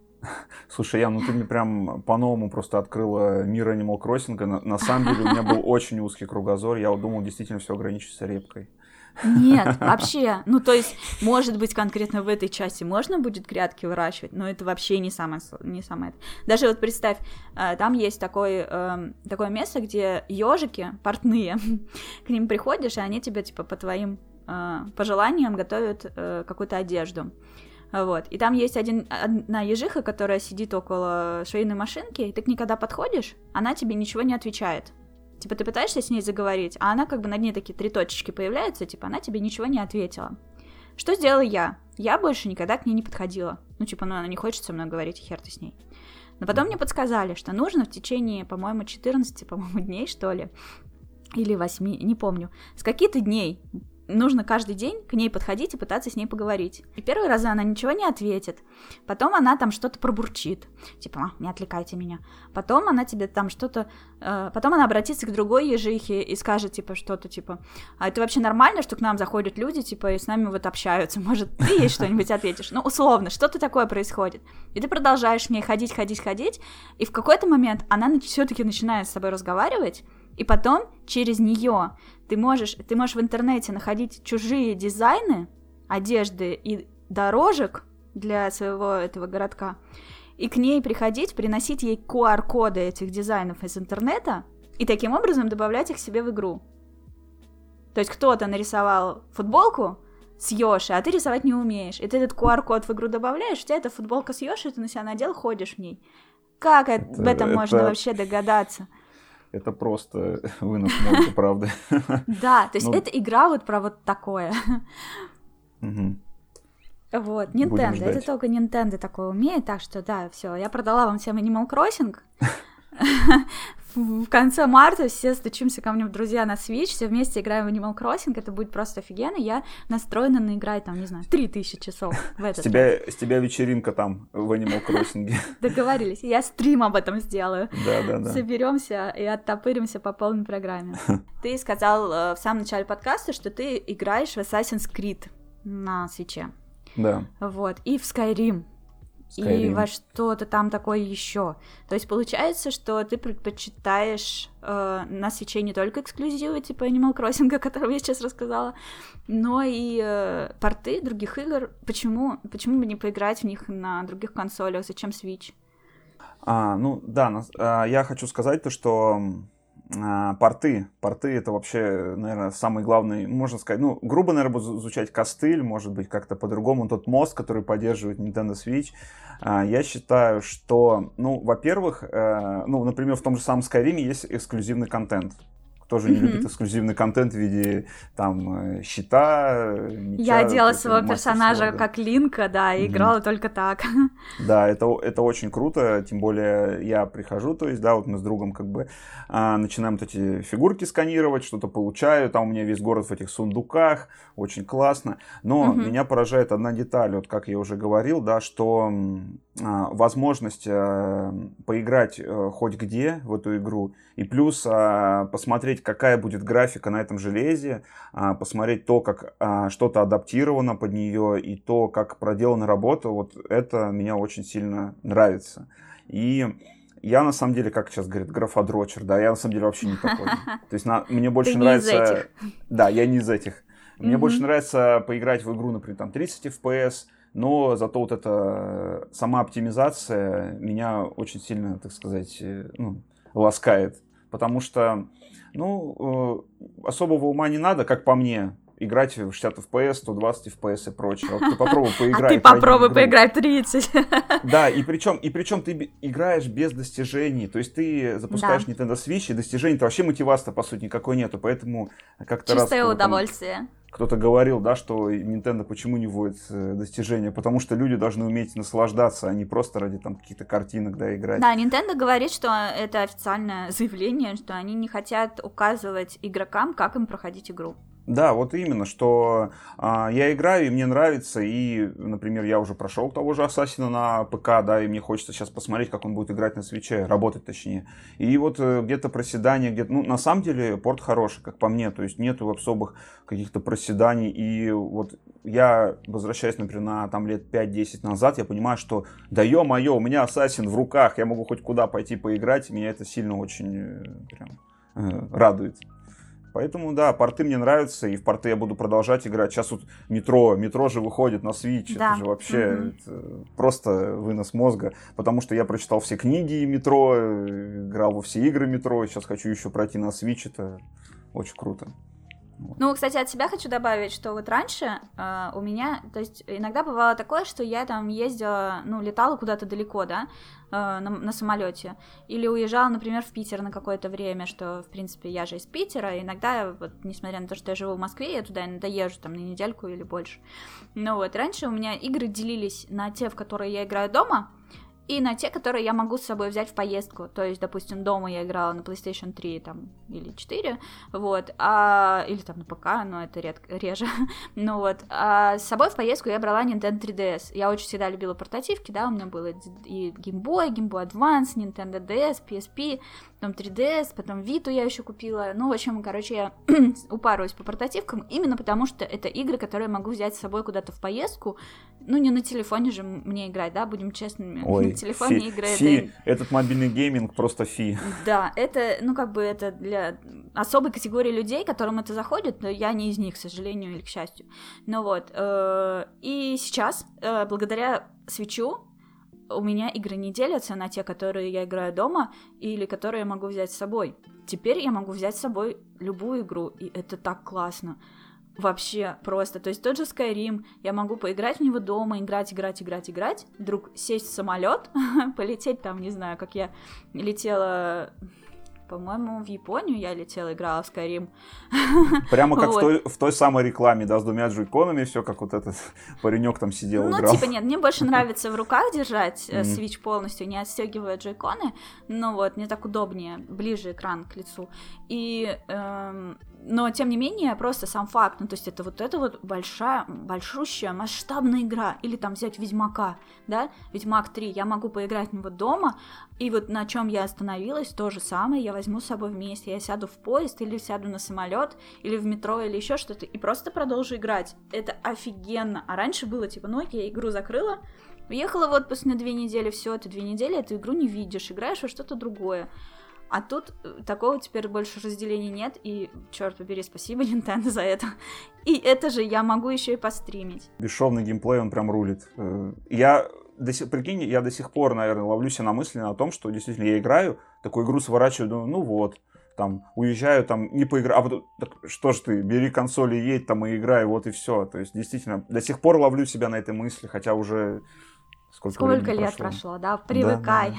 Speaker 2: Слушай, я, ну ты мне прям по-новому просто открыла мир Animal Crossing. На, на самом деле у меня был очень узкий кругозор. Я думал, действительно все ограничится репкой.
Speaker 1: Нет, вообще, ну то есть, может быть, конкретно в этой части можно будет грядки выращивать, но это вообще не самое, не самое. Даже вот представь, э, там есть такой, эм, такое место, где ежики портные, к ним приходишь, и они тебе типа по твоим э, пожеланиям готовят э, какую-то одежду. Вот. И там есть один, одна ежиха, которая сидит около швейной машинки, и ты к ней когда подходишь, она тебе ничего не отвечает. Типа ты пытаешься с ней заговорить, а она как бы на ней такие три точечки появляются, типа она тебе ничего не ответила. Что сделала я? Я больше никогда к ней не подходила. Ну, типа, ну, она не хочет со мной говорить, хер ты с ней. Но потом мне подсказали, что нужно в течение, по-моему, 14, по-моему, дней, что ли, или 8, не помню, с каких-то дней нужно каждый день к ней подходить и пытаться с ней поговорить. И первый раз она ничего не ответит. Потом она там что-то пробурчит. Типа, а, не отвлекайте меня. Потом она тебе там что-то... Э, потом она обратится к другой ежихе и скажет, типа, что-то, типа, а это вообще нормально, что к нам заходят люди, типа, и с нами вот общаются? Может, ты ей что-нибудь ответишь? Ну, условно, что-то такое происходит. И ты продолжаешь с ней ходить, ходить, ходить, и в какой-то момент она все-таки начинает с тобой разговаривать, и потом через нее ты можешь, ты можешь в интернете находить чужие дизайны одежды и дорожек для своего этого городка, и к ней приходить, приносить ей QR-коды этих дизайнов из интернета, и таким образом добавлять их себе в игру. То есть кто-то нарисовал футболку, с Йоши, а ты рисовать не умеешь. И ты этот QR-код в игру добавляешь, у тебя эта футболка с Йоши, ты на себя надел, ходишь в ней. Как это, об этом это... можно вообще догадаться?
Speaker 2: Это просто вынос мозга, правда.
Speaker 1: Да, то есть ну... это игра вот про вот такое. Вот, Nintendo. Это только Nintendo такое умеет, так что да, все. Я продала вам всем Animal Crossing. в конце марта все стучимся ко мне в друзья на Switch, все вместе играем в Animal Crossing, это будет просто офигенно. Я настроена на играть там, не знаю, 3000 часов в этот
Speaker 2: с тебя, с тебя вечеринка там в Animal Crossing.
Speaker 1: Договорились, я стрим об этом сделаю.
Speaker 2: Да, да, да.
Speaker 1: Соберемся и оттопыримся по полной программе. Ты сказал э, в самом начале подкаста, что ты играешь в Assassin's Creed на свече.
Speaker 2: Да.
Speaker 1: Вот, и в Skyrim. Skyrim. и во что-то там такое еще. То есть получается, что ты предпочитаешь э, на свече не только эксклюзивы типа Animal Crossing, о котором я сейчас рассказала, но и э, порты других игр. Почему, почему бы не поиграть в них на других консолях? Зачем Switch?
Speaker 2: А, ну да, на, а, я хочу сказать то, что порты. Порты это вообще, наверное, самый главный, можно сказать, ну, грубо, наверное, будет звучать костыль, может быть, как-то по-другому, тот мост, который поддерживает Nintendo Switch. А, я считаю, что, ну, во-первых, э, ну, например, в том же самом Skyrim есть эксклюзивный контент тоже не любит эксклюзивный контент в виде там э, щита,
Speaker 1: меча. Я делала своего персонажа как Линка, да, и играла только так.
Speaker 2: Да, это, это очень круто, тем более я прихожу, то есть, да, вот мы с другом как бы а, начинаем вот эти фигурки сканировать, что-то получаю, там у меня весь город в этих сундуках, очень классно, но меня поражает одна деталь, вот как я уже говорил, да, что а, возможность а, поиграть а, хоть где в эту игру, и плюс а, посмотреть, какая будет графика на этом железе, а, посмотреть то, как а, что-то адаптировано под нее, и то, как проделана работа, вот это меня очень сильно нравится. И я на самом деле, как сейчас говорят, графодрочер, да, я на самом деле вообще не такой. То есть на, мне больше Ты нравится... Не из этих. Да, я не из этих. Мне mm-hmm. больше нравится поиграть в игру, например, там 30 FPS, но зато вот эта сама оптимизация меня очень сильно, так сказать, э, ну, ласкает. Потому что, ну, э, особого ума не надо, как по мне, играть в 60 FPS, 120 FPS и прочее. Вот ты попробуй поиграть.
Speaker 1: А ты попробуй поиграть 30.
Speaker 2: Да, и причем, и причем ты играешь без достижений. То есть ты запускаешь да. Nintendo Switch, и достижений-то вообще мотивации, по сути, никакой нету. Поэтому как-то
Speaker 1: раз... Чистое удовольствие. Там,
Speaker 2: кто-то говорил, да, что Nintendo почему не вводит э, достижения? Потому что люди должны уметь наслаждаться, а не просто ради там каких-то картинок, да, играть.
Speaker 1: Да, Nintendo говорит, что это официальное заявление, что они не хотят указывать игрокам, как им проходить игру.
Speaker 2: Да, вот именно, что а, я играю, и мне нравится, и, например, я уже прошел того же Ассасина на ПК, да, и мне хочется сейчас посмотреть, как он будет играть на свече, работать точнее. И вот э, где-то проседание, где-то, ну, на самом деле, порт хороший, как по мне, то есть нету особых каких-то проседаний, и вот я, возвращаясь, например, на там лет 5-10 назад, я понимаю, что да ё-моё, у меня Ассасин в руках, я могу хоть куда пойти поиграть, и меня это сильно очень э, прям э, радует. Поэтому, да, порты мне нравятся, и в порты я буду продолжать играть. Сейчас вот метро, метро же выходит на Switch, да. это же вообще mm-hmm. это просто вынос мозга, потому что я прочитал все книги метро, играл во все игры метро, сейчас хочу еще пройти на Switch, это очень круто.
Speaker 1: Ну, кстати, от себя хочу добавить, что вот раньше э, у меня, то есть иногда бывало такое, что я там ездила, ну, летала куда-то далеко, да, э, на, на самолете, или уезжала, например, в Питер на какое-то время, что, в принципе, я же из Питера, иногда, вот, несмотря на то, что я живу в Москве, я туда иногда езжу там на недельку или больше. Ну вот, раньше у меня игры делились на те, в которые я играю дома, и на те, которые я могу с собой взять в поездку. То есть, допустим, дома я играла на PlayStation 3 там, или 4, вот, а, или там на ПК, но это редко, реже, ну вот, а с собой в поездку я брала Nintendo 3DS. Я очень всегда любила портативки, да, у меня было и Game Boy, Game Boy Advance, Nintendo DS, PSP, потом 3DS, потом Vita я еще купила. Ну, в общем, короче, я упарываюсь по портативкам, именно потому что это игры, которые я могу взять с собой куда-то в поездку. Ну, не на телефоне же мне играть, да, будем честными.
Speaker 2: Ой, телефоне фи, игры фи. это... Этот мобильный гейминг просто фи.
Speaker 1: Да, это, ну, как бы это для особой категории людей, которым это заходит, но я не из них, к сожалению или к счастью. Ну вот, э, и сейчас, э, благодаря свечу, у меня игры не делятся на те, которые я играю дома или которые я могу взять с собой. Теперь я могу взять с собой любую игру, и это так классно. Вообще просто. То есть тот же Skyrim, я могу поиграть в него дома, играть, играть, играть, играть, вдруг сесть в самолет, полететь там, не знаю, как я летела по-моему, в Японию я летела, играла в Skyrim.
Speaker 2: Прямо как вот. в, той, в той самой рекламе, да, с двумя джойконами, все как вот этот паренек там сидел,
Speaker 1: ну,
Speaker 2: играл.
Speaker 1: Ну, типа, нет, мне больше нравится в руках держать mm-hmm. Switch полностью, не отстегивая джойконы, но вот, мне так удобнее, ближе экран к лицу. И эм, но, тем не менее, просто сам факт, ну, то есть это вот это вот большая, большущая, масштабная игра, или там взять Ведьмака, да, Ведьмак 3, я могу поиграть в него дома, и вот на чем я остановилась, то же самое, я возьму с собой вместе, я сяду в поезд, или сяду на самолет, или в метро, или еще что-то, и просто продолжу играть, это офигенно, а раньше было типа, ну окей, игру закрыла, уехала в отпуск на две недели, все, ты две недели эту игру не видишь, играешь во что-то другое, а тут э, такого теперь больше разделения нет, и, черт побери, спасибо Nintendo за это. И это же я могу еще и постримить.
Speaker 2: Бесшовный геймплей, он прям рулит. Э, я до сих, прикинь, я до сих пор, наверное, ловлю себя на мысли на том, что действительно я играю, такую игру сворачиваю, думаю, ну вот, там, уезжаю, там, не поиграю, а потом, так, что ж ты, бери консоль и едь там и играй, вот и все. То есть, действительно, до сих пор ловлю себя на этой мысли, хотя уже
Speaker 1: Сколько, Сколько лет прошло? прошло, да? Привыкай.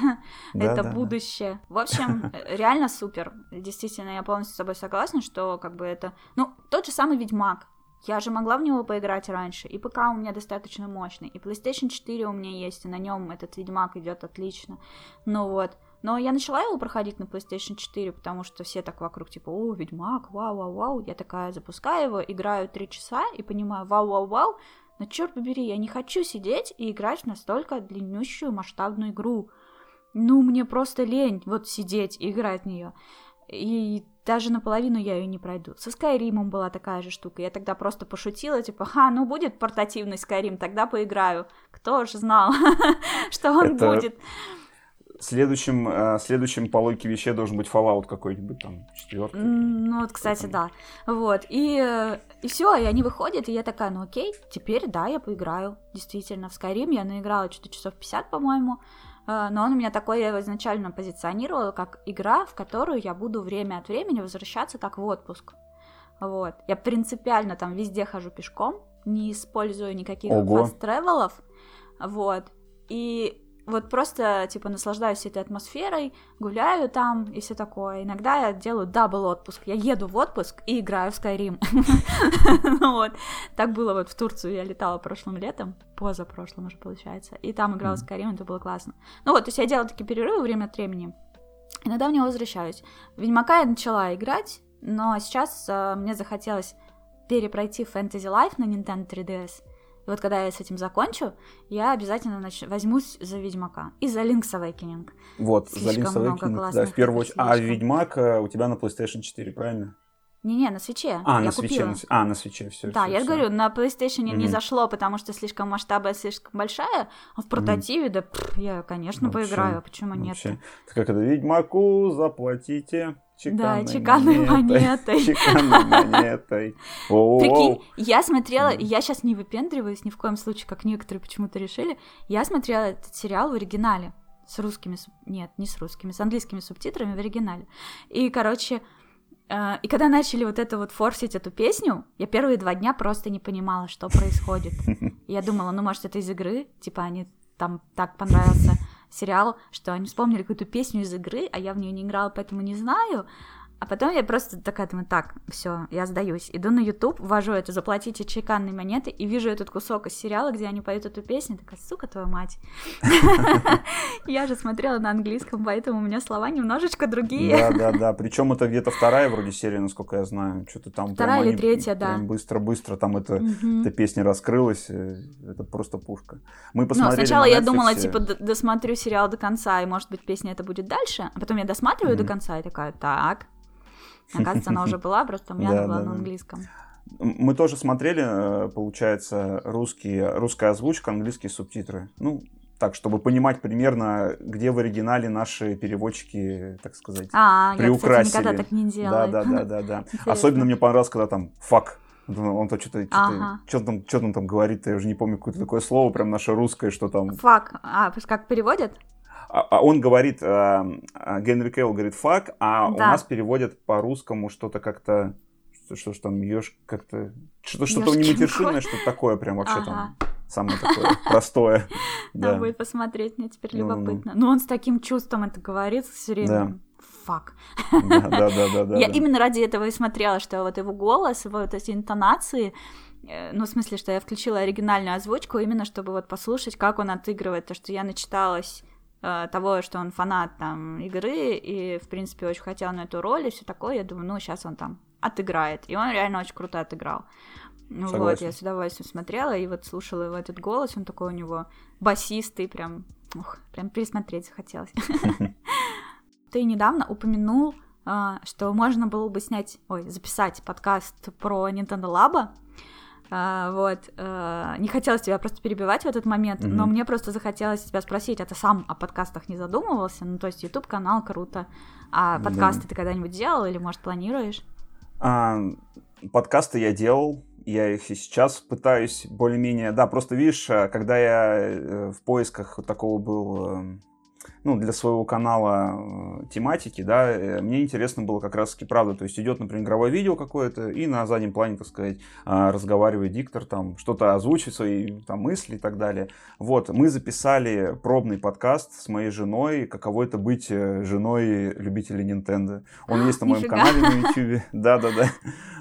Speaker 1: Да, Это да, будущее. Да. В общем, реально супер. Действительно, я полностью с тобой согласна, что как бы это... Ну, тот же самый Ведьмак. Я же могла в него поиграть раньше, и ПК у меня достаточно мощный, и PlayStation 4 у меня есть, и на нем этот Ведьмак идет отлично. Ну вот. Но я начала его проходить на PlayStation 4, потому что все так вокруг, типа, о, Ведьмак, вау-вау-вау. Я такая запускаю его, играю 3 часа и понимаю, вау-вау-вау, но черт побери, я не хочу сидеть и играть в настолько длиннющую масштабную игру. Ну, мне просто лень вот сидеть и играть в нее. И даже наполовину я ее не пройду. Со Скайримом была такая же штука. Я тогда просто пошутила, типа, ха, ну будет портативный Скайрим, тогда поиграю. Кто же знал, что он будет.
Speaker 2: Следующим, э, следующим по логике вещей должен быть Fallout какой-нибудь там, четвертый.
Speaker 1: Ну вот, кстати, да. Вот, и, и все, и они выходят, и я такая, ну окей, теперь, да, я поиграю. Действительно, в Skyrim я наиграла что-то часов 50, по-моему, э, но он у меня такой, я его изначально позиционировала, как игра, в которую я буду время от времени возвращаться как в отпуск. Вот, я принципиально там везде хожу пешком, не использую никаких фаст-тревелов, вот, и вот просто, типа, наслаждаюсь этой атмосферой, гуляю там и все такое. Иногда я делаю дабл отпуск. Я еду в отпуск и играю в Skyrim. Вот. Так было вот в Турцию. Я летала прошлым летом, позапрошлым уже получается. И там играла в Skyrim, это было классно. Ну вот, то есть я делала такие перерывы время от времени. Иногда в него возвращаюсь. Ведьмака я начала играть, но сейчас э, мне захотелось перепройти Fantasy Life на Nintendo 3DS. И вот когда я с этим закончу, я обязательно нач... возьмусь за Ведьмака и за Link's Awakening.
Speaker 2: Вот, слишком за Link's Awakening, да, в первую очередь. А Ведьмак э, у тебя на PlayStation 4, правильно?
Speaker 1: Не-не, на свече.
Speaker 2: А, я на свече, на, а, на свече, все.
Speaker 1: Да,
Speaker 2: все,
Speaker 1: я
Speaker 2: все.
Speaker 1: говорю, на PlayStation mm-hmm. не зашло, потому что слишком масштабная, слишком большая, а в портативе, mm-hmm. да, пфф, я, конечно, вообще, поиграю, а почему вообще. нет?
Speaker 2: Как это, Ведьмаку заплатите
Speaker 1: чеканной да, чеканной монетой.
Speaker 2: Чеканной монетой.
Speaker 1: Прикинь, я смотрела, я сейчас не выпендриваюсь ни в коем случае, как некоторые почему-то решили, я смотрела этот сериал в оригинале с русскими, нет, не с русскими, с английскими субтитрами в оригинале. И, короче, и когда начали вот это вот форсить эту песню, я первые два дня просто не понимала, что происходит. Я думала, ну, может, это из игры, типа они там так понравился сериал, что они вспомнили какую-то песню из игры, а я в нее не играла, поэтому не знаю. А потом я просто такая думаю, так, все, я сдаюсь. Иду на YouTube, ввожу это, заплатите чеканные монеты, и вижу этот кусок из сериала, где они поют эту песню, такая, сука, твою мать. Я же смотрела на английском, поэтому у меня слова немножечко другие.
Speaker 2: Да, да, да. Причем это где-то вторая вроде серия, насколько я знаю. Что-то там
Speaker 1: Вторая или третья, да.
Speaker 2: Быстро-быстро там эта песня раскрылась. Э, это просто пушка. Мы посмотрели
Speaker 1: Сначала я думала, типа, досмотрю сериал до конца, и, может быть, песня это будет дальше. А потом я досматриваю до конца и такая, так, Оказывается, она уже была, просто у меня она была на английском.
Speaker 2: Мы тоже смотрели, э, получается, русские, русская озвучка, английские субтитры. Ну, так, чтобы понимать примерно, где в оригинале наши переводчики, так сказать,
Speaker 1: а, приукрасили. Я, кстати, никогда так не делала.
Speaker 2: Да, да, да, да, да. Особенно мне понравилось, когда там фак Он то что-то, ага. что там, что там, там говорит, я уже не помню какое-то такое слово, прям наше русское, что там.
Speaker 1: Фак, а как переводят?
Speaker 2: А, а он говорит, а, Генри Кейл говорит фак, а да. у нас переводят по-русскому что-то как-то, что, что ж там, ешь как-то, что-то что-то не матершинное, что-то такое прям вообще ага. там самое такое простое.
Speaker 1: Надо будет посмотреть, мне теперь ну, ну, любопытно. Но он с таким чувством это говорит все время фак.
Speaker 2: Да, да, да, да.
Speaker 1: Я именно ради этого и смотрела, что вот его голос, вот эти интонации, э, ну, в смысле, что я включила оригинальную озвучку, именно чтобы вот послушать, как он отыгрывает, то, что я начиталась э, того, что он фанат там игры, и, в принципе, очень хотел на эту роль, и все такое, я думаю, ну, сейчас он там отыграет, и он реально очень круто отыграл. Ну Согласен. вот, я с удовольствием смотрела и вот слушала его этот голос, он такой у него басистый, прям, ух, прям присмотреть захотелось. Ты недавно упомянул, а, что можно было бы снять, ой, записать подкаст про Nintendo Labo. А, вот, а, не хотелось тебя просто перебивать в этот момент, mm-hmm. но мне просто захотелось тебя спросить, а ты сам о подкастах не задумывался? Ну, то есть YouTube канал круто, а подкасты да. ты когда-нибудь делал или, может, планируешь?
Speaker 2: А, подкасты я делал, я их и сейчас пытаюсь более-менее... Да, просто видишь, когда я э, в поисках такого был эм, ну, для своего канала э, тематики, да, э, мне интересно было как раз-таки правда, то есть идет, например, игровое видео какое-то, и на заднем плане, так сказать, а, разговаривает диктор, там, что-то озвучивает свои там мысли и так далее. Вот, мы записали пробный подкаст с моей женой, каково это быть э, женой любителей Nintendo. Он есть на моем канале на YouTube. Да-да-да.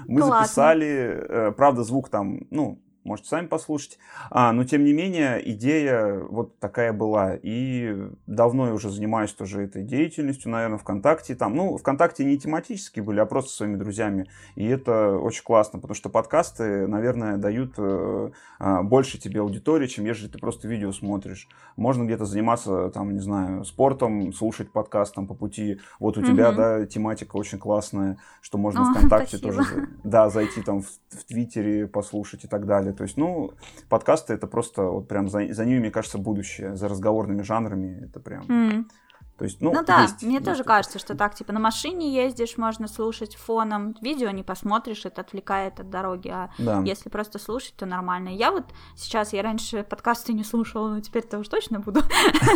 Speaker 2: Мы записали, правда, звук там, ну, можете сами послушать. А, но тем не менее, идея вот такая была. И давно я уже занимаюсь тоже этой деятельностью, наверное, ВКонтакте. Там, ну, ВКонтакте не тематические были, а просто своими друзьями. И это очень классно, потому что подкасты, наверное, дают э, э, больше тебе аудитории, чем если ты просто видео смотришь. Можно где-то заниматься, там, не знаю, спортом, слушать подкаст там по пути. Вот у угу. тебя, да, тематика очень классная, что можно О, ВКонтакте спасибо. тоже, да, зайти там в, в Твиттере послушать и так далее далее. То есть, ну, подкасты это просто вот прям за, за ними, мне кажется, будущее. За разговорными жанрами это прям... Mm.
Speaker 1: То есть, ну, ну да, есть, мне есть тоже кажется, что так, типа, на машине ездишь, можно слушать фоном, видео не посмотришь, это отвлекает от дороги, а да. если просто слушать, то нормально. Я вот сейчас, я раньше подкасты не слушала, но теперь-то уж точно буду.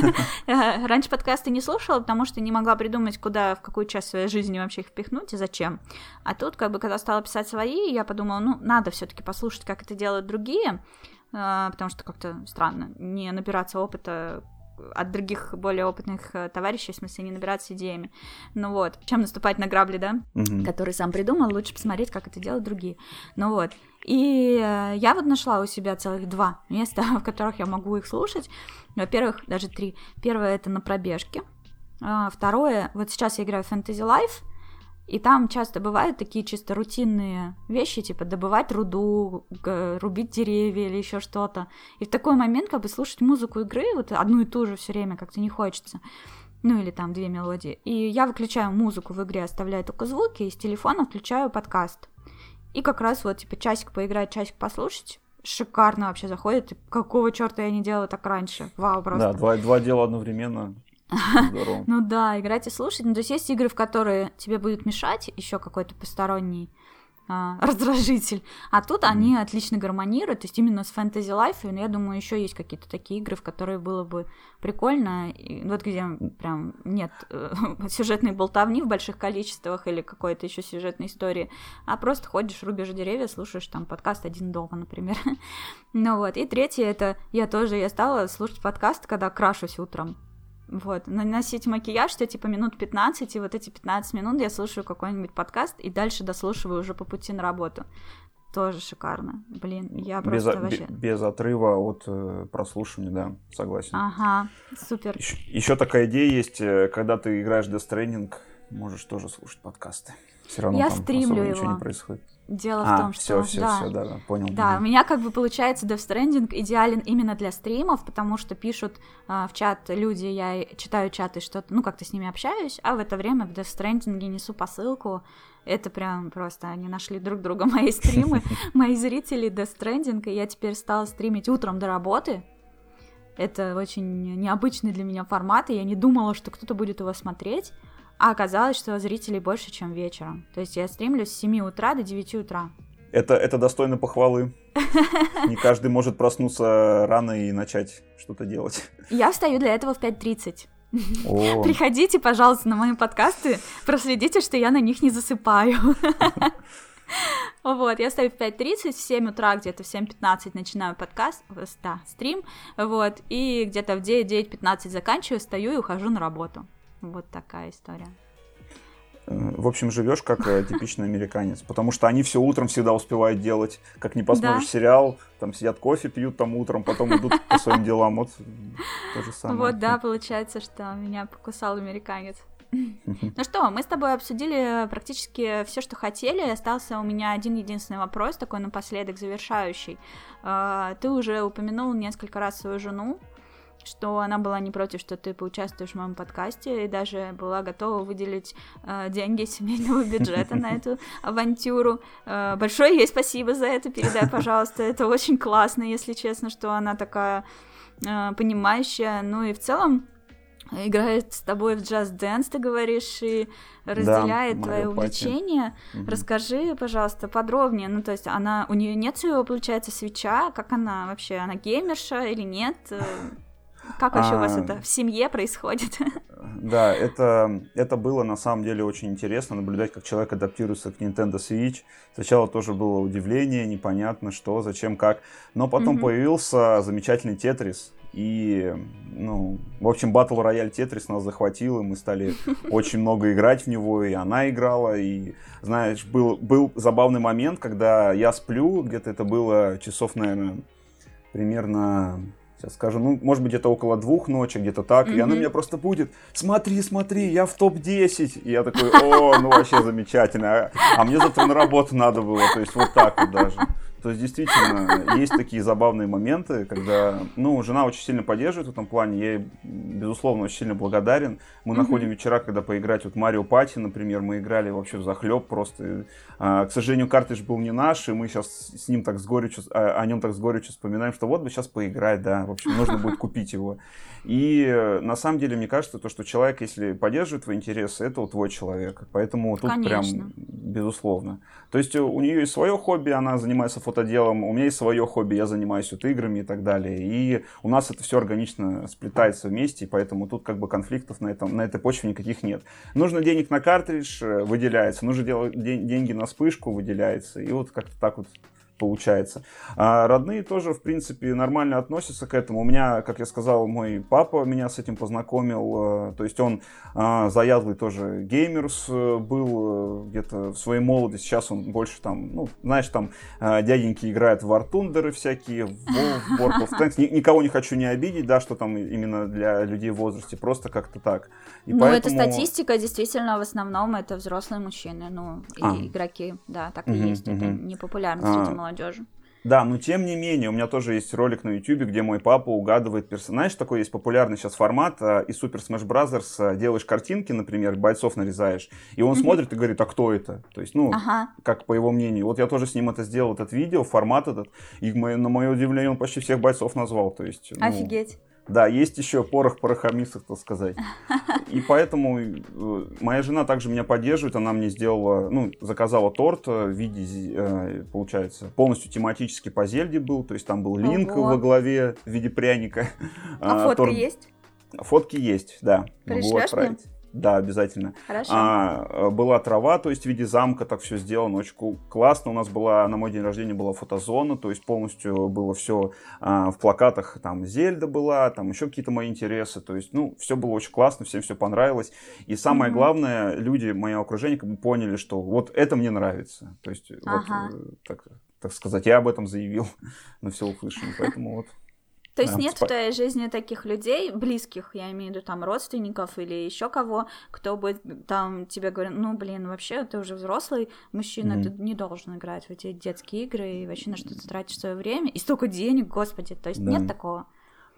Speaker 1: Раньше подкасты не слушала, потому что не могла придумать, куда, в какую часть своей жизни вообще их впихнуть и зачем. А тут, как бы, когда стала писать свои, я подумала, ну, надо все таки послушать, как это делают другие, а, потому что как-то странно не набираться опыта от других более опытных э, товарищей, в смысле, не набираться идеями. Ну вот, чем наступать на грабли, да, угу. который сам придумал, лучше посмотреть, как это делают другие. Ну вот. И э, я вот нашла у себя целых два места, в которых я могу их слушать. Во-первых, даже три. Первое это на пробежке. А, второе, вот сейчас я играю в Fantasy Life, и там часто бывают такие чисто рутинные вещи, типа добывать руду, рубить деревья или еще что-то. И в такой момент как бы слушать музыку игры, вот одну и ту же все время как-то не хочется. Ну или там две мелодии. И я выключаю музыку в игре, оставляю только звуки, и с телефона включаю подкаст. И как раз вот типа часик поиграть, часик послушать, шикарно вообще заходит. Какого черта я не делала так раньше? Вау, просто.
Speaker 2: Да, два, два дела одновременно.
Speaker 1: Ну да, играть и слушать. Ну, то есть есть игры, в которые тебе будет мешать еще какой-то посторонний а, раздражитель. А тут mm. они отлично гармонируют. То есть именно с Fantasy Life, я думаю, еще есть какие-то такие игры, в которые было бы прикольно. И вот где прям нет э, сюжетной болтовни в больших количествах или какой-то еще сюжетной истории, а просто ходишь, рубишь деревья, слушаешь там подкаст «Один дома», например. ну вот. И третье, это я тоже, я стала слушать подкаст, когда крашусь утром. Вот, наносить макияж, что типа минут 15, и вот эти 15 минут я слушаю какой-нибудь подкаст, и дальше дослушиваю уже по пути на работу. Тоже шикарно. Блин, я просто
Speaker 2: без,
Speaker 1: вообще...
Speaker 2: Без отрыва от э, прослушивания, да, согласен.
Speaker 1: Ага, супер.
Speaker 2: Еще, еще такая идея есть, э, когда ты играешь Death Stranding, можешь тоже слушать подкасты. Все равно
Speaker 1: я
Speaker 2: там
Speaker 1: стримлю его.
Speaker 2: ничего не происходит.
Speaker 1: Дело а, в том,
Speaker 2: что...
Speaker 1: Все,
Speaker 2: все,
Speaker 1: да,
Speaker 2: все, да, да, понял.
Speaker 1: Да, у меня как бы получается Death Stranding идеален именно для стримов, потому что пишут э, в чат люди, я читаю чаты, что-то, ну, как-то с ними общаюсь, а в это время в Death Stranding несу посылку. Это прям просто они нашли друг друга, мои стримы, мои зрители Death Stranding, и я теперь стала стримить утром до работы, это очень необычный для меня формат, и я не думала, что кто-то будет его смотреть. А оказалось, что зрителей больше, чем вечером. То есть я стримлю с 7 утра до 9 утра.
Speaker 2: Это, это достойно похвалы. Не каждый может проснуться рано и начать что-то делать.
Speaker 1: Я встаю для этого в 5.30. О. Приходите, пожалуйста, на мои подкасты, проследите, что я на них не засыпаю. Вот, я стою в 5.30, в 7 утра, где-то в 7.15 начинаю подкаст, да, стрим, вот, и где-то в 9-9.15 заканчиваю, стою и ухожу на работу. Вот такая история.
Speaker 2: Э, в общем, живешь как э, типичный американец, потому что они все утром всегда успевают делать. Как не посмотришь да. сериал, там сидят кофе, пьют там утром, потом идут по своим делам. Вот то же самое.
Speaker 1: Вот, да, получается, что меня покусал американец. Ну что, мы с тобой обсудили практически все, что хотели. Остался у меня один единственный вопрос, такой напоследок завершающий. Э, ты уже упомянул несколько раз свою жену что она была не против, что ты поучаствуешь в моем подкасте, и даже была готова выделить э, деньги семейного бюджета на эту авантюру. Э, большое ей спасибо за это, передай, пожалуйста. Это очень классно, если честно, что она такая э, понимающая. Ну и в целом играет с тобой в джаз-дэнс, ты говоришь, и разделяет да, твое увлечение. Угу. Расскажи, пожалуйста, подробнее. Ну, то есть она, у нее нет своего, получается, свеча? Как она вообще? Она геймерша или нет? Как вообще а, у вас а, это в семье происходит?
Speaker 2: Да, это, это было на самом деле очень интересно, наблюдать, как человек адаптируется к Nintendo Switch. Сначала тоже было удивление, непонятно что, зачем, как. Но потом mm-hmm. появился замечательный Тетрис. И, ну, в общем, Battle Royale Tetris нас захватил, и мы стали очень много играть в него, и она играла, и, знаешь, был, был забавный момент, когда я сплю, где-то это было часов, наверное, примерно сейчас скажу, ну, может быть, это около двух ночи, где-то так, mm-hmm. и она меня просто будет, смотри, смотри, я в топ-10, и я такой, о, ну, вообще замечательно, а, а мне завтра на работу надо было, то есть вот так вот даже. То есть, действительно, есть такие забавные моменты, когда, ну, жена очень сильно поддерживает в этом плане, я ей, безусловно, очень сильно благодарен. Мы mm-hmm. находим вечера, когда поиграть, вот Марио Пати, например, мы играли вообще в захлеб просто. А, к сожалению, картридж был не наш, и мы сейчас с ним так с горечью, а, о нем так с горечью вспоминаем, что вот бы сейчас поиграть, да, в общем, нужно будет купить его. И э, на самом деле, мне кажется, то, что человек, если поддерживает твои интересы, это вот твой человек. Поэтому тут Конечно. прям безусловно. То есть у нее есть свое хобби, она занимается фотоделом, у меня есть свое хобби, я занимаюсь вот играми и так далее. И у нас это все органично сплетается вместе, поэтому тут как бы конфликтов на, этом, на этой почве никаких нет. Нужно денег на картридж, э, выделяется. Нужно делать деньги на вспышку, выделяется. И вот как-то так вот получается. А родные тоже, в принципе, нормально относятся к этому. У меня, как я сказал, мой папа меня с этим познакомил. Э, то есть он а, заядлый тоже геймерс э, был э, где-то в своей молодости. Сейчас он больше там, ну, знаешь, там дяденьки играют в War Thunder всякие, в World of Tanks. Никого не хочу не обидеть, да, что там именно для людей в возрасте. Просто как-то так.
Speaker 1: И ну, поэтому... это статистика, действительно, в основном это взрослые мужчины, ну, а. игроки, да, так и есть. Это не популярно среди а. Молодежи.
Speaker 2: Да, но тем не менее, у меня тоже есть ролик на YouTube, где мой папа угадывает персонаж. Такой есть популярный сейчас формат а, из Super Smash Bros. А, делаешь картинки, например, бойцов нарезаешь, и он смотрит и говорит, а кто это? То есть, ну, ага. как по его мнению. Вот я тоже с ним это сделал, этот видео, формат этот, и на мое удивление он почти всех бойцов назвал. То есть,
Speaker 1: ну, Офигеть.
Speaker 2: Да, есть еще порох порохомисов, так сказать. И поэтому э, моя жена также меня поддерживает. Она мне сделала, ну, заказала торт в виде, э, получается, полностью тематически по Зельде был. То есть там был Линк Ого. во главе в виде пряника.
Speaker 1: А, а фотки торт... есть?
Speaker 2: Фотки есть, да.
Speaker 1: Пришлешь Могу отправить. Мне?
Speaker 2: Да, обязательно.
Speaker 1: Хорошо.
Speaker 2: А, э, была трава, то есть в виде замка так все сделано, очень классно. У нас была, на мой день рождения была фотозона, то есть полностью было все а, в плакатах, там Зельда была, там еще какие-то мои интересы, то есть, ну, все было очень классно, всем все понравилось. И самое mm-hmm. главное, люди, мое окружение, как бы поняли, что вот это мне нравится. То есть, ага. вот, э, так, так сказать, я об этом заявил на все услышание, поэтому вот.
Speaker 1: То есть нет в твоей жизни таких людей, близких, я имею в виду там родственников или еще кого, кто бы там тебе говорил, ну блин, вообще ты уже взрослый мужчина, mm-hmm. ты не должен играть в эти детские игры и вообще на что-то тратить свое время и столько денег, господи, то есть да. нет такого.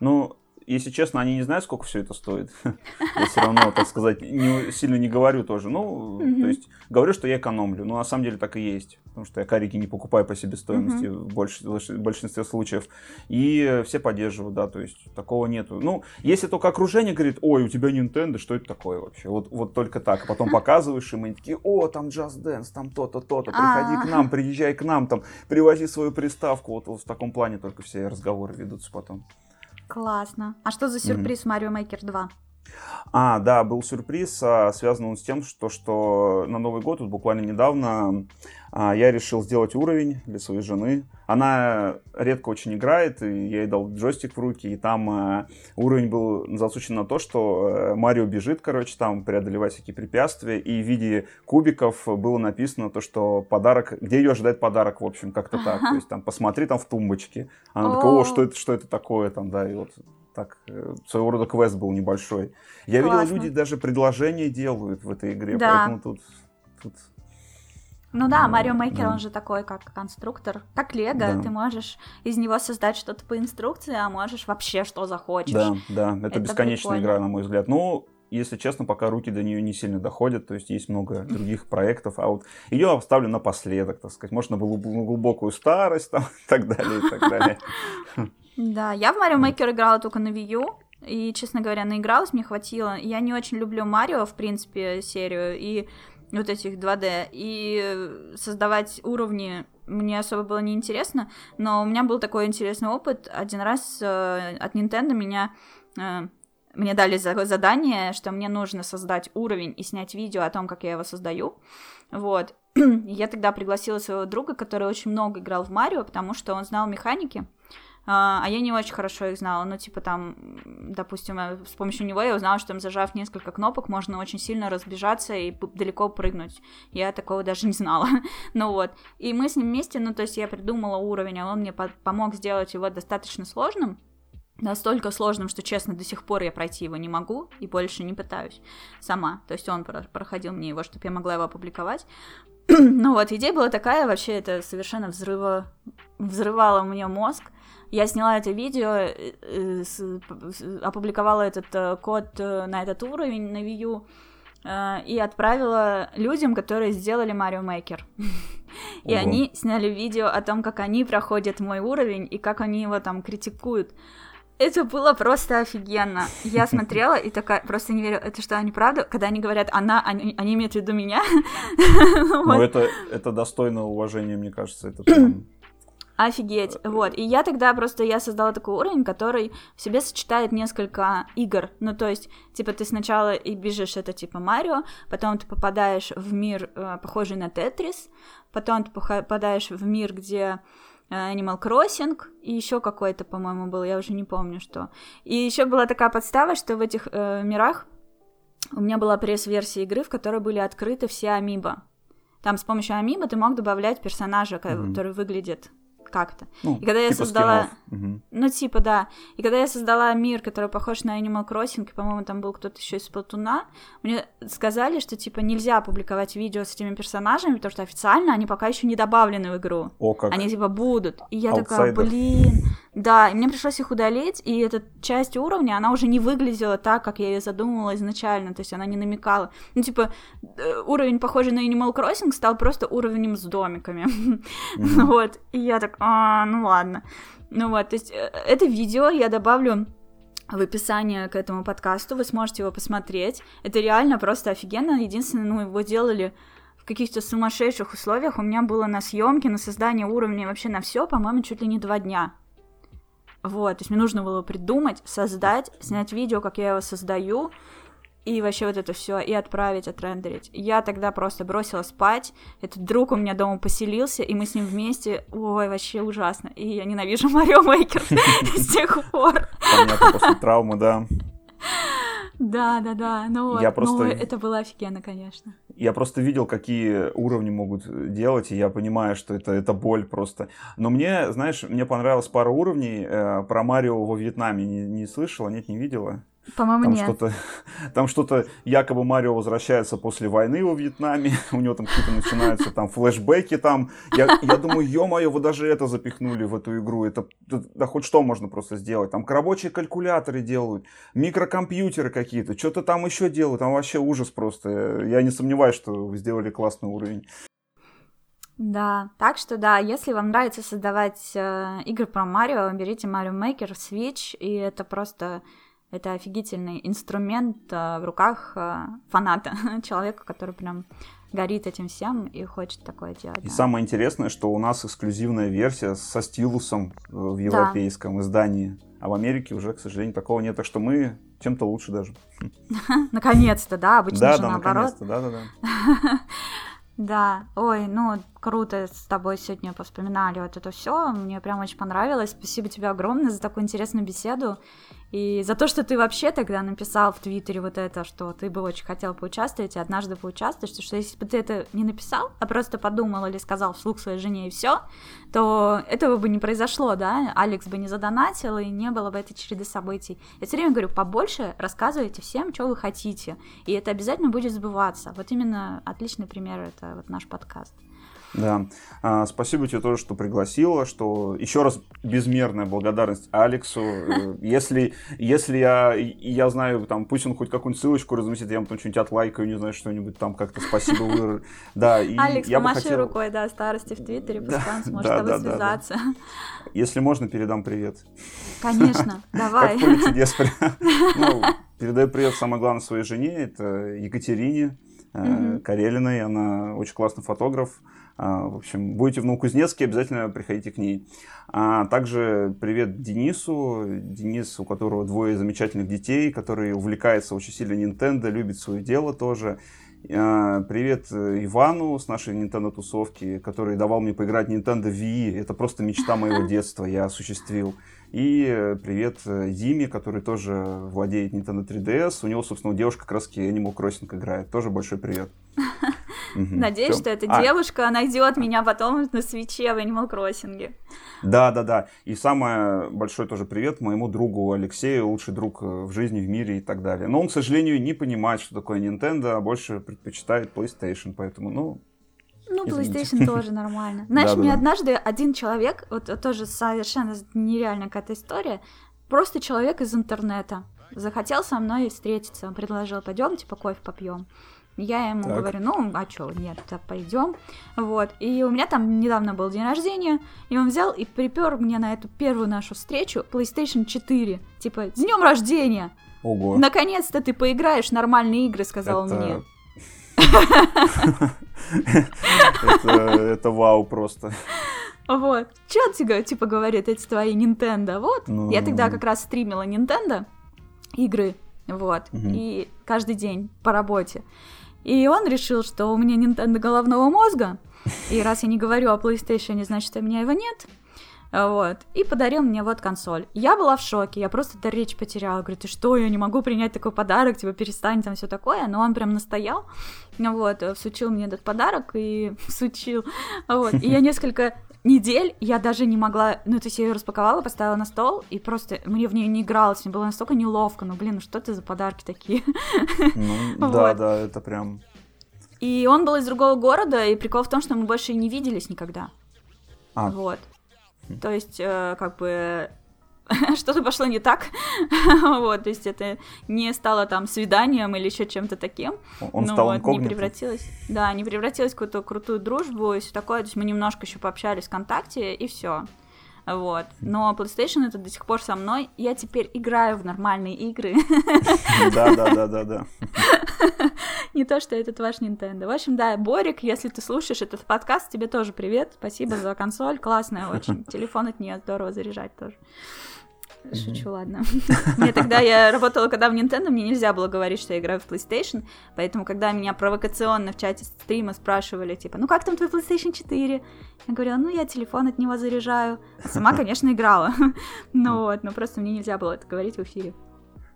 Speaker 2: Ну, если честно, они не знают, сколько все это стоит. Я все равно, так сказать, не, сильно не говорю тоже. Ну, то есть, говорю, что я экономлю. Но на самом деле так и есть. Потому что я карики не покупаю по себестоимости в, больш, в большинстве случаев. И все поддерживают, да, то есть, такого нету. Ну, если только окружение говорит, ой, у тебя Nintendo, что это такое вообще? Вот, вот только так. А потом показываешь им, и они такие, о, там Just Dance, там то-то, то-то, приходи к нам, приезжай к нам, там, привози свою приставку. Вот, вот в таком плане только все разговоры ведутся потом.
Speaker 1: Классно. А что за сюрприз. Mario Maker 2?
Speaker 2: А, да, был сюрприз, а, связан он с тем, что, что на Новый год, вот буквально недавно, а, я решил сделать уровень для своей жены. Она редко очень играет, и я ей дал джойстик в руки, и там а, уровень был засучен на то, что э, Марио бежит, короче, там преодолевать всякие препятствия, и в виде кубиков было написано то, что подарок, где ее ожидает подарок, в общем, как-то так. То есть там посмотри там в тумбочке. Она такая, о, что это, что это такое там, да, и вот так, э, своего рода квест был небольшой. Я Классно. видел, люди даже предложения делают в этой игре, да. поэтому тут, тут
Speaker 1: ну да, Марио Мейкер, да. он же такой, как конструктор, как Лего, да. ты можешь из него создать что-то по инструкции, а можешь вообще что захочешь.
Speaker 2: Да, да, это, это бесконечная прикольно. игра, на мой взгляд. Ну, если честно, пока руки до нее не сильно доходят, то есть есть много других проектов, а вот ее оставлю напоследок, так сказать, может, на глубокую старость там, и так далее, и так далее.
Speaker 1: Да, я в Марио Мейкер играла только на Wii U, и, честно говоря, наигралась, мне хватило. Я не очень люблю Марио, в принципе, серию, и вот этих 2D, и создавать уровни мне особо было неинтересно, но у меня был такой интересный опыт. Один раз э, от Nintendo меня э, мне дали задание, что мне нужно создать уровень и снять видео о том, как я его создаю. Вот. я тогда пригласила своего друга, который очень много играл в Марио, потому что он знал механики. А, а я не очень хорошо их знала. Ну, типа там, допустим, с помощью него я узнала, что там, зажав несколько кнопок, можно очень сильно разбежаться и далеко прыгнуть. Я такого даже не знала. ну вот. И мы с ним вместе, ну, то есть я придумала уровень, а он мне помог сделать его достаточно сложным. Настолько сложным, что, честно, до сих пор я пройти его не могу и больше не пытаюсь сама. То есть он проходил мне его, чтобы я могла его опубликовать. ну вот, идея была такая, вообще это совершенно взрыва... взрывало мне мозг. Я сняла это видео, э, э, опубликовала этот э, код на этот уровень на Wii и отправила людям, которые сделали Mario Maker. И они сняли видео о том, как они проходят мой уровень и как они его там критикуют. Это было просто офигенно. Я смотрела и такая, просто не верю, это что, они правда? Когда они говорят «она», они, они имеют в виду меня?
Speaker 2: Ну, это, это достойно уважения, мне кажется. Это
Speaker 1: Офигеть, вот. И я тогда просто, я создала такой уровень, который в себе сочетает несколько игр. Ну, то есть, типа, ты сначала и бежишь, это типа Марио, потом ты попадаешь в мир, э, похожий на Тетрис, потом ты попадаешь в мир, где э, Animal Crossing, и еще какой-то, по-моему, был, я уже не помню, что. И еще была такая подстава, что в этих э, мирах у меня была пресс-версия игры, в которой были открыты все амибо. Там с помощью амибо ты мог добавлять персонажа, mm-hmm. который выглядит как-то. Ну, и когда я типа создала... Угу. Ну, типа, да. И когда я создала мир, который похож на Animal Crossing, и, по-моему, там был кто-то еще из Платуна, мне сказали, что, типа, нельзя публиковать видео с этими персонажами, потому что официально они пока еще не добавлены в игру.
Speaker 2: О, как.
Speaker 1: Они, типа, будут. И я Аутсайдер. такая, блин... Да, и мне пришлось их удалить, и эта часть уровня, она уже не выглядела так, как я ее задумывала изначально, то есть она не намекала. Ну, типа, э, уровень, похожий на Animal Crossing, стал просто уровнем с домиками. Mm-hmm. вот, и я так, а, ну ладно. Ну вот, то есть э, это видео я добавлю в описании к этому подкасту, вы сможете его посмотреть. Это реально просто офигенно. Единственное, ну, его делали в каких-то сумасшедших условиях. У меня было на съемке, на создание уровня, вообще на все, по-моему, чуть ли не два дня. Вот, то есть мне нужно было придумать, создать, снять видео, как я его создаю, и вообще вот это все, и отправить, отрендерить. Я тогда просто бросила спать, этот друг у меня дома поселился, и мы с ним вместе, ой, вообще ужасно, и я ненавижу Марио Мейкер с тех пор.
Speaker 2: Понятно, после травмы, да.
Speaker 1: Да, да, да. Ну вот, я просто... ну, это было офигенно, конечно.
Speaker 2: Я просто видел, какие уровни могут делать, и я понимаю, что это, это боль просто. Но мне, знаешь, мне понравилась пара уровней. Э, про Марио во Вьетнаме не, не слышала, нет, не видела.
Speaker 1: По-моему,
Speaker 2: там
Speaker 1: нет.
Speaker 2: Что-то, там что-то якобы Марио возвращается после войны во Вьетнаме, у него там какие-то начинаются там флешбеки там. Я, я думаю, ё-моё, вы даже это запихнули в эту игру. Это, да хоть что можно просто сделать. Там рабочие калькуляторы делают, микрокомпьютеры какие-то, что-то там еще делают. Там вообще ужас просто. Я не сомневаюсь, что вы сделали классный уровень.
Speaker 1: Да, так что да, если вам нравится создавать э, игры про Марио, берите Mario Maker, Switch, и это просто это офигительный инструмент э, в руках э, фаната, человека, который прям горит этим всем и хочет такое делать.
Speaker 2: И да. самое интересное, что у нас эксклюзивная версия со стилусом э, в европейском да. издании, а в Америке уже, к сожалению, такого нет, так что мы чем-то лучше даже.
Speaker 1: Наконец-то, да, обычно же
Speaker 2: да,
Speaker 1: наоборот.
Speaker 2: Да, да, да.
Speaker 1: Да, ой, ну круто с тобой сегодня поспоминали вот это все. Мне прям очень понравилось. Спасибо тебе огромное за такую интересную беседу. И за то, что ты вообще тогда написал в Твиттере вот это, что ты бы очень хотел поучаствовать, и однажды поучаствуешь, что если бы ты это не написал, а просто подумал или сказал вслух своей жене и все, то этого бы не произошло, да, Алекс бы не задонатил, и не было бы этой череды событий. Я все время говорю, побольше рассказывайте всем, что вы хотите, и это обязательно будет сбываться. Вот именно отличный пример это вот наш подкаст.
Speaker 2: Да. А, спасибо тебе тоже, что пригласила, что еще раз безмерная благодарность Алексу. Э, если, если я, я знаю, там, пусть он хоть какую-нибудь ссылочку разместит, я потом что-нибудь отлайкаю, не знаю, что-нибудь там как-то спасибо вы...
Speaker 1: Да, и Алекс, я помаши хотел... рукой, да, старости в Твиттере, пускай да, он сможет да, с тобой да, связаться. Да,
Speaker 2: да. Если можно, передам привет.
Speaker 1: Конечно, давай.
Speaker 2: Как чудес. Ну, передаю привет, самое главное, своей жене, это Екатерине Карелиной, она очень классный фотограф, в общем, будете в Новокузнецке, обязательно приходите к ней. А также привет Денису. Денис, у которого двое замечательных детей, который увлекается очень сильно Nintendo, любит свое дело тоже. А, привет Ивану с нашей Nintendo тусовки, который давал мне поиграть Nintendo Wii. Это просто мечта моего детства, я осуществил. И привет Диме, который тоже владеет Nintendo 3DS. У него, собственно, девушка как раз Animal Crossing играет. Тоже большой привет.
Speaker 1: Надеюсь, что эта а. девушка найдет меня потом на свече в Animal Crossing.
Speaker 2: Да, да, да. И самое большой тоже привет моему другу Алексею, лучший друг э, в жизни, в мире и так далее. Но он, к сожалению, не понимает, что такое Nintendo, а больше предпочитает PlayStation, поэтому,
Speaker 1: ну, PlayStation тоже нормально. Знаешь, мне однажды один человек, вот тоже совершенно нереальная какая-то история, просто человек из интернета захотел со мной встретиться, он предложил, пойдем, типа, кофе попьем. Я ему так. говорю, ну, а чё, нет, так пойдем. Вот. И у меня там недавно был день рождения, и он взял и припер мне на эту первую нашу встречу PlayStation 4. Типа, с днем рождения!
Speaker 2: Ого.
Speaker 1: Наконец-то ты поиграешь в нормальные игры, сказал Это... он мне.
Speaker 2: Это вау просто.
Speaker 1: Вот. Чё тебе, типа, говорит, эти твои Nintendo? Вот. Ну, Я тогда как раз стримила Nintendo игры, вот, и каждый день по работе. И он решил, что у меня Nintendo головного мозга, и раз я не говорю о PlayStation, значит, у меня его нет. Вот. И подарил мне вот консоль. Я была в шоке, я просто до речь потеряла. Говорю, ты что, я не могу принять такой подарок, типа перестань там все такое. Но он прям настоял, вот, всучил мне этот подарок и всучил. Вот. И я несколько недель я даже не могла, ну, то есть я ее распаковала, поставила на стол, и просто мне в нее не игралось, мне было настолько неловко, ну, блин, ну что это за подарки такие?
Speaker 2: Ну, да, да, это прям...
Speaker 1: И он был из другого города, и прикол в том, что мы больше не виделись никогда. А. Вот. То есть, э, как бы, что-то пошло не так, вот, то есть это не стало там свиданием или еще чем-то таким,
Speaker 2: он ну, стал
Speaker 1: вот, не превратилось, да, не превратилось в какую-то крутую дружбу и все такое, то есть мы немножко еще пообщались ВКонтакте и все, вот. Но PlayStation это до сих пор со мной. Я теперь играю в нормальные игры.
Speaker 2: Да, да, да, да, да.
Speaker 1: Не то, что этот ваш Nintendo. В общем, да, Борик, если ты слушаешь этот подкаст, тебе тоже привет. Спасибо за консоль. Классная очень. Телефон от нее здорово заряжать тоже. Шучу, ладно. Мне тогда, я работала когда в Nintendo, мне нельзя было говорить, что я играю в PlayStation, поэтому, когда меня провокационно в чате стрима спрашивали, типа, ну как там твой PlayStation 4? Я говорила, ну я телефон от него заряжаю. А сама, конечно, играла. Ну вот, но просто мне нельзя было это говорить в эфире.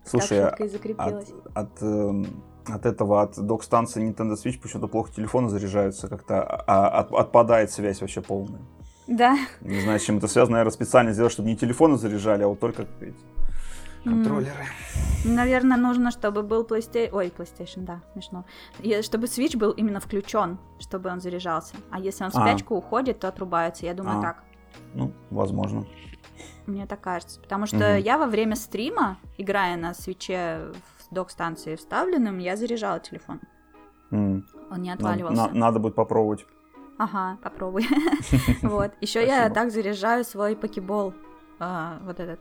Speaker 2: Слушай, от, от, эм, от этого, от док-станции Nintendo Switch почему-то плохо телефоны заряжаются, как-то а, от, отпадает связь вообще полная.
Speaker 1: Да.
Speaker 2: Не знаю, с чем это связано. Наверное, специально сделать, чтобы не телефоны заряжали, а вот только эти Контроллеры.
Speaker 1: Наверное, нужно, чтобы был PlayStation... Ой, PlayStation, да, смешно. И чтобы Switch был именно включен, чтобы он заряжался. А если он в а. спячку а. уходит, то отрубается. Я думаю, а. так.
Speaker 2: Ну, возможно.
Speaker 1: Мне так кажется. Потому что угу. я во время стрима, играя на свече в док-станции вставленным, я заряжала телефон. Mm. Он не отваливался.
Speaker 2: Надо, надо будет попробовать.
Speaker 1: Ага, попробуй. Вот. Еще я так заряжаю свой покебол. А, вот этот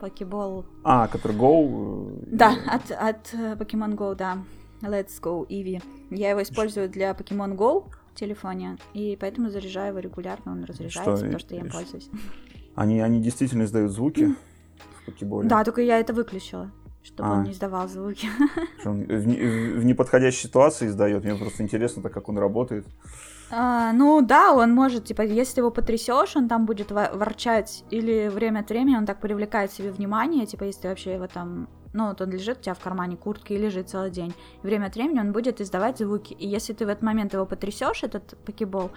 Speaker 1: покебол.
Speaker 2: А, который Go?
Speaker 1: Э, да, от, от э, Pokemon Go, да. Let's Go Eevee. Я его использую для Pokemon Go в телефоне, и поэтому заряжаю его регулярно, он разряжается, что, потому что я им пользуюсь.
Speaker 2: Они, они действительно издают звуки в покеболе?
Speaker 1: Да, только я это выключила чтобы а. он не издавал звуки.
Speaker 2: Он в, в, в неподходящей ситуации издает. Мне просто интересно, так как он работает.
Speaker 1: А, ну да, он может, типа, если его потрясешь, он там будет ворчать, или время от времени он так привлекает себе внимание, типа, если вообще его там, ну, вот он лежит у тебя в кармане куртки и лежит целый день, и время от времени он будет издавать звуки, и если ты в этот момент его потрясешь, этот покебол,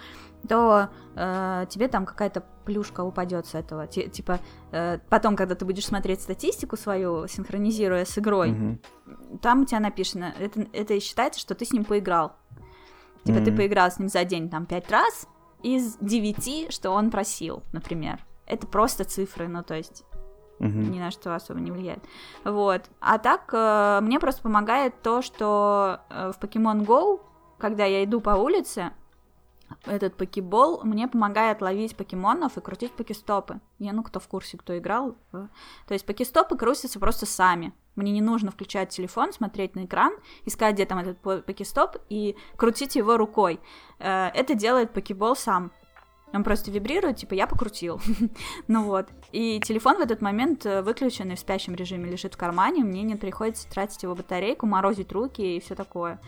Speaker 1: то э, тебе там какая-то плюшка упадет с этого, Т типа, э, потом, когда ты будешь смотреть статистику свою, синхронизируя с игрой, угу. там у тебя написано, это, это считается, что ты с ним поиграл, Типа mm-hmm. ты поиграл с ним за день там пять раз из девяти, что он просил, например. Это просто цифры, ну то есть mm-hmm. ни на что особо не влияет. Вот. А так э, мне просто помогает то, что э, в Pokemon Go, когда я иду по улице, этот покебол мне помогает ловить покемонов и крутить покестопы. Я, ну, кто в курсе, кто играл. То есть покестопы крутятся просто сами. Мне не нужно включать телефон, смотреть на экран, искать, где там этот покестоп, и крутить его рукой. Э, это делает покебол сам. Он просто вибрирует, типа, я покрутил. ну вот. И телефон в этот момент э, выключен и в спящем режиме лежит в кармане, мне не приходится тратить его батарейку, морозить руки и все такое.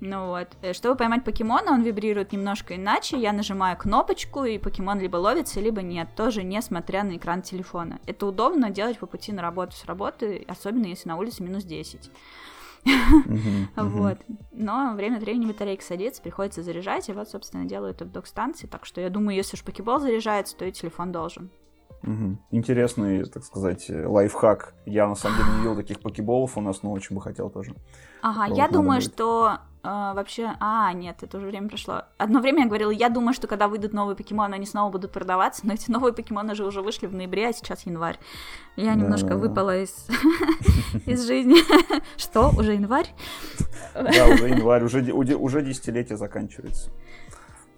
Speaker 1: Ну вот. Э, чтобы поймать покемона, он вибрирует немножко иначе. Я нажимаю кнопочку, и покемон либо ловится, либо нет. Тоже несмотря на экран телефона. Это удобно делать по пути на работу с работы, особенно если на улице минус 10. Вот. Но время от времени батарейка садится, приходится заряжать, и вот, собственно, делаю это в док-станции. Так что я думаю, если уж покебол заряжается, то и телефон должен.
Speaker 2: Угу. Интересный, так сказать, лайфхак. Я на самом деле не видел таких покеболов у нас, но очень бы хотел тоже.
Speaker 1: Ага, я думаю, что э, вообще... А, нет, это уже время прошло. Одно время я говорила, я думаю, что когда выйдут новые покемоны, они снова будут продаваться, но эти новые покемоны же уже вышли в ноябре, а сейчас январь. Я немножко выпала из, из жизни. Что, уже январь?
Speaker 2: Да, уже январь, уже, уже десятилетие заканчивается.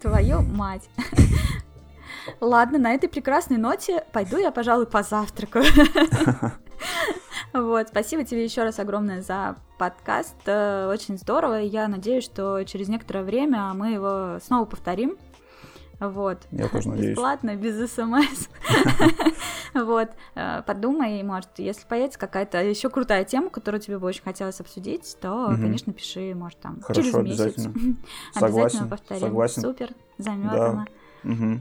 Speaker 1: Твою мать. Ладно, на этой прекрасной ноте пойду я, пожалуй, позавтракаю. Вот, спасибо тебе еще раз огромное за подкаст. Э, очень здорово. Я надеюсь, что через некоторое время мы его снова повторим. Вот.
Speaker 2: Я тоже надеюсь.
Speaker 1: Бесплатно, без смс. Вот. Э, подумай, может, если появится какая-то еще крутая тема, которую тебе бы очень хотелось обсудить, то, конечно, пиши, может, там, через месяц.
Speaker 2: Обязательно
Speaker 1: повторим.
Speaker 2: Согласен.
Speaker 1: Супер, заметано.
Speaker 2: Угу.